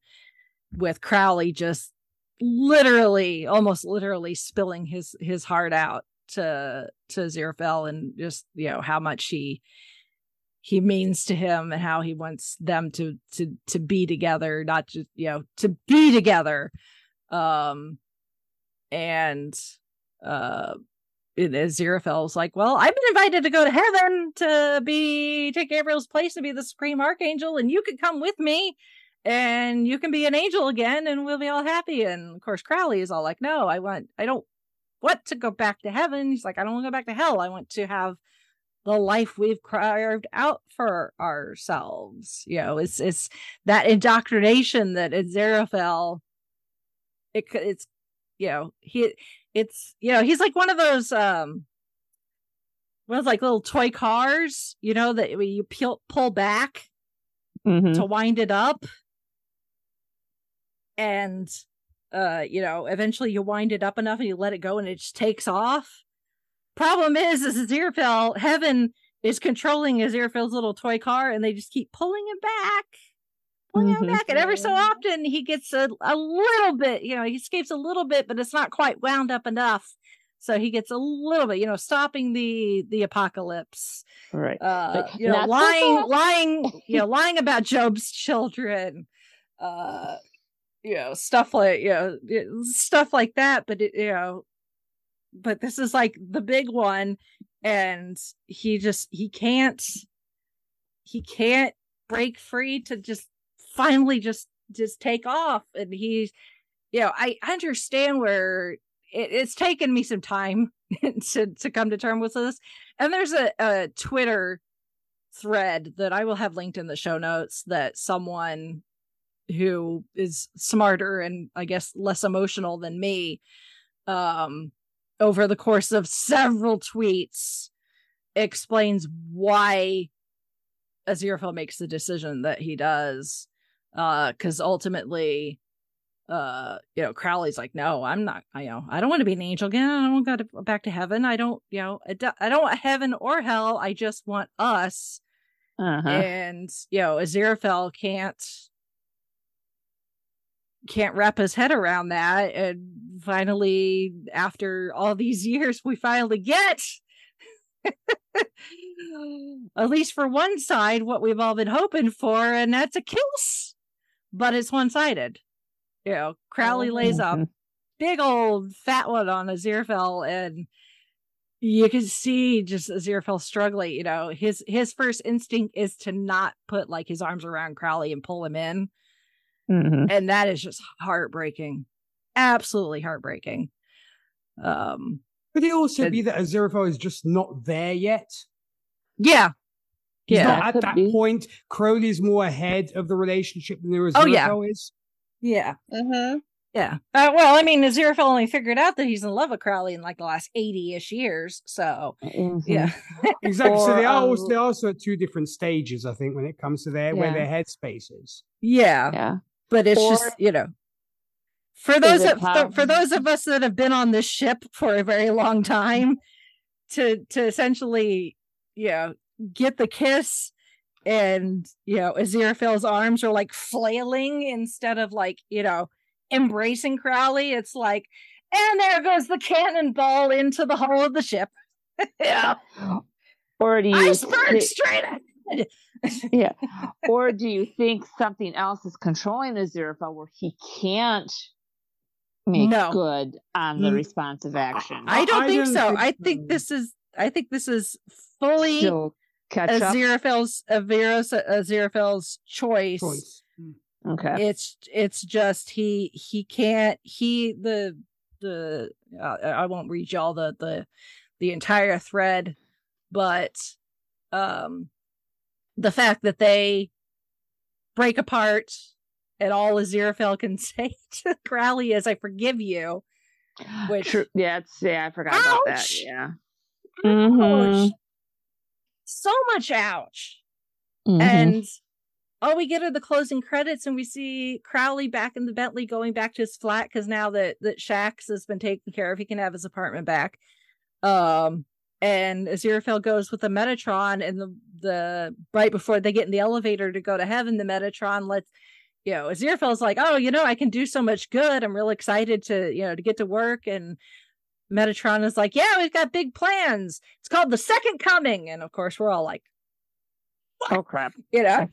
with Crowley just literally, almost literally spilling his his heart out to to Aziraphale and just you know how much he he means to him and how he wants them to to to be together, not just you know to be together. Um, and uh Aziraphale's like, well, I've been invited to go to heaven to be take Gabriel's place and be the supreme archangel, and you could come with me, and you can be an angel again, and we'll be all happy. And of course, Crowley is all like, no, I want, I don't want to go back to heaven. He's like, I don't want to go back to hell. I want to have the life we've carved out for ourselves. You know, it's it's that indoctrination that Aziraphale. It it's you know he it's you know he's like one of those um one of like little toy cars you know that you peel, pull back mm-hmm. to wind it up. And uh you know eventually you wind it up enough and you let it go and it just takes off. Problem is is Aziraphale heaven is controlling Aziraphale's little toy car and they just keep pulling him back pulling mm-hmm. back. And every so often he gets a, a little bit, you know, he escapes a little bit, but it's not quite wound up enough. So he gets a little bit, you know, stopping the the apocalypse. Right. Uh, you know, lying, lying, you know, [LAUGHS] lying about Job's children. Uh, you know, stuff like you know, stuff like that. But it, you know, but this is like the big one, and he just he can't he can't break free to just finally just just take off. And he's you know i understand where it, it's taken me some time [LAUGHS] to to come to terms with this. And there's a, a twitter thread that i will have linked in the show notes that someone who is smarter and i guess less emotional than me um over the course of several tweets explains why Aziraphale makes the decision that he does uh because ultimately uh you know crowley's like no i'm not i you know i don't want to be an angel again. I don't want to go back to heaven. I don't you know i don't, want heaven or hell. I just want us. Uh-huh. and you know aziraphale can't can't wrap his head around that. And finally after all these [LAUGHS] years we finally get [LAUGHS] at least for one side what we've all been hoping for and that's a kiss but it's one sided. You know, Crowley oh. lays a [LAUGHS] big old fat one on Aziraphale and you can see just Aziraphale struggling. You know, his his first instinct is to not put like his arms around Crowley and pull him in, mm-hmm. and that is just heartbreaking, absolutely heartbreaking. Um, could it also and, be that Aziraphale is just not there yet? Yeah, He's yeah, not at that be. point. Crowley's more ahead of the relationship than Aziraphale oh, yeah. is. Yeah. Mm-hmm. Yeah. Uh, well, I mean, Aziraphale only figured out that he's in love with Crowley in like the last 80 ish years. So, mm-hmm. yeah. [LAUGHS] exactly. Or, so they are, um, also, they're also at two different stages, I think, when it comes to their yeah. where their headspace is. Yeah. Yeah. But it's or, just, you know, for those of, for, for those of us that have been on this ship for a very long time, to to essentially, you know, get the kiss and you know Aziraphale's arms are like flailing instead of like you know embracing Crowley. It's like, and there goes the cannonball into the hull of the ship. yeah. [LAUGHS] Or do you iceberg straight ahead. [LAUGHS] yeah. Or do you think something else is controlling Aziraphale where he can't make no. good on the responsive action? I don't I think so. Think I think this is I think this is fully Still catch Aziraphale's Averos Aziraphale's choice. choice. Hmm. Okay. It's it's just he he can't he the the uh, I won't read y'all the the the entire thread, but um the fact that they break apart and all Aziraphale can [LAUGHS] say to Crowley is I forgive you. Which True. yeah, it's, yeah, I forgot ouch! about that. Yeah. Mm-hmm so much ouch. Mm-hmm. And all we get are the closing credits and we see Crowley back in the Bentley going back to his flat because now that that Shax has been taken care of, he can have his apartment back. Um and Aziraphale goes with the Metatron, and the the right before they get in the elevator to go to heaven, the Metatron lets you know Aziraphale's like, oh, you know, I can do so much good. I'm real excited to you know to get to work, and Metatron is like, yeah, we've got big plans. It's called the Second Coming, and of course, we're all like, what? oh crap, [LAUGHS] you know.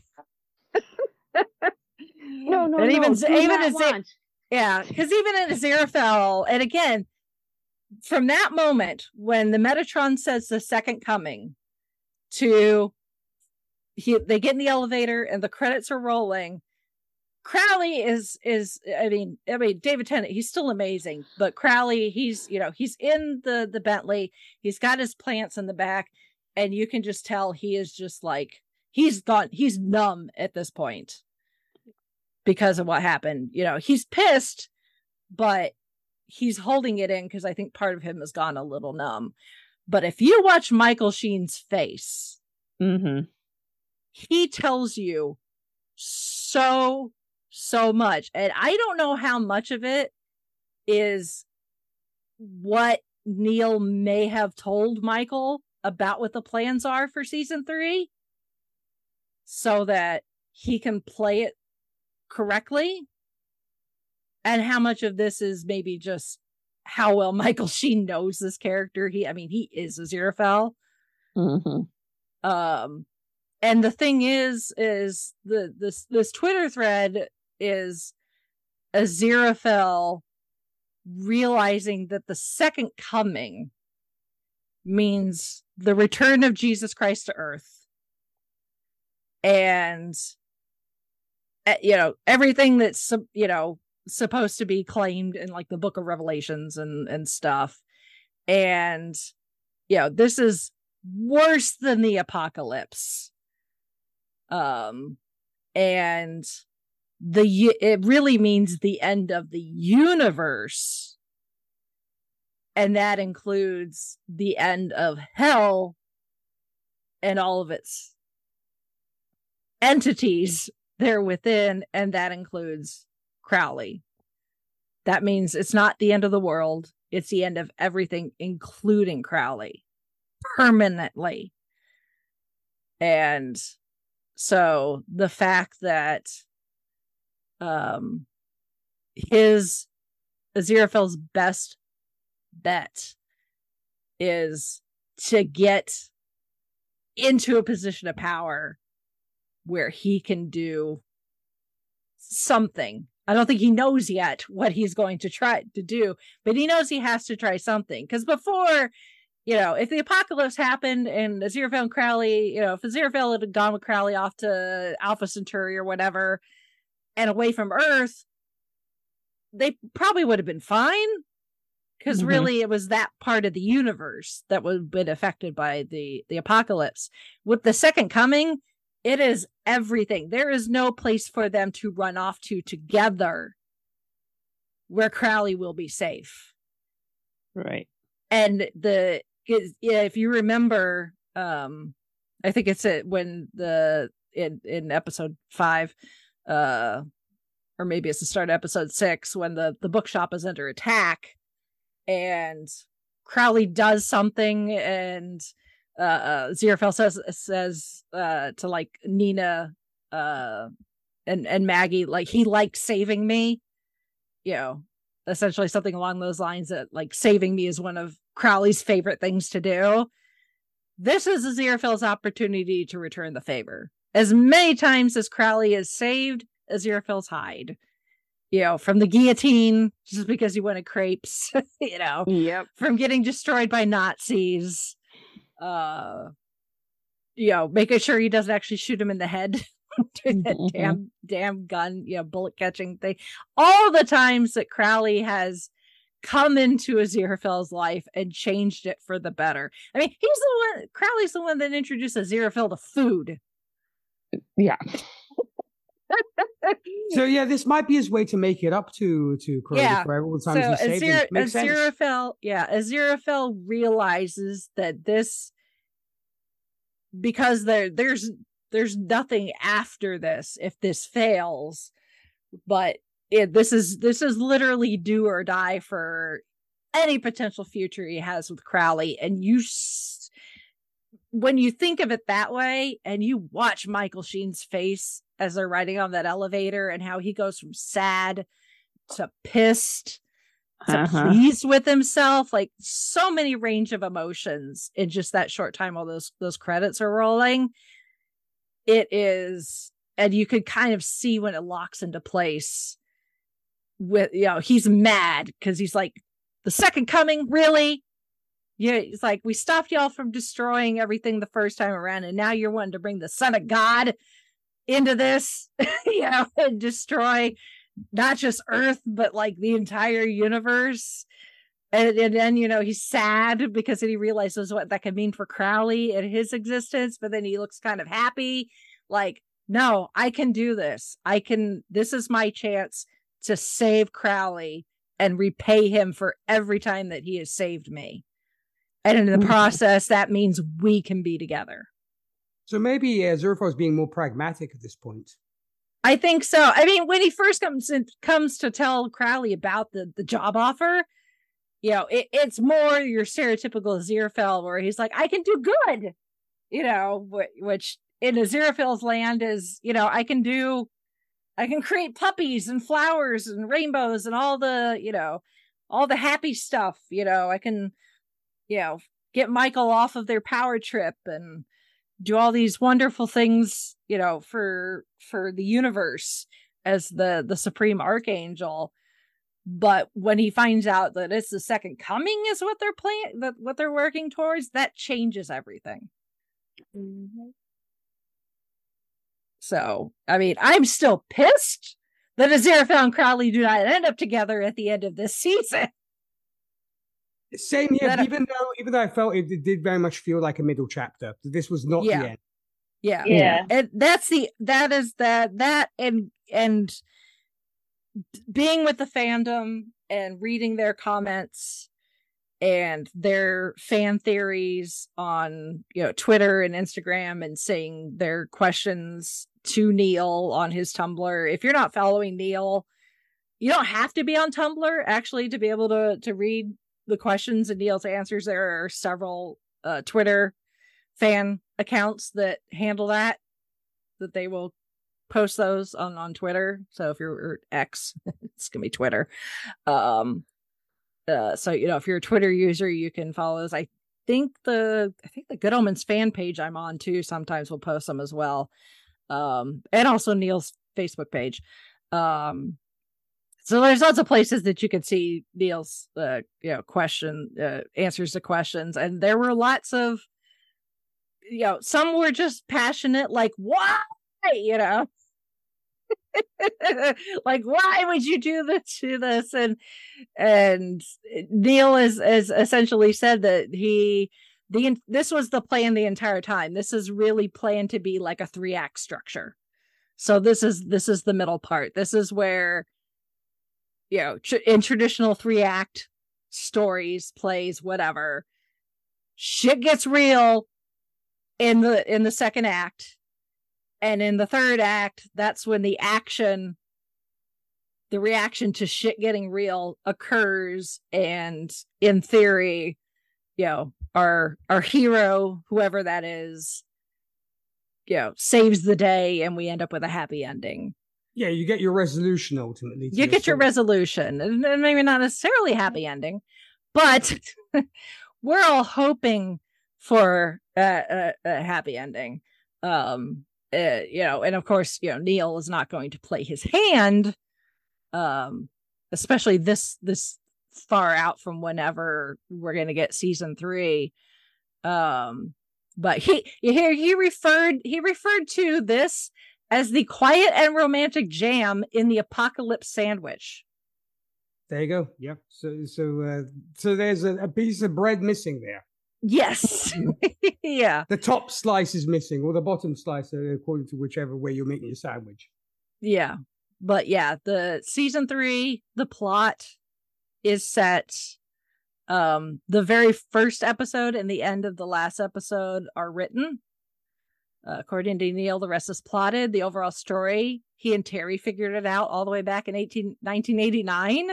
[LAUGHS] no, no, and no, even do even as want. yeah, because even in Aziraphale, and again, from that moment when the Metatron says the second coming to he they get in the elevator and the credits are rolling. Crowley is is I mean I mean David Tennant he's still amazing but Crowley he's you know he's in the the Bentley he's got his plants in the back and you can just tell he is just like he's gone he's numb at this point because of what happened you know he's pissed but he's holding it in because I think part of him has gone a little numb. But if you watch Michael Sheen's face, Mm-hmm. he tells you so, so much. And I don't know how much of it is what Neil may have told Michael about what the plans are for season three so that he can play it correctly and how much of this is maybe just how well [LAUGHS] Michael Sheen knows this character. He, I mean, he is Aziraphale. Mm-hmm. Um, and the thing is, is the this this Twitter thread is Aziraphale realizing that the second coming means the return of Jesus Christ to Earth, and uh, you know everything that's you know supposed to be claimed in like the book of revelations and and stuff. And you know this is worse than the apocalypse. Um and the it really means the end of the universe and that includes the end of hell and all of its entities there within and that includes Crowley. That means it's not the end of the world, it's the end of everything, including Crowley, permanently. And so the fact that um his Aziraphale's best bet is to get into a position of power where he can do something I don't think he knows yet what he's going to try to do, but he knows he has to try something. Because before, you know, if the apocalypse happened and Aziraphale and Crowley, you know, if Aziraphale had gone with Crowley off to Alpha Centauri or whatever and away from Earth, they probably would have been fine. Because Mhm. really, it was that part of the universe that would have been affected by the the apocalypse. With the second coming, it is everything. There is no place for them to run off to together where Crowley will be safe. Right. And the if you remember, um, I think it's it when the in in episode five, uh, or maybe it's the start of episode six when the the bookshop is under attack, and Crowley does something and uh, uh says says uh to like Nina uh and and Maggie like he likes saving me you know essentially something along those lines that like saving me is one of Crowley's favorite things to do. This is Aziraphale's opportunity to return the favor as many times as Crowley has saved as Aziraphale's hide you know from the guillotine just because he wanted crepes [LAUGHS] you know Yep. from getting destroyed by Nazis. Uh, you know, making sure he doesn't actually shoot him in the head [LAUGHS] with that Mhm. damn damn gun, you know, bullet catching thing. All the times that Crowley has come into Aziraphale's life and changed it for the better. I mean, he's the one. Crowley's the one that introduced Aziraphale to food. Yeah. [LAUGHS] So yeah, this might be his way to make it up to to Crowley Yeah. for all the so times he saved him. Azir- Makes. Aziraphale, yeah, Aziraphale realizes that this because there there's there's nothing after this if this fails, but it, this is this is literally do or die for any potential future he has with Crowley. And you, when you think of it that way, and you watch Michael Sheen's face as they're riding on that elevator and how he goes from sad to pissed to uh-huh. pleased with himself like so many range of emotions in just that short time while those those credits are rolling it is and you could kind of see when it locks into place with you know he's mad because he's like the second coming really yeah it's like we stopped y'all from destroying everything the first time around and now you're wanting to bring the son of god into this [LAUGHS] you know and destroy not just earth but like the entire universe. And, and then you know he's sad because he realizes what that could mean for crowley and his existence but then he looks kind of happy like no i can do this. I can this is my chance to save crowley and repay him for every time that he has saved me and in the process that means we can be together so maybe uh, Zerfo is being more pragmatic at this point I think so. I mean, when he first comes in, comes to tell Crowley about the the job offer, you know, it, it's more your stereotypical Aziraphale where he's like, "I can do good," you know, which in Aziraphale's land is, you know, I can do, I can create puppies and flowers and rainbows and all the, you know, all the happy stuff. You know, I can, you know, get Michael off of their power trip and do all these wonderful things you know for for the universe as the the supreme archangel. But when he finds out that it's the second coming is what they're playing that what they're working towards that changes everything. Mm-hmm. so i mean i'm still pissed that aziraphale and crowley do not end up together at the end of this season [LAUGHS] same here, even though even though I felt it, it, did very much feel like a middle chapter. This was not yeah. the end. Yeah. Yeah. And that's the that is that that and and being with the fandom and reading their comments and their fan theories on you know Twitter and Instagram and saying their questions to Neil on his Tumblr. If you're not following Neil, you don't have to be on Tumblr actually to be able to to read the questions and Neil's answers. There are several uh, Twitter fan accounts that handle that, that they will post those on on Twitter. So if you're X, [LAUGHS] it's gonna be Twitter. Um, uh, so you know if you're a Twitter user, you can follow those. I think the I think the Good Omens fan page I'm on too sometimes will post them as well. Um, and also Neil's Facebook page. Um, so there's lots of places that you could see Neil's uh, you know question uh, answers to questions, and there were lots of you know some were just passionate, like why? you know. [LAUGHS] like why would you do this to this? And and neil has, has essentially said that he the this was the plan the entire time. This is really planned to be like a three act structure. So this is this is the middle part. This is where you know, tr- in traditional three act stories, plays, whatever, shit gets real in the in the second act. And in the third act, that's when the action the reaction to shit getting real occurs and in theory, you know, our our hero, whoever that is, you know, saves the day and we end up with a happy ending. Yeah, you get your resolution ultimately. You get your resolution, and maybe not necessarily happy ending, but [LAUGHS] we're all hoping for a, a, a happy ending. Um, uh, you know, and of course, you know, Neil is not going to play his hand, um, especially this this far out from whenever we're going to get season three. Um, but he he he referred he referred to this as the quiet and romantic jam in the apocalypse sandwich. There you go. Yep. So so uh, so there's a, a piece of bread missing there. Yes. [LAUGHS] yeah. The top slice is missing, or the bottom slice, uh, according to whichever way you're making your sandwich. Yeah. But yeah, the season three, the plot is set. Um, the very first episode and the end of the last episode are written. Uh, according to Neil, the rest is plotted. The overall story, he and Terry figured it out all the way back in 18, 1989.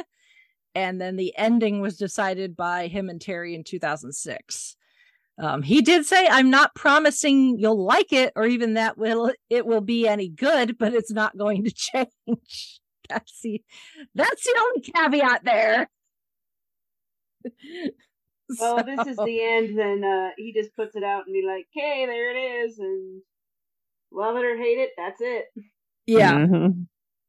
and then the ending was decided by him and Terry in 2006. Um, he did say, "I'm not promising you'll like it, or even that will it will be any good, but it's not going to [LAUGHS] change." That's the that's the only caveat there. Well, [LAUGHS] so... this is the end. Then uh, he just puts it out and be like, "Okay, there it is," and love it or hate it, that's it. Yeah, mm-hmm.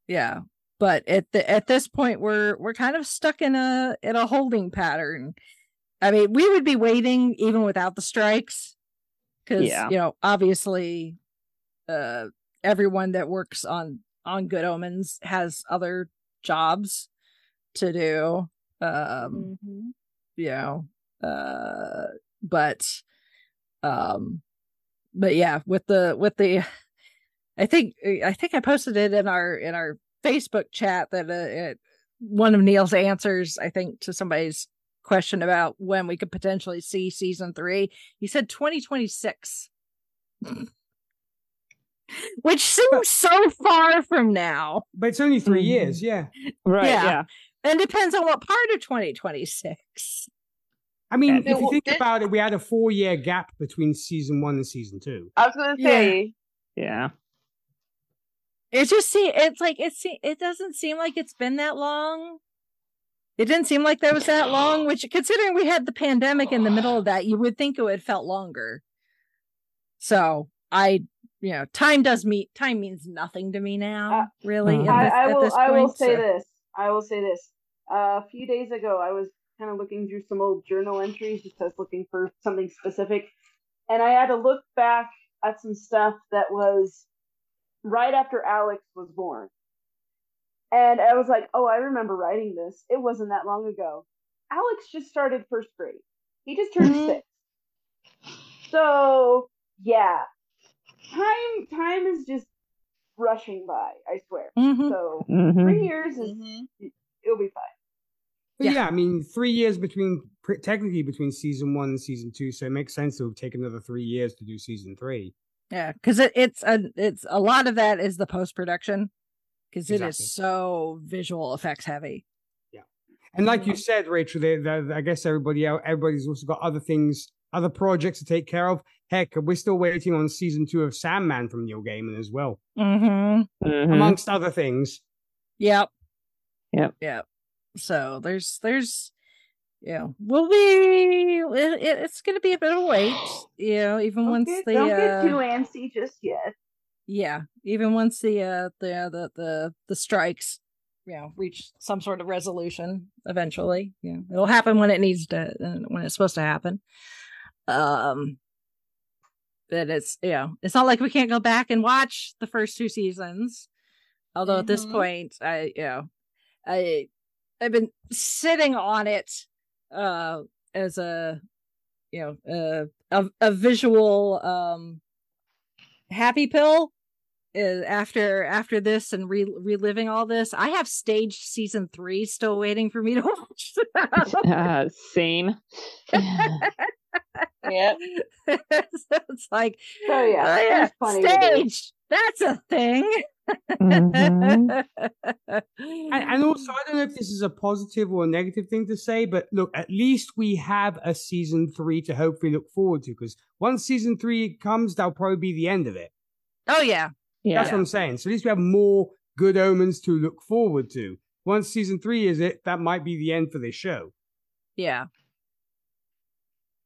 yeah. But at the at this point, we're we're kind of stuck in a in a holding pattern. I mean, we would be waiting even without the strikes, because yeah. you know, obviously, uh, everyone that works on on Good Omens has other jobs to do. Um, mm-hmm. you know, uh, but, um, but yeah, with the with the, I think I think I posted it in our in our Facebook chat that uh, it, one of Neil's answers, I think, to somebody's question about when we could potentially see season three. He said 2026. [LAUGHS] Which seems so far from now. But it's only 3 mm-hmm. years, yeah. Right, yeah. yeah. And depends on what part of 2026. I mean, if you think about it, we had a four year gap between season one and season two. I was going to say, yeah. yeah. It just see it's like it's it doesn't seem like it's been that long. It didn't seem like that was that long, which considering we had the pandemic in the middle of that, you would think it would felt longer. So I you know, time does meet time means nothing to me now, uh, really. This, I, I will I will say so. this. I will say this. Uh, a few days ago I was kind of looking through some old journal entries just was looking for something specific. And I had to look back at some stuff that was right after Alex was born. And I was like, oh, I remember writing this. It wasn't that long ago. Alex just started first grade. He just turned mm-hmm. six. So yeah, time time is just rushing by. I swear. Mm-hmm. So mm-hmm. three years is mm-hmm. it'll be fine. Yeah. yeah. I mean, three years between technically between season one and season two, so it makes sense to take another three years to do season three. Yeah, because it, it's a it's a lot of that is the post production because exactly. it is so visual effects heavy. Yeah, and like you said, Rachel, they, they, I guess everybody everybody's also got other things, other projects to take care of. Heck, we're still waiting on season two of Sandman from Neil Gaiman as well, mm-hmm. Mm-hmm. amongst other things. Yep. Yep. Yep. So there's there's you know we'll be it, it's going to be a bit of a wait. [GASPS] You know, even don't once get, the don't uh, get too antsy just yet. Yeah, even once the uh the the the the strikes you know reach some sort of resolution eventually yeah it'll happen when it needs to when it's supposed to happen um but it's you know it's not like we can't go back and watch the first two seasons although mm-hmm. at this mm-hmm. point i you know i i've been sitting on it uh as a you know uh, a, a visual um happy pill uh, after after this and re- reliving all this i have staged season three still waiting for me to [LAUGHS] watch [LAUGHS] uh, same yeah. [LAUGHS] so it's like, oh yeah, oh, yeah stage. That's a thing. Mm-hmm. [LAUGHS] and, and, also, I don't know if this is a positive or a negative thing to say, but look, at least we have a season three to hopefully look forward to. Because once season three comes, that'll probably be the end of it. Oh yeah, yeah. That's what I'm saying. So at least we have more good omens to look forward to. Once season three is it, that might be the end for this show. Yeah,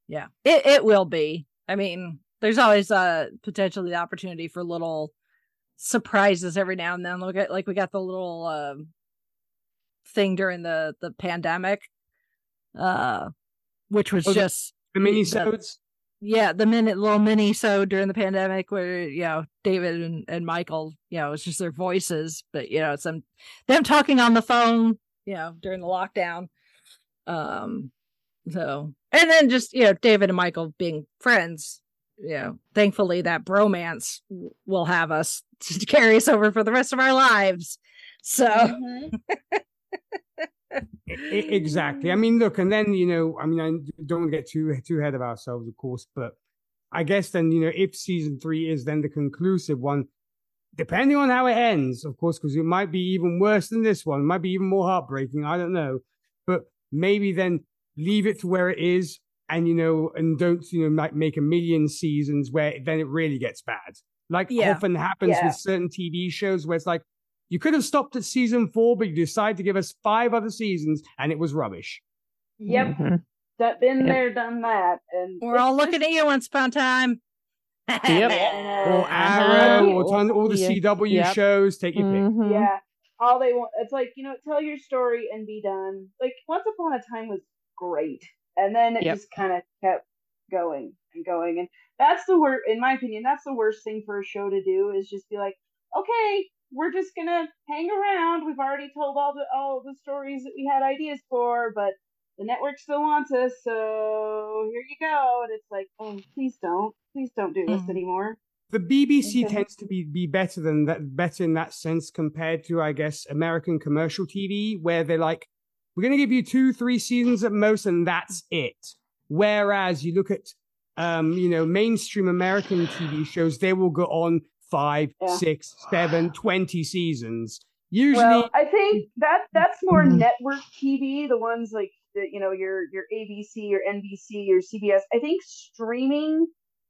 yeah, it it will be. I mean, there's always uh potentially the opportunity for little surprises every now and then. Look at like we got the little um thing during the the pandemic, uh, which was oh, just the, the mini sodes. Yeah, the minute little mini so during the pandemic where you know David and, and Michael, you know, it's just their voices, but you know, it's them them talking on the phone, you know, during the lockdown. Um, so, and then just, you know, David and Michael being friends, you know, thankfully that bromance will have us [LAUGHS] to carry us over for the rest of our lives. So, mm-hmm. [LAUGHS] exactly. I mean, look, and then, you know, I mean, I don't get too, too ahead of ourselves, of course, but I guess then, you know, if season three is then the conclusive one, depending on how it ends, of course, because it might be even worse than this one, it might be even more heartbreaking. I don't know. But maybe then leave it to where it is and you know and don't you know like make a million seasons where then it really gets bad like Yeah. often happens Yeah. with certain tv shows where it's like you could have stopped at season four but you decide to give us five other seasons and it was rubbish Yep, Mhm. that been Yep. there, done that, and We're all looking at you once upon a time. Yep. or Uh, arrow or, Uh-huh. ton, all the Yeah. cw Yep. shows take your pick Mhm. Yeah. All they want it's like, you know, tell your story and be done. Like Once Upon a Time was great. And then it Yep. just kinda kept going and going. And that's the worst in my opinion, that's the worst thing for a show to do is just be like, Okay, we're just gonna hang around. We've already told all the all the stories that we had ideas for, but the network still wants us, so here you go. And it's like, oh, please don't, please don't do this Mhm. anymore. the BBC Okay. tends to be, be better than that, better in that sense compared to, I guess, American commercial TV, where they're like, we're going to give you two, three seasons at most, and that's it. Whereas you look at, um, you know, mainstream American TV shows, they will go on five, Yeah. six, seven, 20 seasons. Usually, Well, I think that that's more Mhm. network TV, the ones like the, you know your your ABC, your NBC, your CBS. I think streaming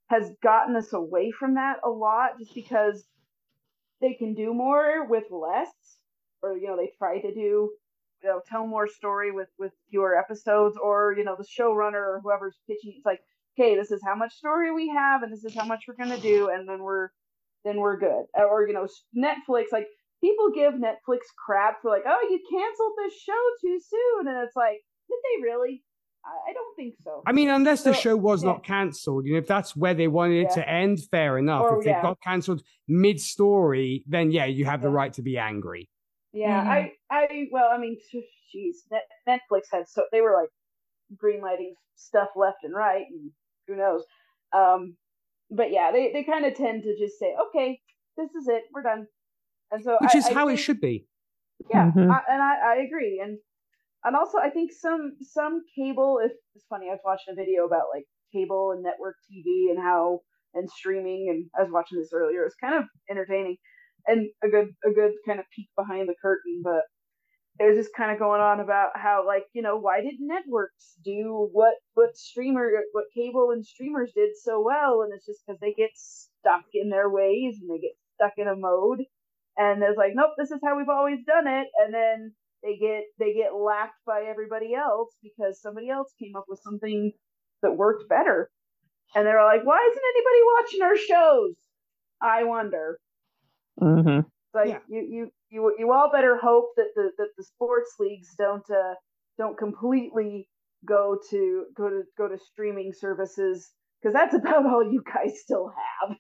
has gotten us away from that a lot, just because they can do more with less, or you know they try to do you know tell more story with with fewer episodes, or you know the showrunner or whoever's pitching. It's like, okay, this is how much story we have, and this is how much we're gonna do, and then we're then we're good. Uh, or you know Netflix, like people give Netflix crap for like, oh, you canceled this show too soon, and it's like, did they really? I, don't think so. I mean, unless the So, show was yeah. not cancelled, you know, if that's where they wanted it Yeah. to end, fair enough. Or, if it yeah. got cancelled mid-story, then yeah, you have the right to be angry. Yeah, Mhm. I, I, well, I mean, jeez, Netflix had so they were like greenlighting stuff left and right, and who knows. Um, but yeah, they they kind of tend to just say, okay, this is it, we're done, and so Which I- is I how it should be. Yeah, Mhm. I, and I, I agree, and and also I think some some cable. If it's funny, I was watching a video about like cable and network TV and how and streaming, and I was watching this earlier. It's kind of entertaining and a good a good kind of peek behind the curtain, but there's just kind of going on about how like you know why did networks do what what streamer what cable and streamers did so well? And it's just because they get stuck in their ways and they get stuck in a mode. And it's like nope this is how we've always done it. And then they get they get laughed by everybody else because somebody else came up with something that worked better. And they're like why isn't anybody watching our shows? I wonder Mhm. it's like Yeah. you, you you you all better hope that the that the sports leagues don't uh don't completely go to go to go to streaming services because that's [LAUGHS] about all you guys still have.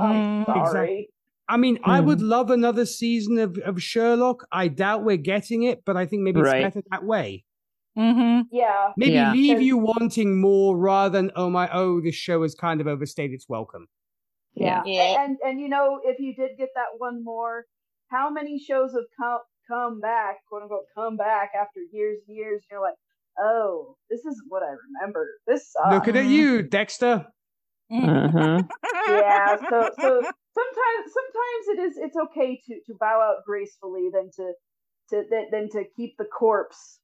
I'm Mm. sorry. Exactly. I mean, I Hmm. would love another season of, of Sherlock. I doubt we're getting it, but I think maybe it's better that way. Mm-hmm. Yeah, Maybe Yeah. leave you wanting more rather than, oh my, oh, this show has kind of overstayed its welcome. Yeah, Yeah. And and you know if you did get that one more, how many shows have come come back, quote unquote, come back after years and years? And you're like, oh, this isn't what I remember. This sucks. Looking at you, Dexter. Mhm. [LAUGHS] yeah so so sometimes sometimes it is it's okay to to bow out gracefully than to to than, than to keep the corpse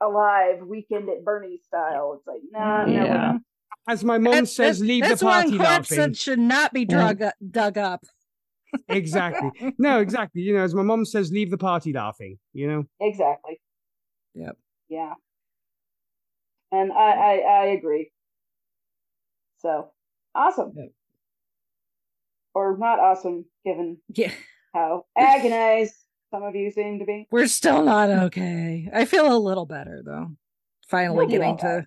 alive weekend at bernie style it's like nah no we're Yeah. not. As my mom says, leave the party one corpse laughing. that should not be drug up, dug up. [LAUGHS] exactly. No, exactly. You know, as my mom says, leave the party laughing. You know. exactly Yep. yeah and i i, I agree so awesome Yep. or not awesome given Yeah, how [LAUGHS] agonized some of you seem to be we're still not okay. I feel a little better though. Finally You'll getting all to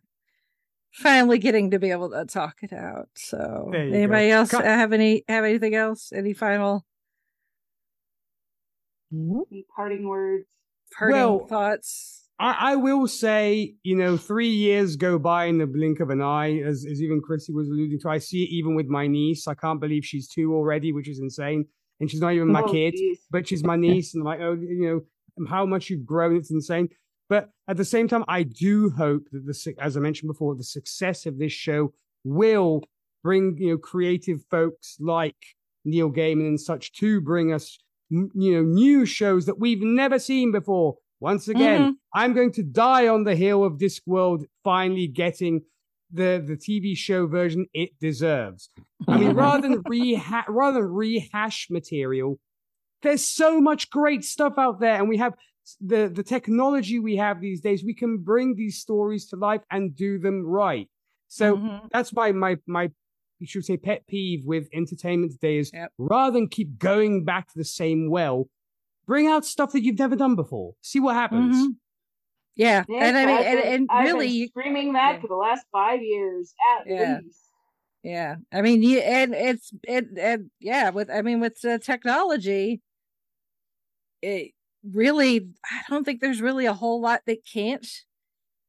finally getting to be able to talk it out. So There you go. anybody else Co- have any have anything else? Any final Any parting words parting Well, thoughts? I, I will say, you know, three years go by in the blink of an eye, as, as even Chrissy was alluding to. I see it even with my niece. I can't believe she's two already, which is insane. And she's not even my Oh, kid, geez. but she's my niece. And I'm like, oh, you know, how much you've grown. It's insane. But at the same time, I do hope that the, as I mentioned before, the success of this show will bring, you know, creative folks like Neil Gaiman and such to bring us, you know, new shows that we've never seen before. Once again, mm-hmm. I'm going to die on the hill of Discworld finally getting the the TV show version it deserves. I mean, [LAUGHS] rather than rehash rather than rehash material, there's so much great stuff out there, and we have the the technology we have these days. We can bring these stories to life and do them right. So mm-hmm. that's why my my you should say pet peeve with entertainment today is yep. rather than keep going back to the same well, bring out stuff that you've never done before. See what happens. Mm-hmm. Yeah. Yes, and I mean, and, and I've really screaming that yeah. for the last five years at yeah. least. Yeah. I mean, you, and it's, it, and yeah, with, I mean, with the technology, it really, I don't think there's really a whole lot that can't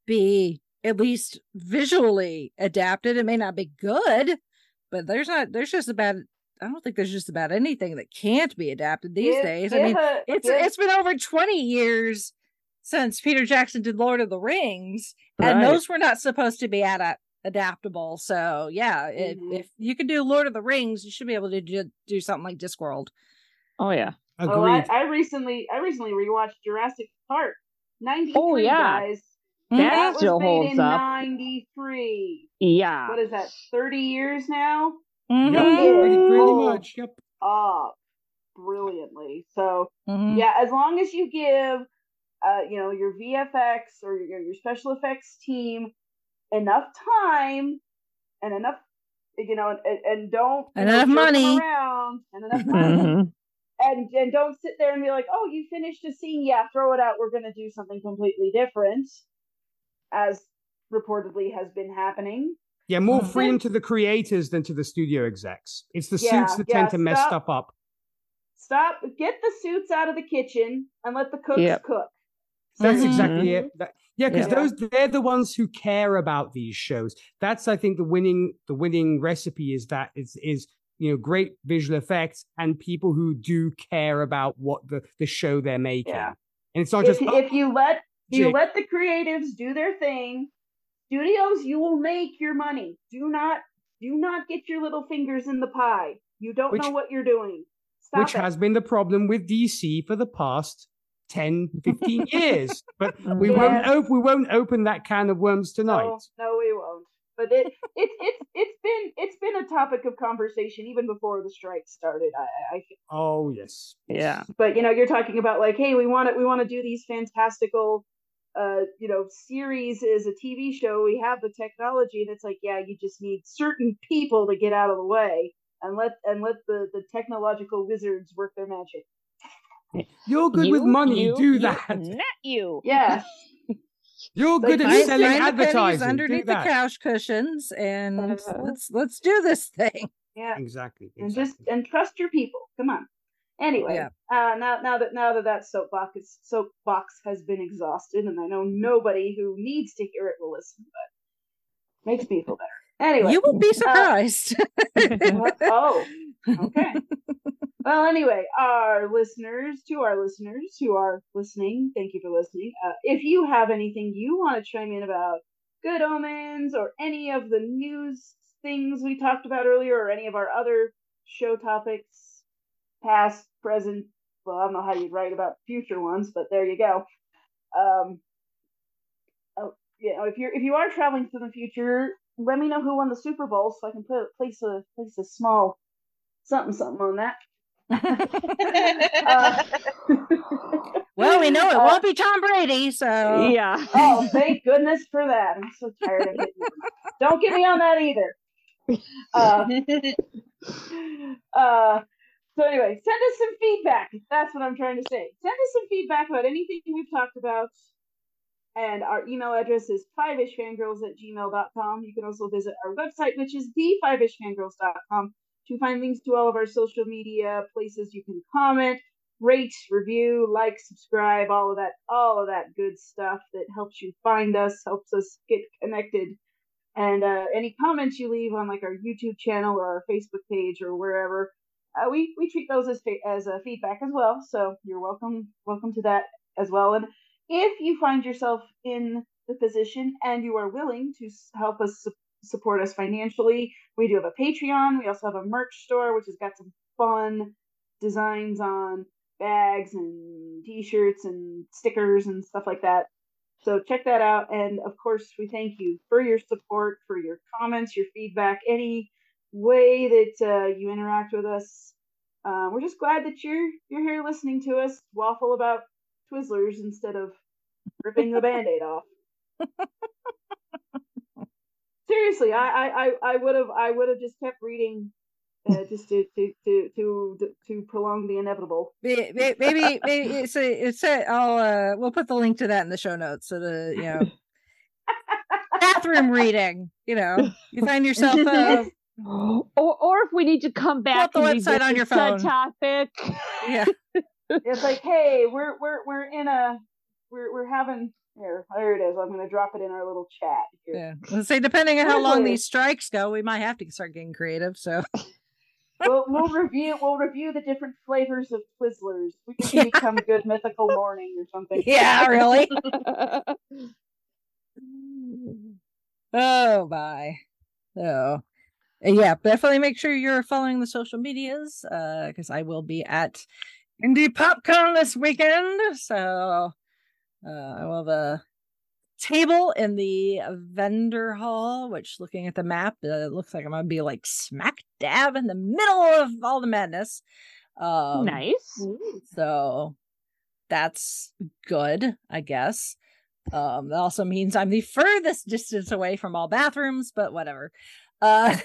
be at least visually adapted. It may not be good, but there's not, there's just about I don't think there's just about anything that can't be adapted these give, days. Give I mean, it's give, it's been over 20 years since Peter Jackson did Lord of the Rings, right. and those were not supposed to be ad- adaptable. So yeah, mm-hmm. if, if you can do Lord of the Rings, you should be able to do, do something like Discworld. Oh yeah. Agreed. Oh, I, I recently I recently rewatched Jurassic Park. 93 oh, yeah. guys. That, that still holds in up. 93. Yeah. What is that? 30 years now? Mm-hmm. Yep, pretty, pretty much. Yep. Up brilliantly. So mm-hmm. yeah, as long as you give uh, you know, your VFX or your, your special effects team enough time and enough, you know, and, and don't enough money around and enough [LAUGHS] money. Mm-hmm. And, and don't sit there and be like, oh, you finished a scene. Yeah, throw it out. We're going to do something completely different, as reportedly has been happening. Yeah, more freedom to the creators than to the studio execs. It's the Yeah, suits that yeah, tend to mess stuff up. Stop. Get the suits out of the kitchen and let the cooks Yep. cook. That's Mhm. exactly it. That- yeah, because Yeah. those they're the ones who care about these shows. That's I think the winning the winning recipe is that is is you know great visual effects and people who do care about what the the show they're making. Yeah. And it's not If, just oh if you let you let the creatives do their thing, studios, you will make your money. Do not do not get your little fingers in the pie. You don't Which- know what you're doing. Stop which it. has been the problem with DC for the past 10, 15 [LAUGHS] years. But [LAUGHS] we Yeah. won't op- we won't open that can of worms tonight. No, no, we won't. But it it's it's it's been it's been a topic of conversation even before the strike started. I, I I Oh yes. Yeah. but you know you're talking about like hey we want to we want to do these fantastical uh you know series as a tv show we have the technology and it's like yeah you just need certain people to get out of the way and let and let the the technological wizards work their magic You're good with money. you- do you- that. Not you. yeah [LAUGHS] You're Like, good at find- selling Find the advertising. Underneath the couch cushions, and Uh-huh. let's let's do this thing. [LAUGHS] yeah Exactly. and just and trust your people come on anyway Yeah. uh now now that now that that soapbox is, soapbox has been exhausted and i know nobody who needs to hear it will listen but makes me feel better anyway You will be uh, surprised. [LAUGHS] [LAUGHS] oh okay. Well anyway our listeners to our listeners who are listening thank you for listening. Uh, if you have anything you want to chime in about good omens or any of the news things we talked about earlier or any of our other show topics past present well i don't know how you'd write about future ones but there you go. Um oh, you know if you're if you are traveling to the future let me know who won the super bowl so i can put place a place a small something something on that uh, [LAUGHS] well, we know it Uh, won't be Tom Brady, so Yeah. [LAUGHS] oh, thank goodness for that. I'm so tired of it. Don't get me on that either. Uh, [LAUGHS] uh, so anyway, send us some feedback. That's what I'm trying to say. Send us some feedback about anything we've talked about. And our email address is fiveishfangirls at gmail.com. You can also visit our website, which is the5ishfangirls.com to find links to all of our social media places you can comment, rate, review, like, subscribe, all of that, all of that good stuff that helps you find us, helps us get connected. And uh, any comments you leave on like our YouTube channel or our Facebook page or wherever, uh, we we treat those as as uh, feedback as well. So you're welcome welcome to that as well. And if you find yourself in the position and you are willing to help us support us financially, we do have a Patreon. We also have a merch store, which has got some fun designs on bags and t-shirts and stickers and stuff like that. So check that out. And of course, we thank you for your support, for your comments, your feedback, any way that uh, you interact with us. Uh, we're just glad that you're you're here listening to us waffle about Twizzlers instead of ripping the [LAUGHS] band-aid off. Seriously, I I I would have I would have just kept reading uh, [LAUGHS] just to, to to to to prolong the inevitable. Maybe maybe, maybe it's a, it's a, I'll uh we'll put the link to that in the show notes so the you know [LAUGHS] bathroom reading. You know, you find yourself. Uh, [GASPS] or or if we need to come back the website on your phone topic. Yeah, [LAUGHS] it's like, hey, we're we're we're in a we're we're having here, there it is. I'm going to drop it in our little chat. Here. Yeah. Let's say, depending on how long these strikes go, we might have to start getting creative. So [LAUGHS] we'll, we'll review we'll review the different flavors of Twizzlers. We can yeah. [LAUGHS] become good mythical morning or something. Yeah, really. [LAUGHS] oh my. So yeah, definitely make sure you're following the social medias because uh, I will be at Indy PopCon this weekend. So uh, I will have a table in the vendor hall, which looking at the map, uh, it looks like I'm gonna be like smack dab in the middle of all the madness. Um, nice. So that's good, I guess. Um, that also means I'm the furthest distance away from all bathrooms, but whatever. Uh,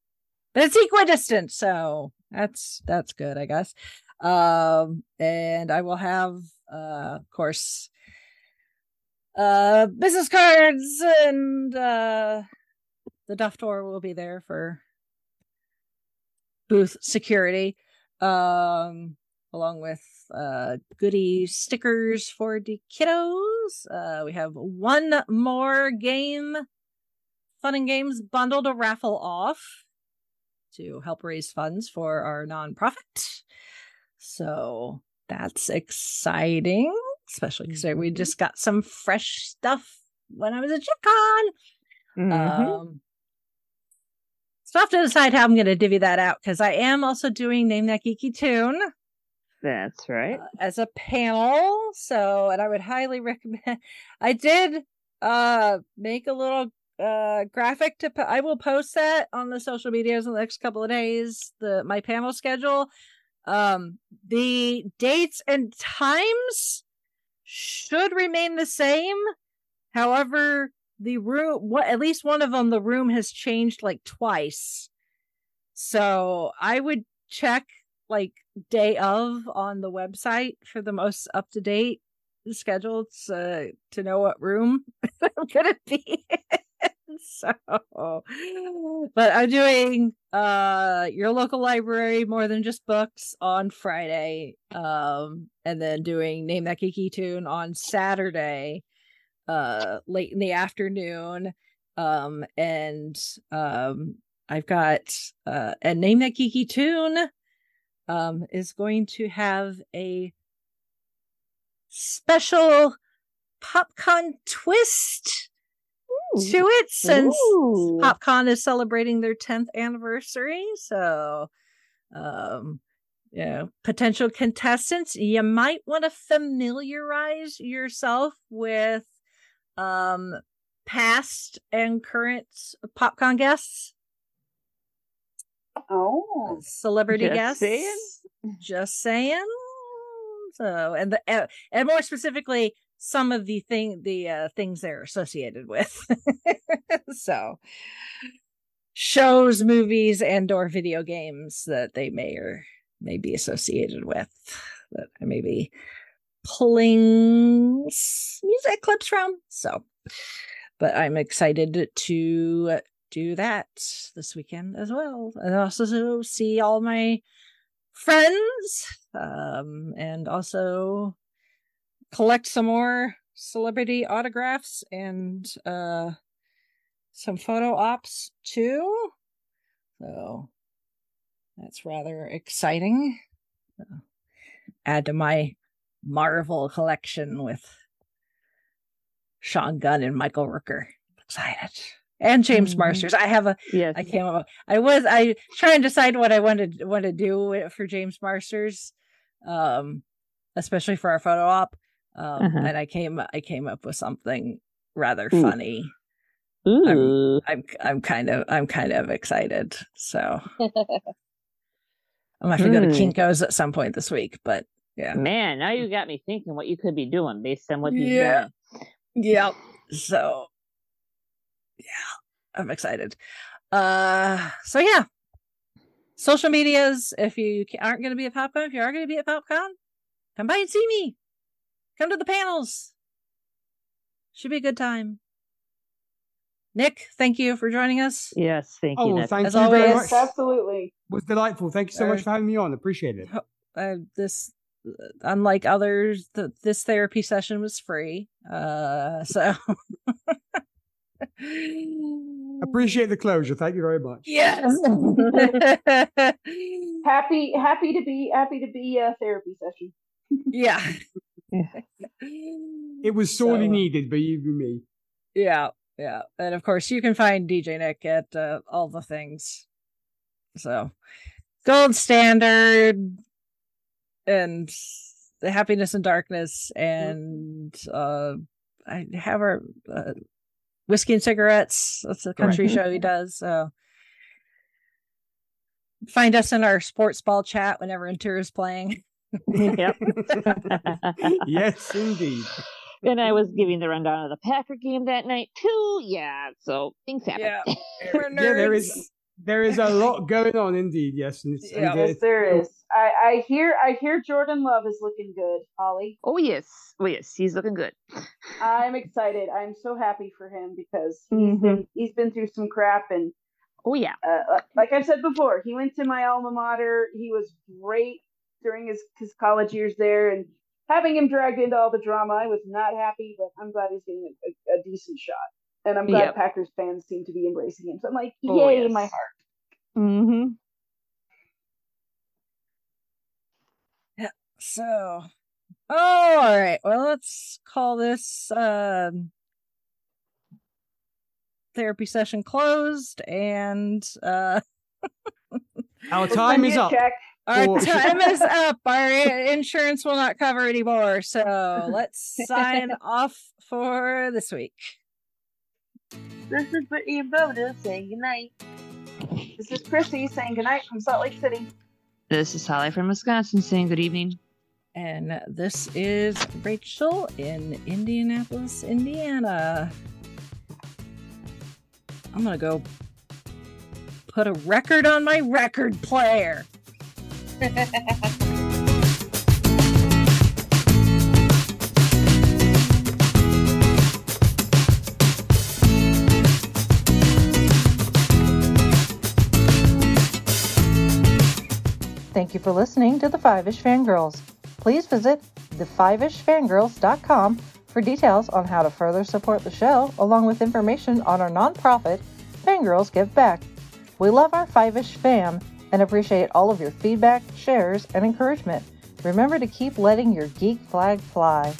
[LAUGHS] but it's equidistant, so that's that's good, I guess. Um, and I will have, uh, of course, uh business cards and uh the duff door will be there for booth security um along with uh goodie stickers for the kiddos. Uh we have one more game fun and games bundle to raffle off to help raise funds for our nonprofit. So that's exciting especially because mm-hmm. we just got some fresh stuff when I was at JitCon. Mm-hmm. Um, so I have to decide how I'm going to divvy that out because I am also doing Name That Geeky Tune. That's right. Uh, as a panel. So, and I would highly recommend. [LAUGHS] I did uh make a little uh graphic to I will post that on the social medias in the next couple of days the my panel schedule um the dates and times should remain the same. However, the room, what at least one of them, the room has changed like twice. So I would check like day of on the website for the most up to date schedule to, to know what room [LAUGHS] I'm gonna be. So, but I'm doing uh your local library more than just books on Friday, um, and then doing name that geeky tune on Saturday, uh, late in the afternoon, um, and um, I've got uh, and name that geeky tune, um, is going to have a special popcorn twist to it since Ooh. PopCon is celebrating their 10th anniversary. So, um, yeah, potential contestants, you might want to familiarize yourself with um past and current PopCon guests. Oh, celebrity just guests. Saying. Just saying. So, and the and more specifically, some of the thing the uh, things they're associated with. [LAUGHS] so shows, movies, and or video games that they may or may be associated with that I may be pulling music clips from. So, but I'm excited to do that this weekend as well, and also see all my friends, um, and also collect some more celebrity autographs and uh some photo ops too. So that's rather exciting. So, add to my Marvel collection with Sean Gunn and Michael Rooker. Excited. And James mm-hmm. Marsters. I have a yes. I came up I was I trying to decide what I wanted want to do for James Marsters. Um especially for our photo op. Um, Uh-huh. And I came I came up with something rather Ooh. funny. Ooh. I'm I'm kind of I'm kind of excited. So I'm gonna have to go to. Kinko's at some point this week. But yeah, Man, now you got me thinking what you could be doing based on what you've Yeah. done. Yep. So yeah, I'm excited. Uh so yeah. Social medias, if you aren't going to be at PopCon, if you are going to be at PopCon, come by and see me. Come to the panels. Should be a good time. Nik, thank you for joining us. Yes, thank Oh, you. well, thank As you very always- much. Absolutely. It was delightful. Thank you so much Uh, for having me on. Appreciate it. uh, this unlike others th- this therapy session was free uh so [LAUGHS] Appreciate the closure. Thank you very much. yes [LAUGHS] Happy, happy to be, happy to be a therapy session. [LAUGHS] yeah It was sorely So, needed, believe you me. yeah yeah and of course you can find dj Nik at uh, all the things. So gold standard and the happiness and darkness and uh i have our uh, whiskey and cigarettes. That's a country Correct. show he does so. Find us in our sports ball chat whenever Inter is playing yep. [LAUGHS] yes, indeed. and I was giving the rundown of the Packer game that night too. Yeah, so things happen. yeah [LAUGHS] we're Yeah, there is there is a [LAUGHS] lot going on indeed. Yes, and it's, and Yeah. uh, Yes, there is. I, I hear, I hear Jordan Love is looking good, Holly. Oh yes, oh yes, he's looking good. I'm excited. I'm so happy for him because he's Mhm. been he's been through some crap and Oh yeah, uh, like I've said before, he went to my alma mater. He was great during his, his college years there, and having him dragged into all the drama, I was not happy. But I'm glad he's getting a, a, a decent shot, and I'm glad Yep. Packers fans seem to be embracing him. So I'm like, yay, Oh, yes. my heart. mm-hmm. Yeah. So, oh, all right. Well, let's call this um, therapy session closed, and uh, [LAUGHS] our time is up. check. Our time is up. Our insurance will not cover anymore. So [LAUGHS] let's sign off for this week. This is Brittany and Boda saying goodnight. This is Chrissy saying goodnight from Salt Lake City. This is Holly from Wisconsin saying good evening. And this is Rachel in Indianapolis, Indiana. I'm going to go put a record on my record player. [LAUGHS] Thank you for listening to the Fiveish Fangirls. Please visit thefiveishfangirls.com for details on how to further support the show, along with information on our nonprofit, Fangirls Give Back. We love our Fiveish fam and appreciate all of your feedback, shares, and encouragement. Remember to keep letting your geek flag fly.